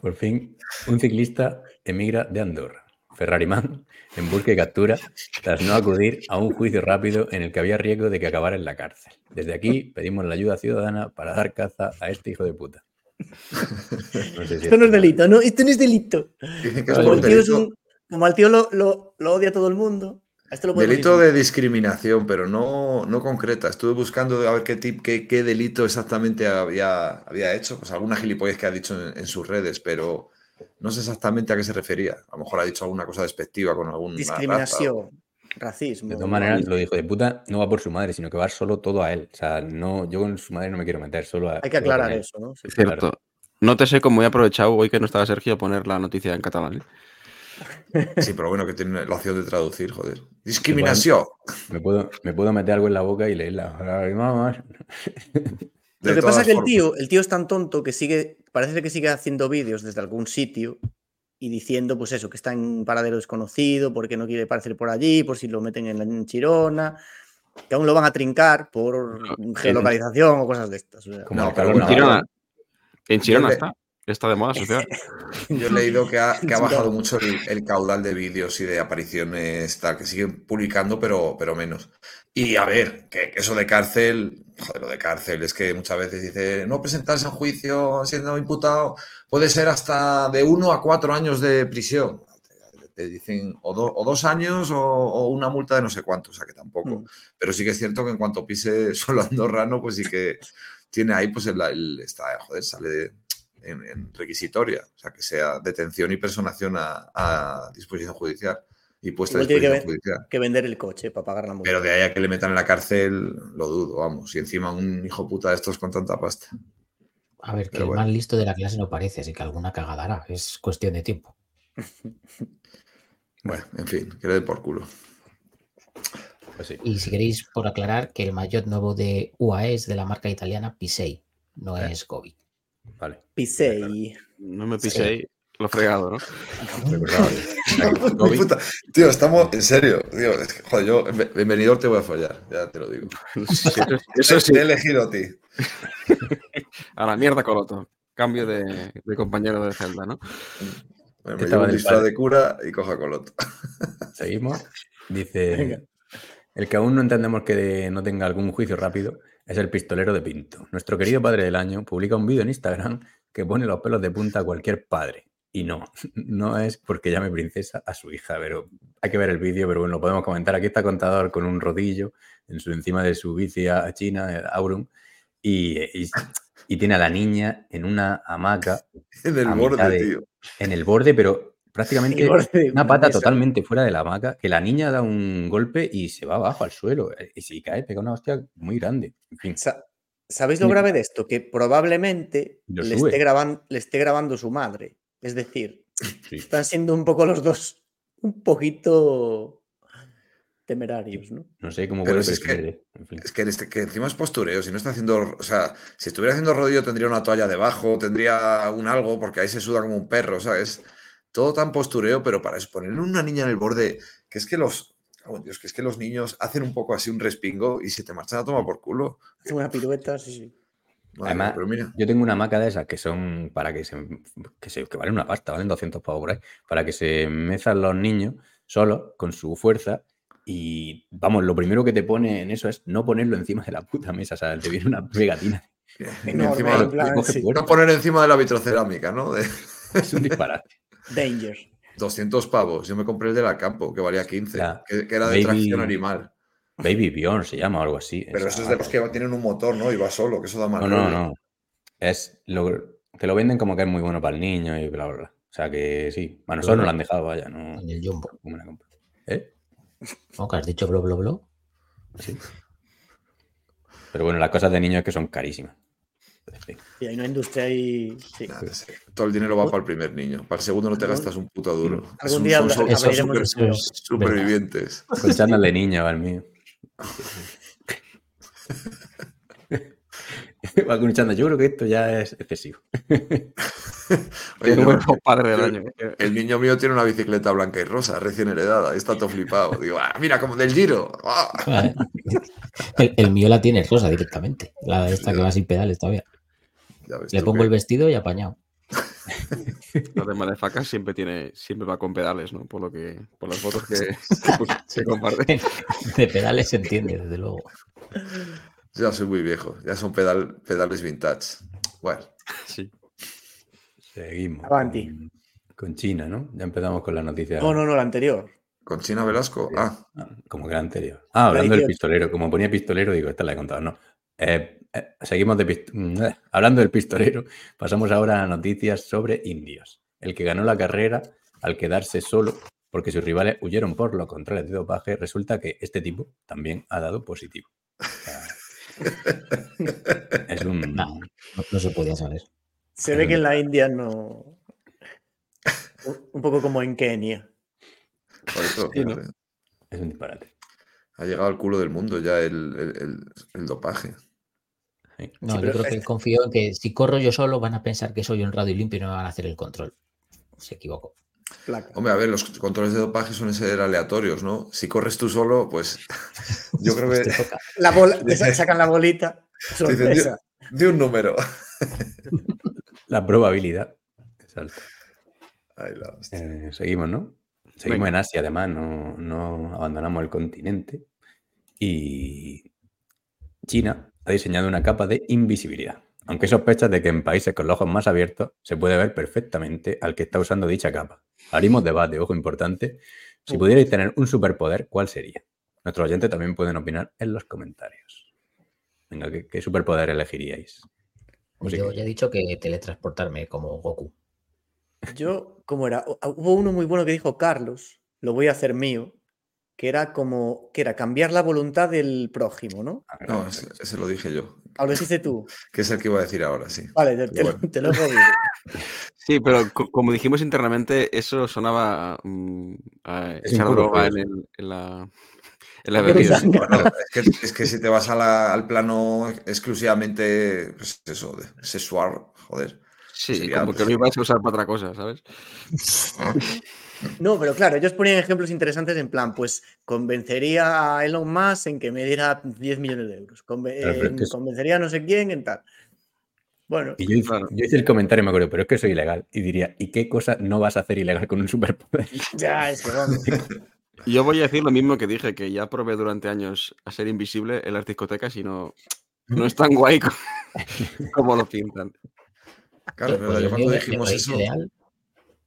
Por fin, un ciclista emigra de Andorra. Ferrari Man en busca y captura tras no acudir a un juicio rápido en el que había riesgo de que acabara en la cárcel. Desde aquí pedimos la ayuda ciudadana para dar caza a este hijo de puta. No sé si Esto no es delito, ¿no? Esto no es delito. Dicen que. Como el tío, es delito, un- como al tío lo, lo- lo odia todo el mundo. A este lo delito decir. de discriminación, pero no, no concreta. Estuve buscando a ver qué, tip, qué, qué delito exactamente había, había hecho. Pues alguna gilipollas que ha dicho en, en sus redes, pero no sé exactamente a qué se refería. A lo mejor ha dicho alguna cosa despectiva con algún Discriminación, racismo. De todas maneras, lo dijo de puta no va por su madre, sino que va solo todo a él. O sea, no, yo con su madre no me quiero meter, solo a. Hay que aclarar eso, ¿no? Sí. Cierto. No te sé cómo he aprovechado hoy que no estaba Sergio a poner la noticia en catalán. ¿eh? Sí, pero bueno, que tiene la opción de traducir, joder. Discriminación. Me puedo, me puedo meter algo en la boca y leerla. Lo que pasa es que el tío, el tío es tan tonto que sigue, parece que sigue haciendo vídeos desde algún sitio y diciendo, pues eso, que está en un paradero desconocido, porque no quiere aparecer por allí, por si lo meten en la en Chirona, que aún lo van a trincar por geolocalización o cosas de estas. o sea. Como No, el pero Carlos bueno, Navarro. Chirona. En Chirona le- está. Está de moda social. Yo he leído que ha, que ha bajado mucho el, el caudal de vídeos y de apariciones, tal, que siguen publicando, pero, pero menos. Y a ver, que, que eso de cárcel, joder, lo de cárcel, es que muchas veces dice, no presentarse en juicio siendo imputado puede ser hasta de uno a cuatro años de prisión. Te dicen o, do- o dos años o, o una multa de no sé cuánto, o sea que tampoco. Mm. Pero sí que es cierto que en cuanto pise suelo andorrano, pues sí que tiene ahí, pues el, el- está, joder, sale de- en, en requisitoria, o sea que sea detención y personación a, a disposición judicial y puesta a Igual tiene que disposición ver- judicial. Que vender el coche para pagar la multa. Pero de ahí a que le metan en la cárcel, lo dudo, vamos. Y encima un hijo puta de estos con tanta pasta. A ver, que Pero el bueno. más listo de la clase no parece, así que alguna cagadara. Es cuestión de tiempo. Bueno, en fin, que le dé por culo. Pues sí. Y si queréis, por aclarar, que el maillot nuevo de UAE es de la marca italiana Pisei, no Eh. es Gobi. Vale. Pisé y... No me piséis lo fregado, ¿no? Covid, puta- Tío, estamos en serio. Tío, es que, joder, yo en venidor te voy a follar, ya te lo digo. Eso sí, Te he elegido a ti. a la mierda Coloto. Cambio de, de compañero de celda, ¿no? Bueno, me Estaba llevo un disfraz de cura y cojo a Coloto. Seguimos. Dice: El que aún no entendemos que no tenga algún juicio rápido es el pistolero de Pinto. Nuestro querido padre del año publica un vídeo en Instagram que pone los pelos de punta a cualquier padre. Y no, no es porque llame princesa a su hija, pero hay que ver el vídeo, pero bueno, lo podemos comentar. Aquí está Contador con un rodillo en su, encima de su bici a China, el Aurum, y, y- y tiene a la niña en una hamaca En el borde, de- tío. en el borde, pero prácticamente borde una pata totalmente fuera de la hamaca, que la niña da un golpe y se va abajo al suelo. eh, Y si cae, pega una hostia muy grande. En fin, Sa- ¿Sabéis lo grave de esto? Que probablemente le esté, graban- le esté grabando su madre. Es decir, sí. están siendo un poco los dos un poquito temerarios, ¿no? no sé cómo puede si es que- presumir, en fin. Es que, este- que encima es postureo, si no está haciendo, o sea, si estuviera haciendo rodillo tendría una toalla debajo, tendría un algo, porque ahí se suda como un perro, ¿sabes? Todo tan postureo, pero para exponer una niña en el borde, que es que los, oh, Dios, que es que los niños hacen un poco así un respingo y se te marchan a tomar por culo. Hace Una pirueta, sí, sí. Además, mía, pero mira, Yo tengo una hamaca de esas que son para que se, que se que valen una pasta, valen 200 pavos por ahí, para que se mezan los niños solos con su fuerza y vamos, lo primero que te pone en eso es no ponerlo encima de la puta mesa, o sea, te viene una pegatina. sí. fuerza. no poner encima de la vitrocerámica, ¿no? De Es un disparate. Danger. 200 pavos. Yo me compré el de la Campo, que valía 15, Ya. que, que era de Baby- tracción animal. Baby Bjorn se llama o algo así. Pero eso es de los que tienen un motor, ¿no? Y va solo, que eso da mal No, no, no. Es lo, te lo venden como que es muy bueno para el niño y bla, bla, bla. O sea que sí. A nosotros nos lo han dejado, vaya. No, En el Jumbo. no me la compro. ¿Eh? ¿No? Que has dicho blo, blo, blo. Sí. Pero bueno, las cosas de niños es que son carísimas. Fin. Y hay una industria ahí. Sí. Nada, sí. Todo el dinero va para el primer niño. Para el segundo no te gastas un puto duro. algún Es un- día son, son- son super- supervivientes. Con chándal de niño va el mío. Va con un chándal. Yo creo que esto ya es excesivo. Oye, Qué no, bueno padre del yo- año. ¿eh? el niño mío tiene una bicicleta blanca y rosa, recién heredada. Está todo flipado. Digo, "Ah, mira, como del giro. Ah". El, el mío la tiene rosa directamente. La esta que va sin pedales todavía. Le pongo que- el vestido y apañado. Lo de Madefacas siempre tiene, siempre va con pedales, ¿no? Por lo que, por las fotos que, que, pues, se comparten. De pedales se entiende, desde luego. Ya soy muy viejo, ya son pedal, pedales vintage. Bueno, Sí. Seguimos. Avanti. Con, con China, ¿no? Ya empezamos con la noticia. No, no, no, la anterior. con China Velasco. Ah, Ah, Como que la anterior. Ah, hablando del 18. pistolero. Como ponía pistolero, digo, esta la he contado, ¿no? Eh, seguimos de pist- mm, eh, hablando del pistolero. Pasamos ahora a noticias sobre indios. El que ganó la carrera al quedarse solo porque sus rivales huyeron por los controles de dopaje, resulta que este tipo también ha dado positivo. O sea, es un... No, no, se podía saber. Se ve que en la India no. Un- poco como en Kenia. por eso, Sí, ¿no? fíjate, Es un disparate. ha llegado al culo del mundo ya el, el- el- el dopaje. No, Sí, yo creo que es- confío en que si corro yo solo van a pensar que soy honrado y limpio y no me van a hacer el control. Se equivocó. Placa. Hombre, a ver, los controles de dopaje suelen ser aleatorios, ¿no? Si corres tú solo, pues yo creo Pues que. La bola, sacan la bolita. Sorpresa. de un número. La probabilidad hostia. Eh, seguimos, ¿no? Seguimos Venga. en Asia, además, no, no abandonamos el continente. Y China ha diseñado una capa de invisibilidad. Aunque hay sospechas de que en países con los ojos más abiertos se puede ver perfectamente al que está usando dicha capa. Abrimos debate, ojo importante. Si pudierais tener un superpoder, ¿cuál sería? Nuestros oyentes también pueden opinar en los comentarios. Venga, ¿qué, qué superpoder elegiríais? Pues yo ya he dicho que teletransportarme como Goku. Yo, ¿cómo era? Hu- Hubo uno muy bueno que dijo Carlos, lo voy a hacer mío, que era como, que era cambiar la voluntad del prójimo, ¿no? No, ese, ese lo dije yo, Ahora lo dijiste tú. que es el que iba a decir ahora, sí. Vale, te, te lo- Bueno. te lo. Sí, pero co- como dijimos internamente, eso sonaba mm, a Es echar feo. en, el- en la, en la Pero bebida. Bueno, es que, es que si te vas a la- al plano exclusivamente, pues eso, de sexual, joder. Sí, Sería, como que pues, lo ibas a usar para otra cosa, ¿sabes? No, pero claro, ellos ponían ejemplos interesantes en plan, pues convencería a Elon Musk en que me diera 10 millones de euros. Convencería a no sé quién en tal. Bueno, Y yo hice, Claro. yo hice el comentario, me acuerdo, pero es que soy ilegal. Y diría, ¿y qué cosa no vas a hacer ilegal con un superpoder? ya es que vamos. Y Yo voy a decir lo mismo que dije, que ya probé durante años a ser invisible en las discotecas y no, no es tan guay co- como lo pintan. Claro, es Pues yo cuando dijimos eso, ideal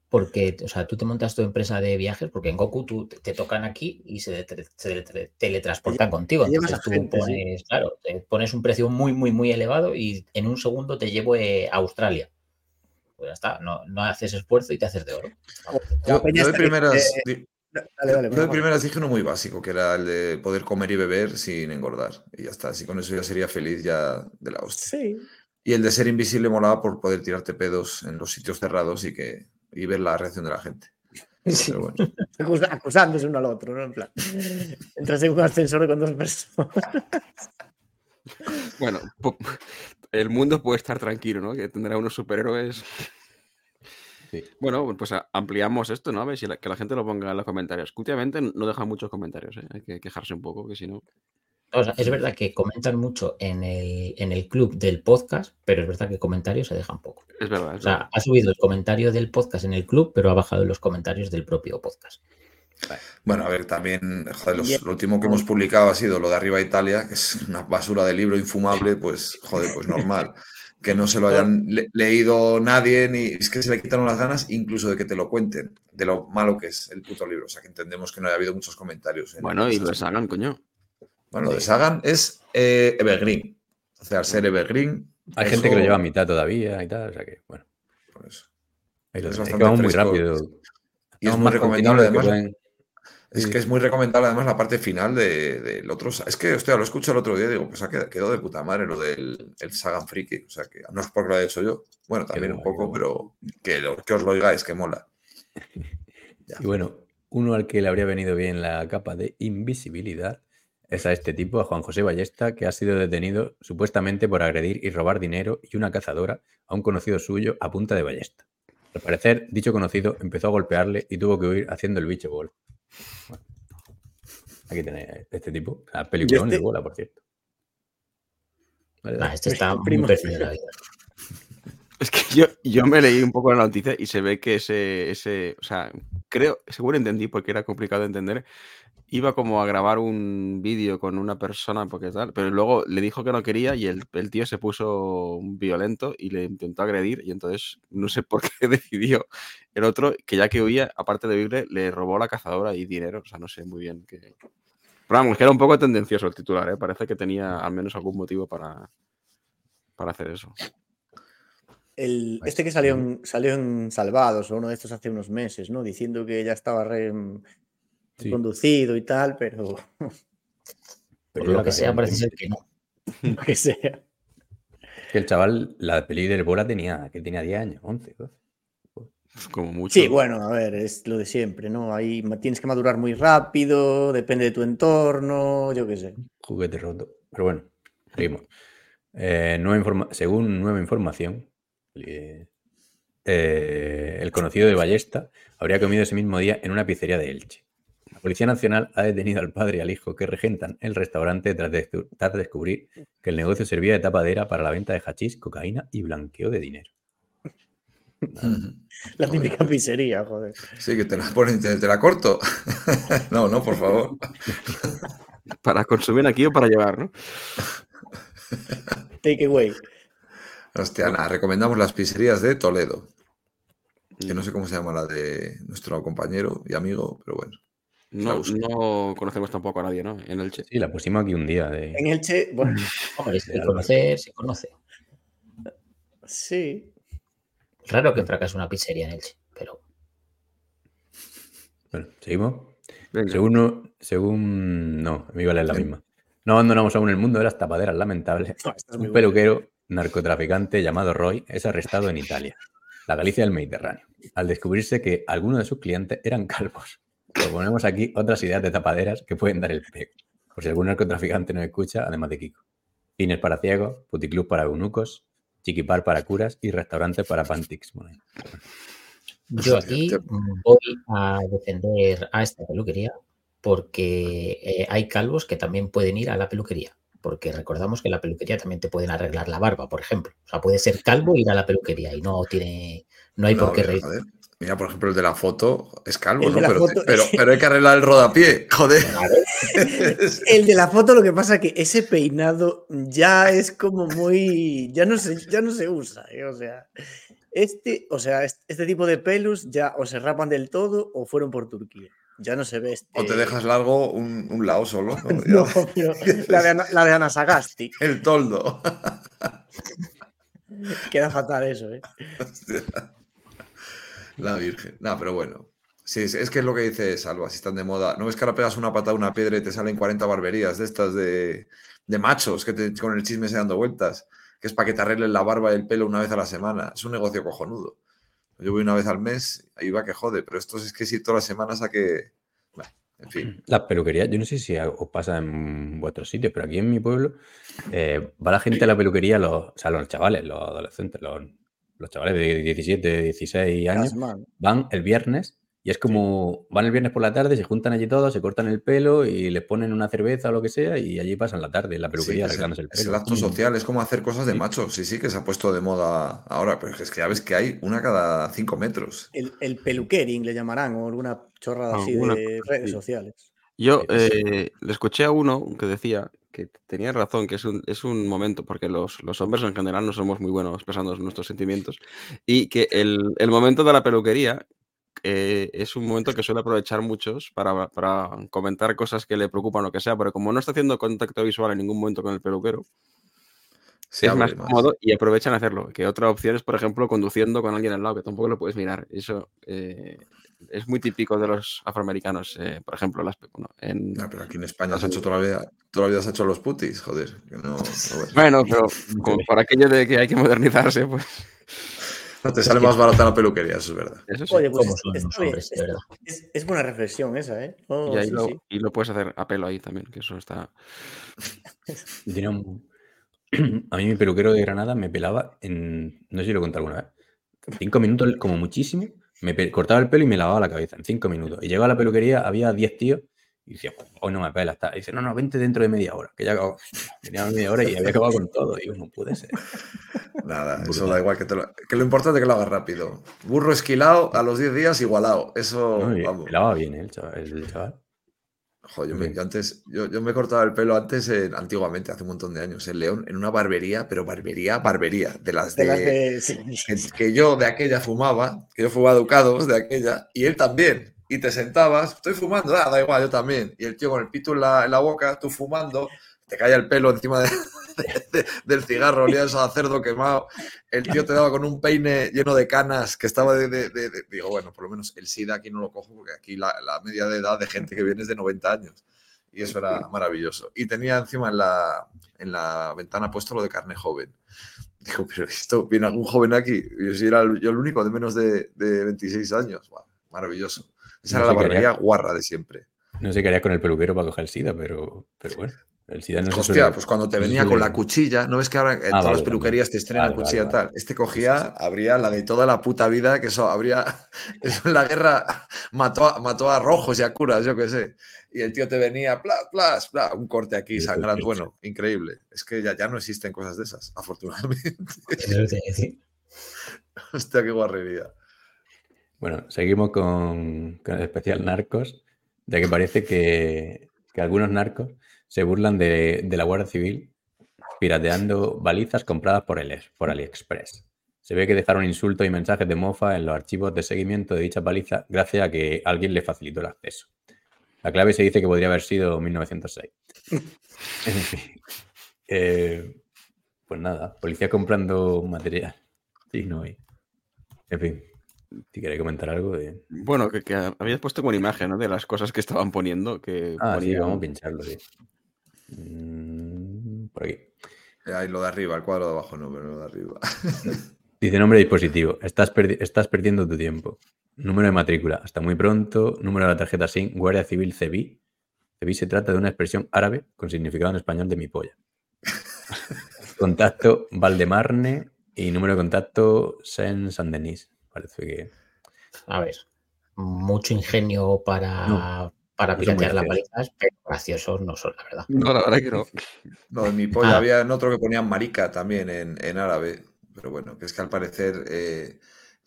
porque, o sea, tú te montas tu empresa de viajes, porque en Goku tú te, te tocan aquí y se, te- se te- teletransportan contigo. te Entonces tú gente, sí. pones, claro, te pones un precio muy, muy, muy elevado y en un segundo te llevo eh, a Australia. Pues ya está, no, no haces esfuerzo y te haces de oro. Yo, yo de primeras, eh, di- Dale, dale, yo de primeras dije uno muy básico, que era el de poder comer y beber sin engordar. Y ya está, así con eso ya sería feliz ya de la hostia. Sí. Y el de ser invisible molaba por poder tirarte pedos en los sitios cerrados y que y ver la reacción de la gente. sí. Pero bueno, Acus- Acusándose uno al otro, ¿no? En plan. Entras en un ascensor con dos personas. Bueno, el mundo puede estar tranquilo, ¿no? Que tendrá unos superhéroes. Sí. Bueno, pues ampliamos esto, ¿no? A ver si la- que la gente lo ponga en los comentarios. Últimamente no deja muchos comentarios, ¿eh? Hay que quejarse un poco, que si no. O sea, es verdad que comentan mucho en el, en el club del podcast, pero es verdad que comentarios se dejan poco. Es verdad. O es sea, verdad. ha subido el comentario del podcast en el club, pero ha bajado los comentarios del propio podcast. bueno, a ver, también, joder, los- lo último que hemos publicado ha sido lo de Arriba Italia, que es una basura de libro infumable, pues, joder, pues normal. Que no se lo hayan le- leído nadie, ni es que se le quitaron las ganas, incluso de que te lo cuenten, de lo malo que es el puto libro. O sea, que entendemos que no haya habido muchos comentarios. en Bueno, y lo Sagan, coño. Bueno, lo de Sagan es eh, Evergreen. O sea, al ser Evergreen. Hay gente que lo eso- lleva a mitad todavía y tal, o sea que, bueno. ahí lo Es bastante que vamos muy rápido. y es muy recomendable, que además. pueden- Es Sí. que es muy recomendable además la parte final de- del otro. Es que, hostia, lo escucho el otro día y digo, pues ha quedado, quedó de puta madre lo del el Sagan Friki. O sea, que no es porque lo haya hecho yo. Bueno, también un poco, pero que, lo- que os lo oigáis, que mola. Y bueno, uno al que le habría venido bien la capa de invisibilidad es a este tipo, a Juan José Ballesta, que ha sido detenido supuestamente por agredir y robar dinero y una cazadora a un conocido suyo a punta de ballesta. Al parecer, dicho conocido empezó a golpearle y tuvo que huir haciendo el bicho. Bueno, aquí tenéis a este tipo. La película este- de bola, por cierto. Vale, Ah, este está muy primo. perdido en la vida. Es que yo, yo me leí un poco la noticia y se ve que ese, ese, o sea, creo, seguro entendí porque era complicado de entender, iba como a grabar un vídeo con una persona porque tal, pero luego le dijo que no quería y el, el tío se puso violento y le intentó agredir y entonces no sé por qué decidió el otro que ya que huía, aparte de huirle, le robó la cazadora y dinero, o sea, no sé muy bien qué... Pero vamos, que era un poco tendencioso el titular, ¿eh? parece que tenía al menos algún motivo para, para hacer eso. El, este que salió en, salió en Salvados, o uno de estos hace unos meses, ¿no? Diciendo que ya estaba re- Sí. conducido y tal, pero Pero Por lo que sea, parece ser que no. lo que sea. Que el chaval, la peli del bola tenía, que tenía 10 años, 11, 12. Como mucho. Sí, bueno, a ver, es lo de siempre, ¿no? Ahí tienes que madurar muy rápido, depende de tu entorno, yo qué sé. Juguete roto. Pero bueno, seguimos. Eh, nueva informa- según nueva información, eh, eh, el conocido de Ballesta habría comido ese mismo día en una pizzería de Elche. La Policía Nacional ha detenido al padre y al hijo que regentan el restaurante tras, de- tras descubrir que el negocio servía de tapadera para la venta de hachís, cocaína y blanqueo de dinero. La típica pizzería, joder. Sí, que te la ponen, te, te la corto. no, no, por favor. Para consumir aquí o para llevar, ¿no? Take away. Hostia, nada, recomendamos las pizzerías de Toledo. Que no Mm. sé cómo se llama la de nuestro compañero y amigo, pero bueno. No, no conocemos tampoco a nadie, ¿no? En Elche. Sí, la pusimos aquí un día. De, En Elche, bueno, Hombre, se conoce, se conoce. sí. Raro que fracase una pizzería en Elche, pero Bueno, seguimos. Venga. Según, no- según. No, me iba a leer la Sí. misma. No abandonamos aún el mundo de las tapaderas lamentables. No, es Un peluquero narcotraficante llamado Roy es arrestado en Italia, la Galicia del Mediterráneo, al descubrirse que algunos de sus clientes eran calvos. Proponemos aquí otras ideas de tapaderas que pueden dar el pego. Por si algún narcotraficante nos escucha, además de Kiko. Cines para ciegos, puticlub para eunucos, chiquipar para curas y restaurantes para. Bueno, yo aquí voy a defender a esta peluquería porque eh, hay calvos que también pueden ir a la peluquería. Porque recordamos que en la peluquería también te pueden arreglar la barba, por ejemplo. O sea, puede ser calvo e ir a la peluquería y no tiene, no hay No, por qué reír. joder. Mira, por ejemplo, el de la foto es calvo, ¿no? Pero, foto- pero, pero hay que arreglar el rodapié, joder. El de la foto, lo que pasa que ese peinado ya es como muy. Ya no se, ya no se usa. ¿eh? O sea, este, o sea, est- este tipo de pelos ya o se rapan del todo o fueron por Turquía. Ya no se ve este. O te dejas largo un, un lado solo. ¿no? No, pero la de, Ana, la de Ana Sagasti. El toldo. Queda fatal eso, ¿eh? La Virgen. No, pero bueno. Sí, es, es que es lo que dice Salva, si están de moda. ¿No ves que ahora pegas una patada a una piedra y te salen 40 barberías de estas de, de machos que te, con el chisme se dando vueltas? Que es para que te arreglen la barba y el pelo una vez a la semana. Es un negocio cojonudo. Yo voy una vez al mes, ahí va que jode, pero esto es que si todas las semanas a que. Bueno, en fin. Las peluquerías, yo no sé si os pasa en vuestros sitios, pero aquí en mi pueblo eh, va la gente a la peluquería, los, o sea, los chavales, los adolescentes, los, los chavales de 17, 16 años, van el viernes y es como van el viernes por la tarde, se juntan allí todos, se cortan el pelo y les ponen una cerveza o lo que sea y allí pasan la tarde la Sí, peluquería es, el, el es el pelo. acto social, es como hacer cosas de Sí. machos. Sí, sí, que se ha puesto de moda ahora, pero es que ya ves que hay una cada cinco metros. El, el peluquering le llamarán o alguna chorrada así Alguna de redes sociales. Yo Sí, sí. eh, le escuché a uno que decía que tenía razón, que es un, es un momento, porque los, los hombres en general no somos muy buenos expresando nuestros sentimientos, y que el, el momento de la peluquería eh, es un momento que suele aprovechar muchos para, para comentar cosas que le preocupan o que sea, pero como no está haciendo contacto visual en ningún momento con el peluquero, Se es más cómodo y aprovechan hacerlo. Que otra opción es, por ejemplo, conduciendo con alguien al lado, que tampoco lo puedes mirar. Eso eh, es muy típico de los afroamericanos, eh, por ejemplo, las, en, No, pero aquí en España se ha hecho toda la vida, toda la vida se ha hecho los putis, joder. Que no, no, Bueno, pero como por aquello de que hay que modernizarse, pues te sale más barata la peluquería, eso es verdad. eso sí. Oye, pues ¿Cómo es- son está los bien, hombres, de es- verdad? es, es buena reflexión esa, ¿eh? Oh, y, ahí sí, lo, sí. y lo puedes hacer a pelo ahí también, que eso está... Un- A mí mi peluquero de Granada me pelaba en, no sé si lo he contado alguna vez, cinco minutos como muchísimo, me pe- cortaba el pelo y me lavaba la cabeza en cinco minutos. Y llegaba a la peluquería, había 10 tíos Y decía, hoy no me pela. Está. Y dice, no, no, vente dentro de media hora. Que ya acabó. Tenía media hora y había acabado con todo. Y no puede ser. Nada, eso da igual que, te lo, que lo importante es que lo hagas rápido. Burro esquilado a los 10 días igualado. Eso, No, y vamos. pelaba bien el chaval. El chaval. Joder, yo, me, yo antes, yo, yo me cortaba el pelo antes, en- antiguamente, hace un montón de años, en León, en una barbería, pero barbería, barbería, de las De de, las de- sí. que, que yo de aquella fumaba, que yo fumaba Ducados de aquella, y él también. Y te sentabas, estoy fumando, ah, da igual, yo también. Y el tío con el pito en la, en la boca, tú fumando, te caía el pelo encima de- de- de- del cigarro, olía eso a cerdo quemado. El tío te daba con un peine lleno de canas que estaba de, Digo, bueno, por lo menos el SIDA aquí no lo cojo, porque aquí la, la media de edad de gente que viene es de 90 años. Y eso era maravilloso. Y tenía encima en la, en la ventana puesto lo de carne joven. Digo, pero esto, ¿viene algún joven aquí? Yo, si era el- yo el único de menos de, de 26 años. Buah, maravilloso. Esa No era la haría. barbería guarra de siempre. No sé qué haría con el peluquero para coger el SIDA, pero, pero bueno. El SIDA no se Hostia, suele- pues cuando te se venía con la cuchilla, ¿no ves que ahora en todas vale, las vale. peluquerías te estrenan Vale, cuchilla vale. tal? Este cogía, habría la de toda la puta vida, que eso habría. Eso en la guerra mató a, mató a rojos y a curas, yo qué sé. Y el tío te venía, plas, plas, plas, un corte aquí, sangrando. Bueno, increíble. Es que ya, ya no existen cosas de esas, afortunadamente. Eso te iba a decir. Hostia, qué guarrería. Bueno, seguimos con, el especial narcos, ya que parece que, algunos narcos se burlan de, la Guardia Civil pirateando balizas compradas por, AliExpress. Se ve que dejaron insultos y mensajes de mofa en los archivos de seguimiento de dicha baliza gracias a que alguien le facilitó el acceso. La clave se dice que podría haber sido 1906. En fin. Eh, pues nada, policía comprando material. Sí, no hay. En fin, si queréis comentar algo de... Bueno, que, que habías puesto como una imagen ¿no? de las cosas que estaban poniendo. Que Ah, sí, vamos a pincharlo, sí. Mm, Por aquí. Eh, Ahí lo de arriba, el cuadro de abajo no, pero lo de arriba. Dice nombre de dispositivo. Estás, perdi- estás perdiendo tu tiempo. Número de matrícula. Hasta muy pronto. Número de la tarjeta SIM. Guardia Civil CEBI. CEBI se trata de una expresión árabe con significado en español de mi polla. Contacto Valdemarne y número de contacto Saint Saint Denis. Parece que. A ver, mucho ingenio para, No, para piratear las balizas, pero graciosos no son, la verdad. No, la verdad que no. No, en mi polla Ah. había en otro que ponían marica también en, en árabe. Pero bueno, que es que al parecer eh,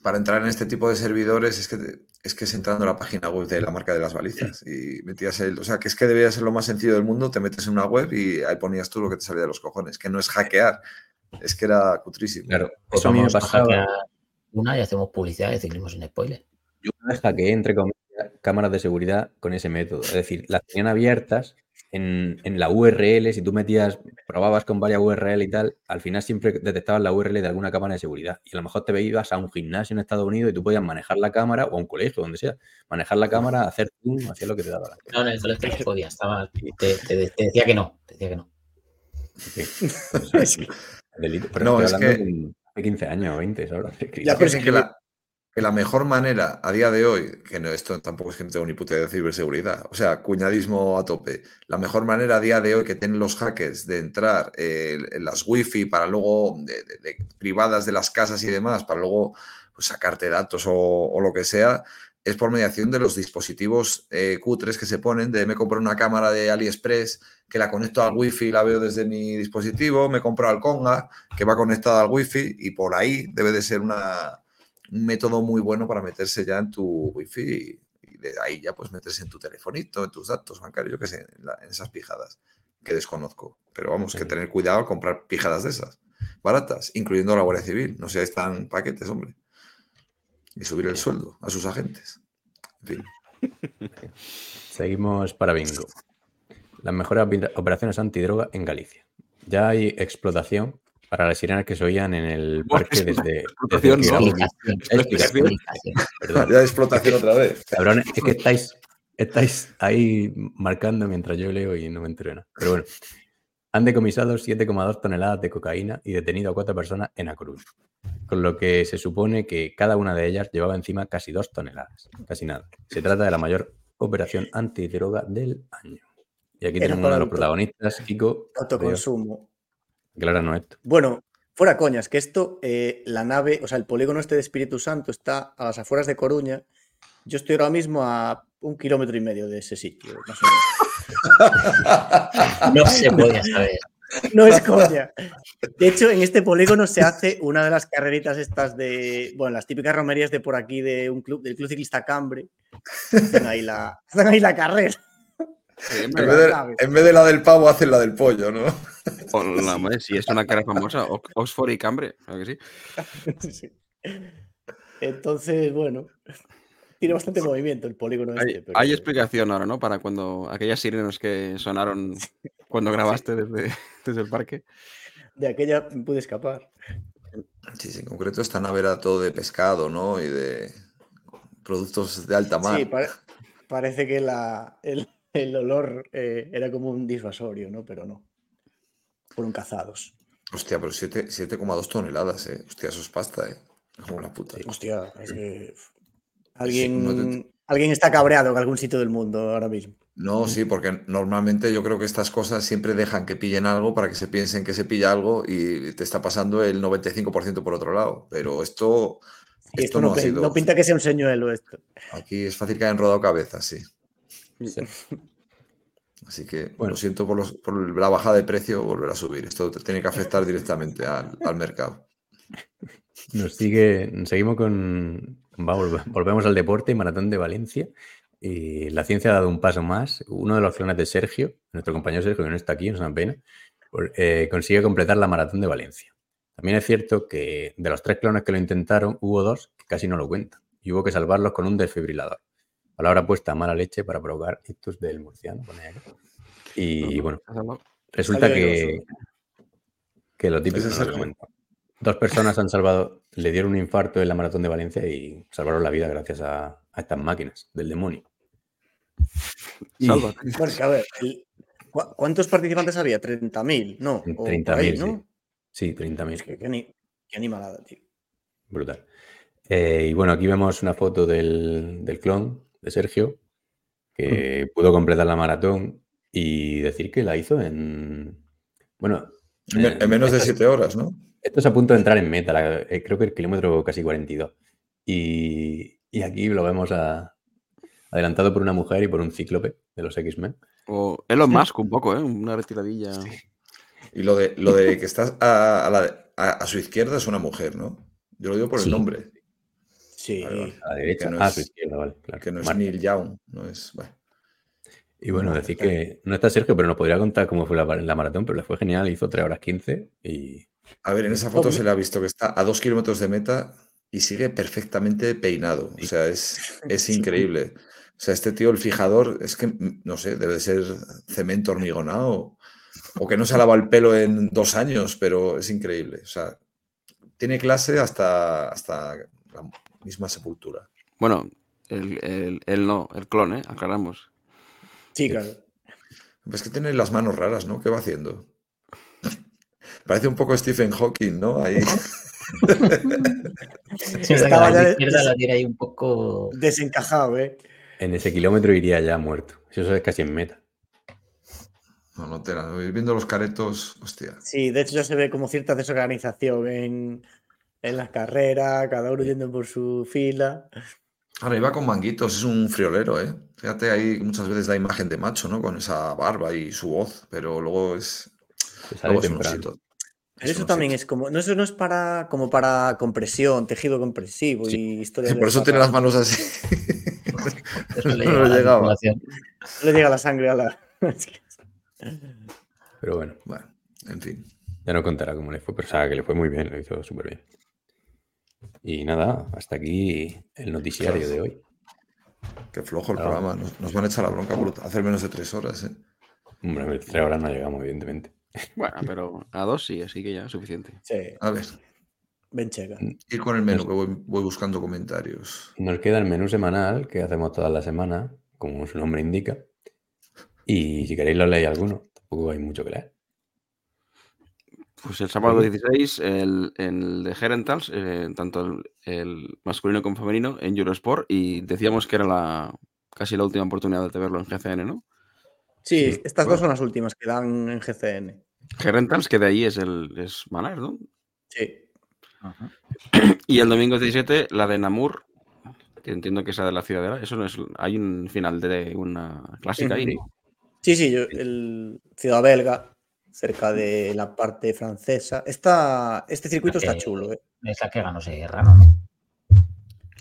para entrar en este tipo de servidores es que, te- es que es entrando a la página web de la marca de las balizas y metías el... O sea, que es que debía ser lo más sencillo del mundo, te metes en una web y ahí ponías tú lo que te salía de los cojones, que no es hackear, es que era cutrísimo. Claro, Pues eso a mí me pasaba. hackear una y hacemos publicidad y ciclismo sin spoiler. Yo una vez hackeé, entre comillas, cámaras de seguridad con ese método. Es decir, las tenían abiertas en, en la URL. Si tú metías, probabas con varias URL y tal, al final siempre detectabas la URL de alguna cámara de seguridad. Y a lo mejor te ibas a un gimnasio en Estados Unidos y tú podías manejar la cámara o a un colegio, donde sea. Manejar la cámara, hacer zoom, hacer lo que te daba la gana. No, en el colegio no podía, estaba, te, te- te decía que no, te decía que no. En fin, eso es delito. Pero No, es que- de hace 15 años o 20 ahora. Ya, Es pero que, es la, que la mejor manera a día de hoy, que no, esto tampoco es que no tengo ni puta idea de ciberseguridad, o sea, cuñadismo a tope, la mejor manera a día de hoy que tienen los hackers de entrar eh, en las wifi para luego, de, de- de privadas de las casas y demás, para luego pues, sacarte datos o, o lo que sea, es por mediación de los dispositivos eh, cutres que se ponen, de me compro una cámara de AliExpress que la conecto al wifi y la veo desde mi dispositivo, me compro al Conga que va conectada al wifi y por ahí debe de ser una, un método muy bueno para meterse ya en tu wifi y, y de ahí ya pues meterse en tu telefonito, en tus datos bancarios, yo qué sé, en, la- en esas pijadas que desconozco. Pero vamos, que tener cuidado al comprar pijadas de esas, baratas, incluyendo la Guardia Civil, no seáis tan paquetes, hombre. Y subir el sueldo a sus agentes. En fin. Seguimos para bingo. Las mejores opera- operaciones antidroga en Galicia. Ya hay explotación para las sirenas que se oían en el parque desde, desde Explotación, que no. explicación. Perdón. Ya explotación otra vez. Cabrones, es que estáis, estáis ahí marcando mientras yo leo y no me nada. Pero bueno, han decomisado 7,2 toneladas de cocaína y detenido a cuatro personas en A Coruña. Con lo que se supone que cada una de ellas llevaba encima casi dos toneladas. Casi nada. Se trata de la mayor operación antidroga del año. Y aquí Era tenemos uno de los protagonistas, Kiko. Autoconsumo. Acláranos esto. Bueno, fuera coñas, que esto, eh, la nave, o sea, el polígono este de Espíritu Santo está a las afueras de Coruña. Yo estoy ahora mismo a un kilómetro y medio de ese sitio. más o menos. No se podía saber. No es coña. De hecho, en este polígono se hace una de las carreritas estas de, bueno, las típicas romerías de por aquí de un club, del Club Ciclista Cambre. Hacen ahí la, hacen ahí la carrera. En vez, de, en vez de la del pavo, hacen la del pollo, ¿no? Hola, madre, si es una cara famosa, Oxford y Cambre, ¿claro que sí? Sí. Entonces, bueno, tiene bastante movimiento el polígono Hay, este. pero- hay explicación ahora, ¿no? Para cuando aquellas sirenas que sonaron cuando grabaste desde, desde el parque. De aquella pude escapar. Sí, sí, en concreto esta nave era todo de pescado, ¿no? Y de productos de alta mar. Sí, pare- parece que la, el, el olor eh, era como un disuasorio, ¿no? Pero no. Fueron cazados. Hostia, pero siete- 7,2 toneladas, ¿eh? Hostia, eso es pasta, ¿eh? Como la puta. Hostia, es que Sí, alguien, no te- alguien está cabreado en algún sitio del mundo ahora mismo. No, sí, porque normalmente yo creo que estas cosas siempre dejan que pillen algo para que se piensen que se pilla algo y te está pasando el 95% por otro lado. Pero esto, esto esto no no, ha sido. no pinta que sea un señuelo esto. Aquí es fácil que hayan rodado cabezas, sí. Sí. Así que Bueno. lo siento por, los- por la bajada de precio, volver a subir. Esto te tiene que afectar directamente al, al mercado. Nos sigue, seguimos con, va, volvemos al deporte, Maratón de Valencia. Y la ciencia ha dado un paso más. Uno de los clones de Sergio, nuestro compañero Sergio, que no está aquí, es una pena, por- eh, consigue completar la Maratón de Valencia. También es cierto que de los tres clones que lo intentaron, hubo dos que casi no lo cuentan. Y hubo que salvarlos con un desfibrilador. Palabra puesta a mala leche para provocar ictus del murciano. Y bueno, Resulta que, que lo típico no lo. Dos personas han salvado, le dieron un infarto en la maratón de Valencia y salvaron la vida gracias a, a estas máquinas del demonio. Y Sálvate. Bueno, que a ver, el- ¿cu- ¿cuántos participantes había? ¿30.000? No. o por 30.000, ahí, sí. ¿no? Sí, 30.000. Es que qué, qué animalada, tío. Brutal. Eh, y bueno, aquí vemos una foto del, del clon de Sergio, que pudo completar la maratón y decir que la hizo en. Bueno, En, en menos de 7 horas, ¿no? Esto es a punto de entrar en meta, la- eh, creo que el kilómetro casi 42. Y, y aquí lo vemos a- adelantado por una mujer y por un cíclope de los X-Men. O Elon Musk un poco, ¿eh? Una retiradilla. Y lo de, lo de que estás a, a la- a- a su izquierda es una mujer, ¿no? Yo lo digo por Sí. el nombre, Sí. Vale, vale. A la derecha, no ah, es- su izquierda, vale. claro. que no es Marta. Neil Young, no es. bueno. Y bueno, No, decir que no está Sergio, pero nos podría contar cómo fue la, la maratón, pero le fue genial, hizo 3 horas 15 y A ver, en esa foto se le ha visto que está a dos kilómetros de meta y sigue perfectamente peinado. O sea, es, es increíble. O sea, este tío, el fijador, es que, no sé, debe ser cemento hormigonado o que no se ha lavado el pelo en dos años, pero es increíble. O sea, tiene clase hasta, hasta la misma sepultura. Bueno, el, el- el no, el clon, ¿eh? Aclaramos. Sí, claro. Es que tiene las manos raras, ¿no? ¿Qué va haciendo? Parece un poco Stephen Hawking, ¿no? Ahí. Sí, Estaba la izquierda la tiene ahí un poco. Desencajado, ¿eh? en ese kilómetro iría ya muerto. Eso es casi en meta. No, no, tela. Voy Viendo los caretos, hostia. Sí, de hecho ya se ve como cierta desorganización en, en las carreras, cada uno yendo por su fila. Ahora iba con manguitos, es un friolero, ¿eh? Fíjate, ahí muchas veces da imagen de macho, ¿no? Con esa barba y su voz, pero luego es. Sale Luego es un osito. Pero Es eso también es como, no, eso no es para como para compresión, tejido compresivo y historias. Sí, por eso tiene las manos así. Eso le No llega la llegaba. No le llega la sangre a la. Pero bueno, Bueno, en fin. ya no contará cómo le fue, pero sabe que le fue muy bien, lo hizo súper bien. Y nada, hasta aquí el noticiario de hoy. Qué flojo el Claro. programa. Nos, nos van a echar la bronca por hacer menos de tres horas, ¿eh? Hombre, tres horas no llegamos, evidentemente. Bueno, pero a dos sí, así que ya suficiente. Sí, A ver, ven checa. ir con el menú, que voy, voy buscando comentarios. Nos queda el menú semanal que hacemos todas las semanas, como su nombre indica. Y si queréis lo leéis alguno, tampoco hay mucho que leer. Pues el sábado 16, el, el de Herentals, eh, tanto el, el masculino como femenino, en Eurosport, y decíamos que era la casi la última oportunidad de verlo en GCN, ¿no? Sí, Sí, estas bueno. dos son las últimas que dan en GCN. Herentals, que de ahí es el es Manar, ¿no? Sí. Y el domingo 17, la de Namur, que entiendo que sea de la Ciudadela. Eso no es. Hay un final de una clásica ahí. Sí. Sí, sí, yo, el Ciudad Belga, cerca de la parte francesa. Está, este circuito está chulo. ¿eh? Es la que ganó Serrano, ¿no?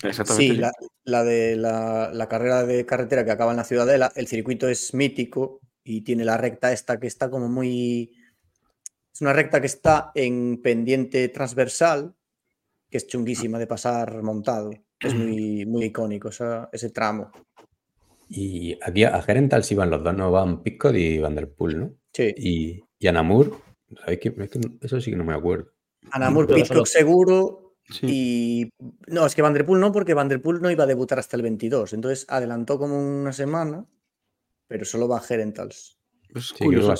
Exactamente. Sí, la, la de la, la carrera de carretera que acaba en la Ciudadela, el circuito es mítico y tiene la recta esta que está como muy... Es una recta que está en pendiente transversal, que es chunguísima de pasar montado. Es muy, muy icónico esa- ese tramo. Y aquí a Gerental sí van los dos, no van Pitcock y Van der Poel, ¿no? Sí. Y, y a Namur, ¿sabéis qué? Es que eso sí que no me acuerdo. Anamur, Pitcock solo- seguro Sí. y... No, es que Van der Poel no, porque Van der Poel no iba a debutar hasta el 22. Entonces adelantó como una semana, pero solo va Gerentals. Es Sí, creo que curioso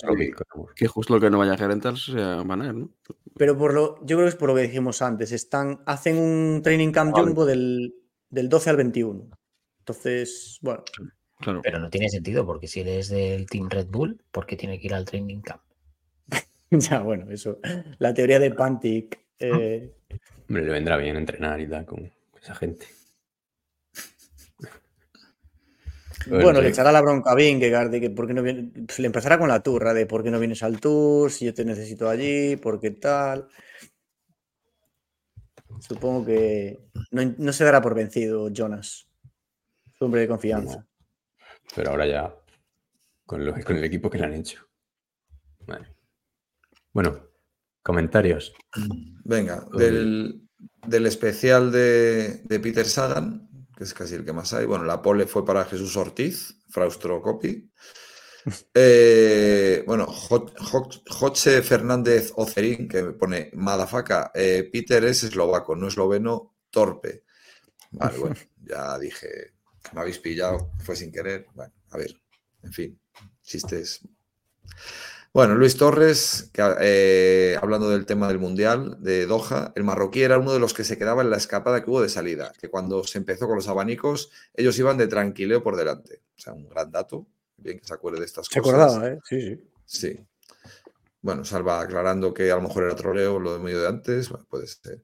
que, justo lo que no vaya a Gerentals sea Van ¿no? Pero por lo, yo creo que es por lo que dijimos antes. Están, hacen un training camp Vale. jumbo del, del 12 al 21. Entonces, bueno, Claro. Pero no tiene sentido, porque si eres del Team Red Bull, ¿por qué tiene que ir al training camp? ya bueno, eso. La teoría de Pantic. eh, Hombre, le vendrá bien entrenar y tal con esa gente. Bueno, le echará la bronca a Vingegaard de que por qué no viene. le empezará con la turra de por qué no vienes al tour, si yo te necesito allí, por qué tal. Supongo que no, no se dará por vencido Jonas. Su hombre de confianza. Pero ahora ya, con, lo- con el equipo que le han hecho. Vale. Bueno, comentarios. Venga, del, del especial de, de Peter Sagan, que es casi el que más hay. Bueno, la pole fue para Jesús Ortiz, Fraustro Copy. Eh, bueno, Jo- Jo- José Fernández Ocerín, que me pone Madafaka, eh, Peter es eslovaco, no esloveno, torpe. Vale, bueno, ya dije, me habéis pillado, fue sin querer. Bueno, a ver, en fin, chistes. Bueno, Luis Torres, que, eh, hablando del tema del Mundial de Doha, el marroquí era uno de los que se quedaba en la escapada que hubo de salida, que cuando se empezó con los abanicos, ellos iban de tranquileo por delante. O sea, un gran dato, bien que se acuerde de estas Se cosas. acordaba, ¿eh? Sí, sí. Sí. Bueno, salva aclarando que a lo mejor era troleo lo de medio de antes, bueno, puede ser.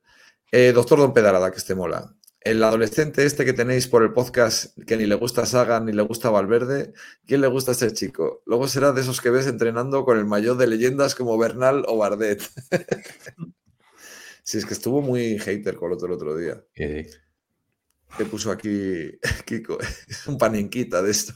Eh, doctor Don Pedrada, que este mola. El adolescente este que tenéis por el podcast que ni le gusta Sagan ni le gusta Valverde, ¿quién le gusta a ese chico? Luego será de esos que ves entrenando con el mayor de leyendas como Bernal o Bardet. sí, es que estuvo muy hater con el otro el otro día. Que puso aquí Kiko, un panenquita de esto.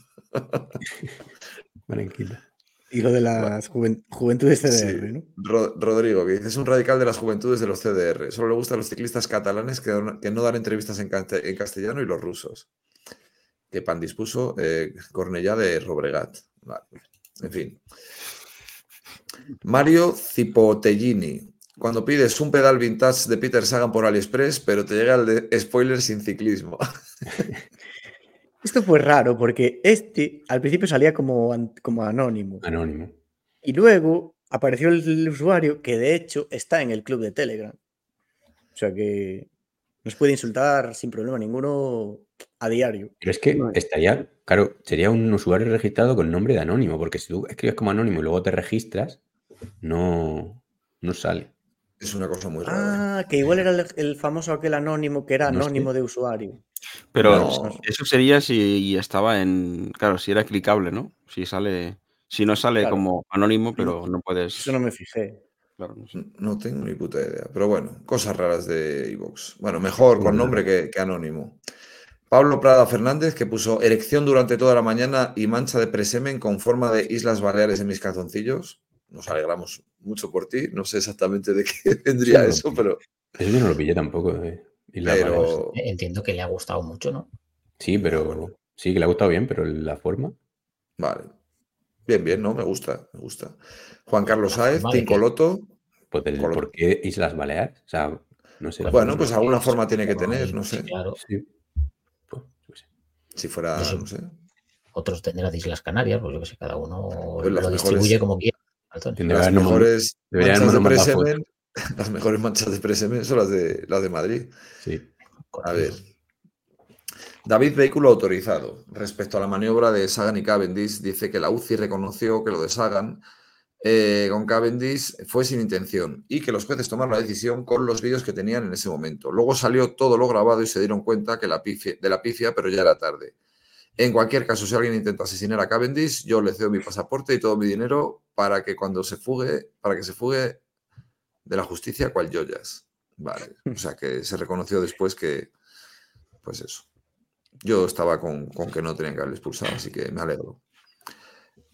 Valenquita. Y lo de las juven- juventudes CDR, Sí. ¿no? Ro- Rodrigo, que dice, es un radical de las juventudes de los CDR. Solo le gustan los ciclistas catalanes que, don- que no dan entrevistas en, castellano y los rusos. Que pan dispuso eh, Cornellá de Robregat. Vale. En fin. Mario Cipotellini. Cuando pides un pedal vintage de Peter Sagan por AliExpress, pero te llega el de spoiler sin ciclismo. Esto fue raro porque este al principio salía como, como anónimo. Anónimo. Y luego apareció el usuario que de hecho está en el club de Telegram. O sea que nos puede insultar sin problema ninguno a diario. Pero es que estaría, claro, sería un usuario registrado con nombre de anónimo, porque si tú escribes como anónimo y luego te registras, no, no sale. Es una cosa muy rara. Ah, que igual era el, el famoso aquel anónimo que era No sé. anónimo de usuario. Pero No. eso sería si estaba en. Claro, si era clicable, ¿no? Si sale. Si no sale Claro. como anónimo, pero no puedes. Eso no me fijé. claro, no sé. No tengo ni puta idea. Pero bueno, cosas raras de iVoox. Bueno, mejor con nombre que, que anónimo. Pablo Prada Fernández, que puso erección durante toda la mañana y mancha de presemen con forma de Islas Baleares en mis calzoncillos. Nos alegramos mucho por ti. No sé exactamente de qué vendría Sí, no, eso, pero, Eso yo no lo pillé tampoco. eh, pero Entiendo que le ha gustado mucho, ¿no? Sí, pero bueno. sí que le ha gustado bien, pero la forma. vale. Bien, bien, ¿no? Me gusta, me gusta. Juan Carlos La Saez, forma de Tim que- Coloto. Pues del- Colo- ¿Por qué Islas Baleares? O sea, no sé. la Bueno, pues alguna forma tiene que tener, no sé. Claro, Sí. Pues. Si fuera, no sé. otros tendrán de Islas Canarias, pues yo que sé, cada uno Pues las lo mejores- distribuye como quiera. Las mejores manchas de presemen, las mejores manchas de presemen son las de las de Madrid. Sí. A ver. David, vehículo autorizado. Respecto a la maniobra de Sagan y Cavendish, dice que la UCI reconoció que lo de Sagan eh, con Cavendish fue sin intención y que los jueces tomaron la decisión con los vídeos que tenían en ese momento. Luego salió todo lo grabado y se dieron cuenta que la pifia- de la pifia, pero ya era tarde. En cualquier caso, si alguien intenta asesinar a Cavendish, yo le cedo mi pasaporte y todo mi dinero para que cuando se fugue, para que se fugue de la justicia cual joyas. Vale. O sea que se reconoció después que, pues eso. Yo estaba con, con que no tenían que haberle expulsado, así que me alegro.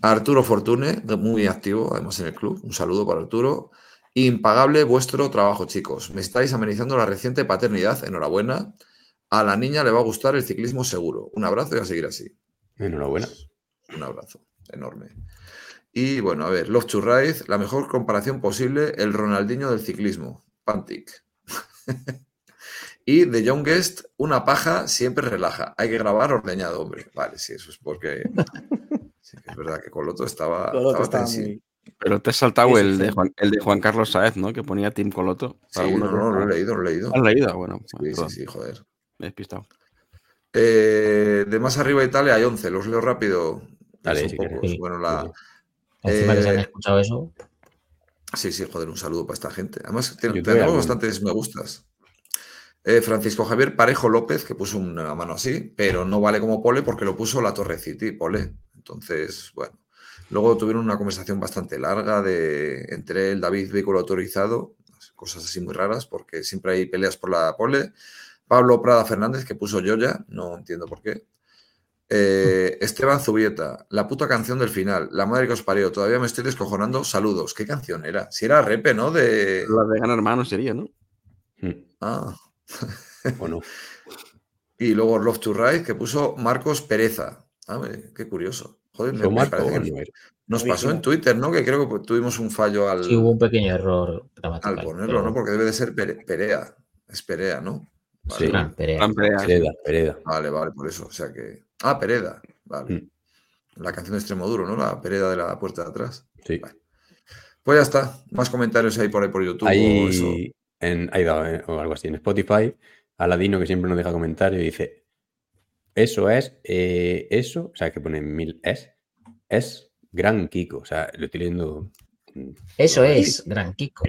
Arturo Fortune, muy activo además en el club. Un saludo para Arturo. Impagable vuestro trabajo, chicos. Me estáis amenizando la reciente paternidad. Enhorabuena. A la niña le va a gustar el ciclismo seguro. Un abrazo y a seguir así. Enhorabuena. Un abrazo enorme. Y bueno, a ver, Love to Ride, la mejor comparación posible, el Ronaldinho del ciclismo, Pantic. y The Youngest, una paja siempre relaja. Hay que grabar ordeñado, hombre. Vale, sí, eso es porque. sí, es verdad que Coloto estaba. Coloto estaba estaba tensi- muy- Pero te has saltado el, de. Juan, el de Juan Carlos Saez, ¿no? Que ponía Team Coloto. Sí, no, no, lo he leído, lo he leído. ¿Has leído? Bueno, Sí, perdón, sí, sí, joder. Me he despistado. Eh, de más arriba de Italia hay 11, los leo rápido. Dale, pocos. quieres. Bueno, la, Sí, Encima que se han Eh, escuchado eso. Sí, sí, joder, un saludo para esta gente. Además, tenemos algún- bastantes me gustas. Eh, Francisco Javier Parejo López, que puso una mano así, pero no vale como pole porque lo puso la Torre City, pole. Entonces, bueno. Luego tuvieron una conversación bastante larga de entre el David vehículo autorizado, cosas así muy raras, porque siempre hay peleas por la pole. Pablo Prada Fernández, que puso Yoya, no entiendo por qué. Eh, Esteban Zubieta, la puta canción del final, la madre que os parió, todavía me estoy descojonando. Saludos, ¿qué canción era? Si era Repe, ¿no? De. La de Gran Hermano sería, ¿no? Mm, Ah. O no. Y luego Love to Ride, que puso Marcos Pereza. Ah, qué curioso. Joder, me, ¿Son me Marco parece o que nos pasó en Twitter, ¿no? Que creo que tuvimos un fallo al, Sí, hubo un pequeño error al ponerlo, pero- ¿no? Porque debe de ser Pere- Perea. Es Perea, ¿no? Vale, Sí. Sí. Pereda, Pereda. vale, vale, por eso. O sea que. Ah, Pereda. Vale. Mm. La canción de Extremoduro, ¿no? La Pereda de la puerta de atrás. Sí. Vale. Pues ya está. Más comentarios ahí por ahí por YouTube. o eso. Hay, en, hay dado, eh, o algo así en Spotify, Aladino que siempre nos deja comentario y dice, eso es, eh, eso, o sea, que pone mil es, es gran Kiko. O sea, lo estoy leyendo. mm, Eso es, Gran Kiko.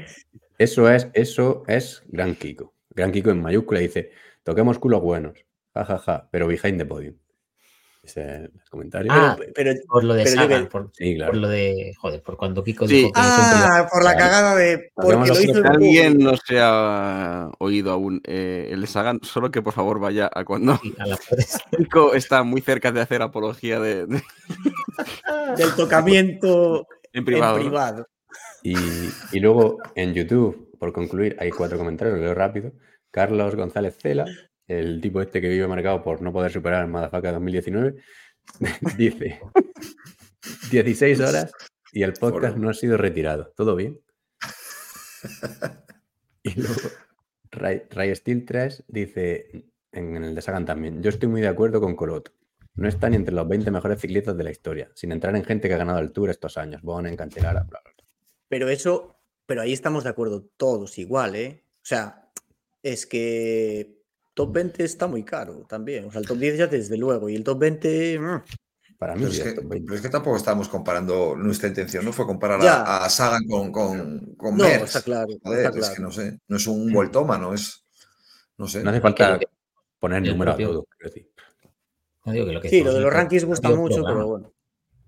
Eso es, eso es gran Kiko. Gran Kiko en mayúscula dice, toquemos culos buenos. Ja, ja, ja, pero behind the podium. Ese es el comentario. Ah, Pero, Por lo de Pero yo Sagan, que- por, sí, por claro. lo de. Joder, por cuando Kiko Sí. dijo que ah, por la cagada de. Porque lo hizo alguien no se ha oído aún eh, el de Sagan, solo que por favor vaya a cuando Sí, a la parte- Kiko está muy cerca de hacer apología de, de- Del tocamiento en privado. en ¿no? privado. Y, y luego en YouTube, por concluir, hay cuatro comentarios, lo leo rápido. Carlos González Cela, el tipo este que vive marcado por no poder superar el Madafaka 2019, dice 16 horas y el podcast no ha sido retirado. ¿Todo bien? Y luego Ray, Ray Steel 3 dice en el de Sagan también, yo estoy muy de acuerdo con Coloto. No está ni entre los 20 mejores ciclistas de la historia, sin entrar en gente que ha ganado el Tour estos años, Bonen, Cancelara, bla, bla, bla. Pero eso, pero ahí estamos de acuerdo todos igual, ¿eh? O sea, es que top 20 está muy caro también. O sea, el top 10 ya desde luego. Y el top 20. mm, Para mí Pero sí es, que, top 20. pero es que tampoco estábamos comparando, nuestra intención no fue comparar a, a Sagan con, con, con No, está claro. Joder, está es que no sé, no es un vueltómano, es. No sé. No hace falta poner el número propio- a todo. quiero decir. no digo que lo que Sí, lo de los rankings gusta mucho, programa, pero bueno.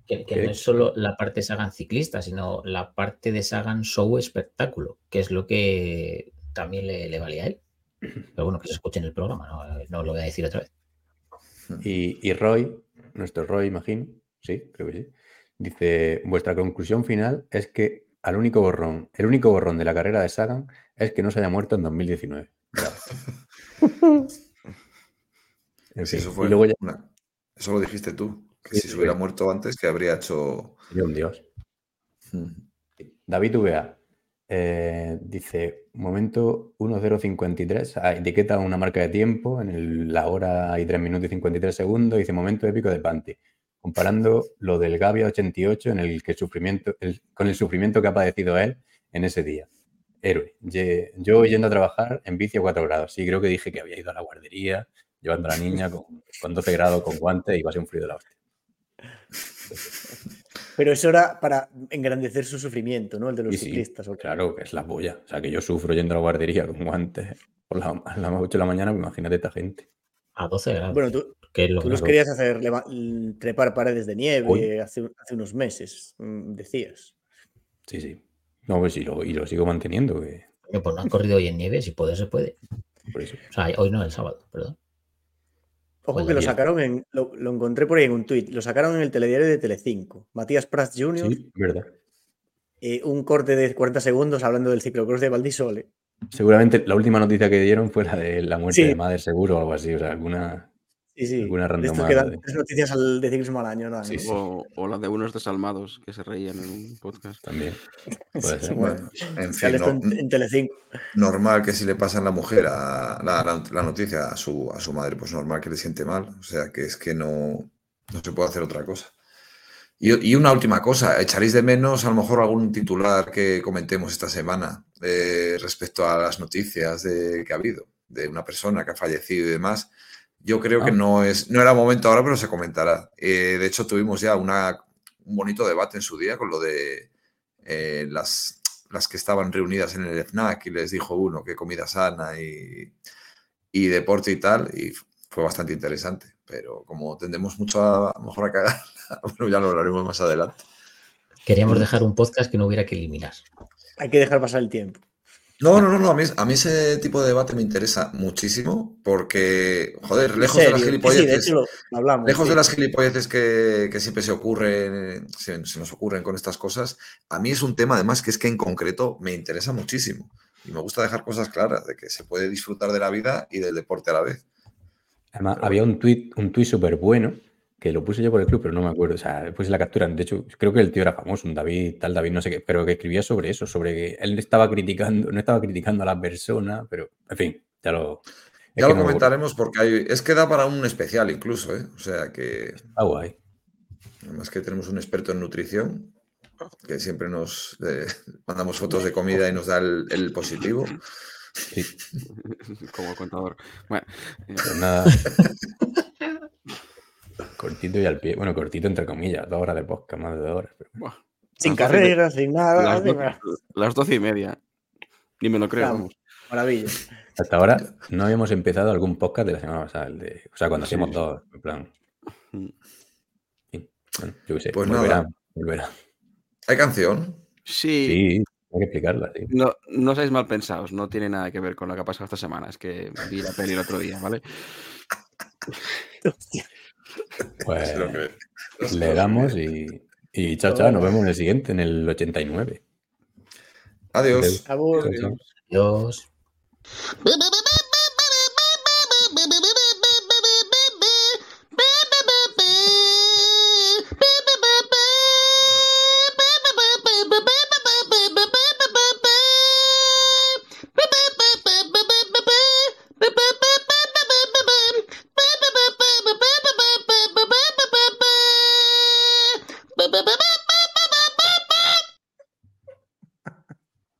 Que, no es solo la parte de Sagan ciclista, sino la parte de Sagan show espectáculo, que es lo que también le, le valía a él. Pero bueno, que se escuche en el programa, no, no lo voy a decir otra vez. Y, y Roy, nuestro Roy, imagino, sí, creo que sí, dice, vuestra conclusión final es que al único borrón, el único borrón de la carrera de Sagan es que no se haya muerto en 2019. Bravo. En Sí, fin, eso fue y luego ya una- Eso lo dijiste tú, que Sí, si se hubiera muerto antes, que habría hecho. sería un dios. Mm. David VA eh, dice, momento 1053, ah, etiqueta una marca de tiempo en el- la hora y 3 minutos y 53 segundos, dice momento épico de Panti, comparando lo del Gavia 88 en el que el sufrimiento, el- con el sufrimiento que ha padecido él en ese día. Héroe, yo yendo a trabajar en bici a 4 grados, sí, creo que dije que había ido a la guardería, llevando a la niña con, con 12 grados con guantes y va a ser un frío de la hostia. Pero eso era para engrandecer su sufrimiento, ¿no? El de los Y sí, ciclistas. claro, que es la polla. O sea, que yo sufro yendo a la guardería con guantes por la, a las 8 de la mañana, pues imagínate esta gente. A 12 grados. Bueno, tú, que tú los querías hacer trepar paredes de nieve hace, hace unos meses, mm, decías. Sí, sí. No, pues y lo, y lo sigo manteniendo, que Pues no han corrido hoy en nieve, si puede, se puede. por eso. O sea, hoy no, el sábado, perdón. Ojo que lo sacaron en. Lo, lo encontré por ahí en un tuit. Lo sacaron en el telediario de Telecinco. Matías Prats Jr., Sí, verdad. eh, un corte de 40 segundos hablando del ciclocross de Valdisole. Seguramente la última noticia que dieron fue la de la muerte Sí. de Madre Seguro o algo así. O sea, alguna. Sí, sí. Alguna de estos randomada que dan de- tres noticias al, de ciclismo al año, ¿no? Sí, sí. O, o la de unos desalmados que se reían en un podcast. También. Puede ser. Bueno, en fin, no- en, en Telecinco. normal que si le pasan la mujer a la, la- la noticia a su, a su madre, pues normal que le siente mal. O sea, que es que no, no se puede hacer otra cosa. Y, y una última cosa, ¿echaréis de menos a lo mejor algún titular que comentemos esta semana eh, respecto a las noticias de, que ha habido de una persona que ha fallecido y demás? Yo creo que Ah. no es no era momento ahora, pero se comentará. Eh, de hecho, tuvimos ya una, un bonito debate en su día con lo de eh, las, las que estaban reunidas en el FNAC y les dijo uno que comida sana y, y deporte y tal, y fue bastante interesante. Pero como tendemos mucho a, a mejor a cagar, bueno, ya lo hablaremos más adelante. Queríamos dejar un podcast que no hubiera que eliminar. Hay que dejar pasar el tiempo. No, no, no, no, a mí, a mí ese tipo de debate me interesa muchísimo porque, joder, lejos de las sí, gilipolleces. de hecho lo lo hablamos. Lejos sí. de las gilipolleces que, que siempre se ocurren, se, se nos ocurren con estas cosas, a mí es un tema además que es que en concreto me interesa muchísimo. Y me gusta dejar cosas claras de que se puede disfrutar de la vida y del deporte a la vez. Además, Pero había un tuit, un tuit súper bueno que lo puse yo por el club, pero no me acuerdo. O sea, puse la captura. De hecho, creo que el tío era famoso, un David, tal David, no sé qué, pero que escribía sobre eso, sobre que él estaba criticando, no estaba criticando a la persona, pero en fin, ya lo. Ya lo no- comentaremos porque hay, es que da para un especial incluso, ¿eh? O sea que Está guay. además que tenemos un experto en nutrición que siempre nos eh, mandamos fotos de comida y nos da el, el positivo. Sí, Como contador. Bueno, eh, pues nada. cortito y al pie. Bueno, cortito entre comillas, dos horas de podcast, más de dos horas. pero- buah, Sin carreras, sin nada. las, do- doce y media. Ni me lo creo. Maravilla. Hasta ahora no habíamos empezado algún podcast de la semana pasada, el de, o sea, cuando hacíamos Sí. dos, en plan. Mm. sí, Bueno, yo qué sé, Pues volverá, nada. volverá. ¿Hay canción? Sí, Sí, hay que explicarla, sí. No, no seáis mal pensados, no tiene nada que ver con lo que ha pasado esta semana. Es que vi la peli el otro día, ¿vale? Pues Es lo que- lo le damos y, y chao, chao, nos vemos en el siguiente, en el 89. Adiós. Agur. Chao, chao.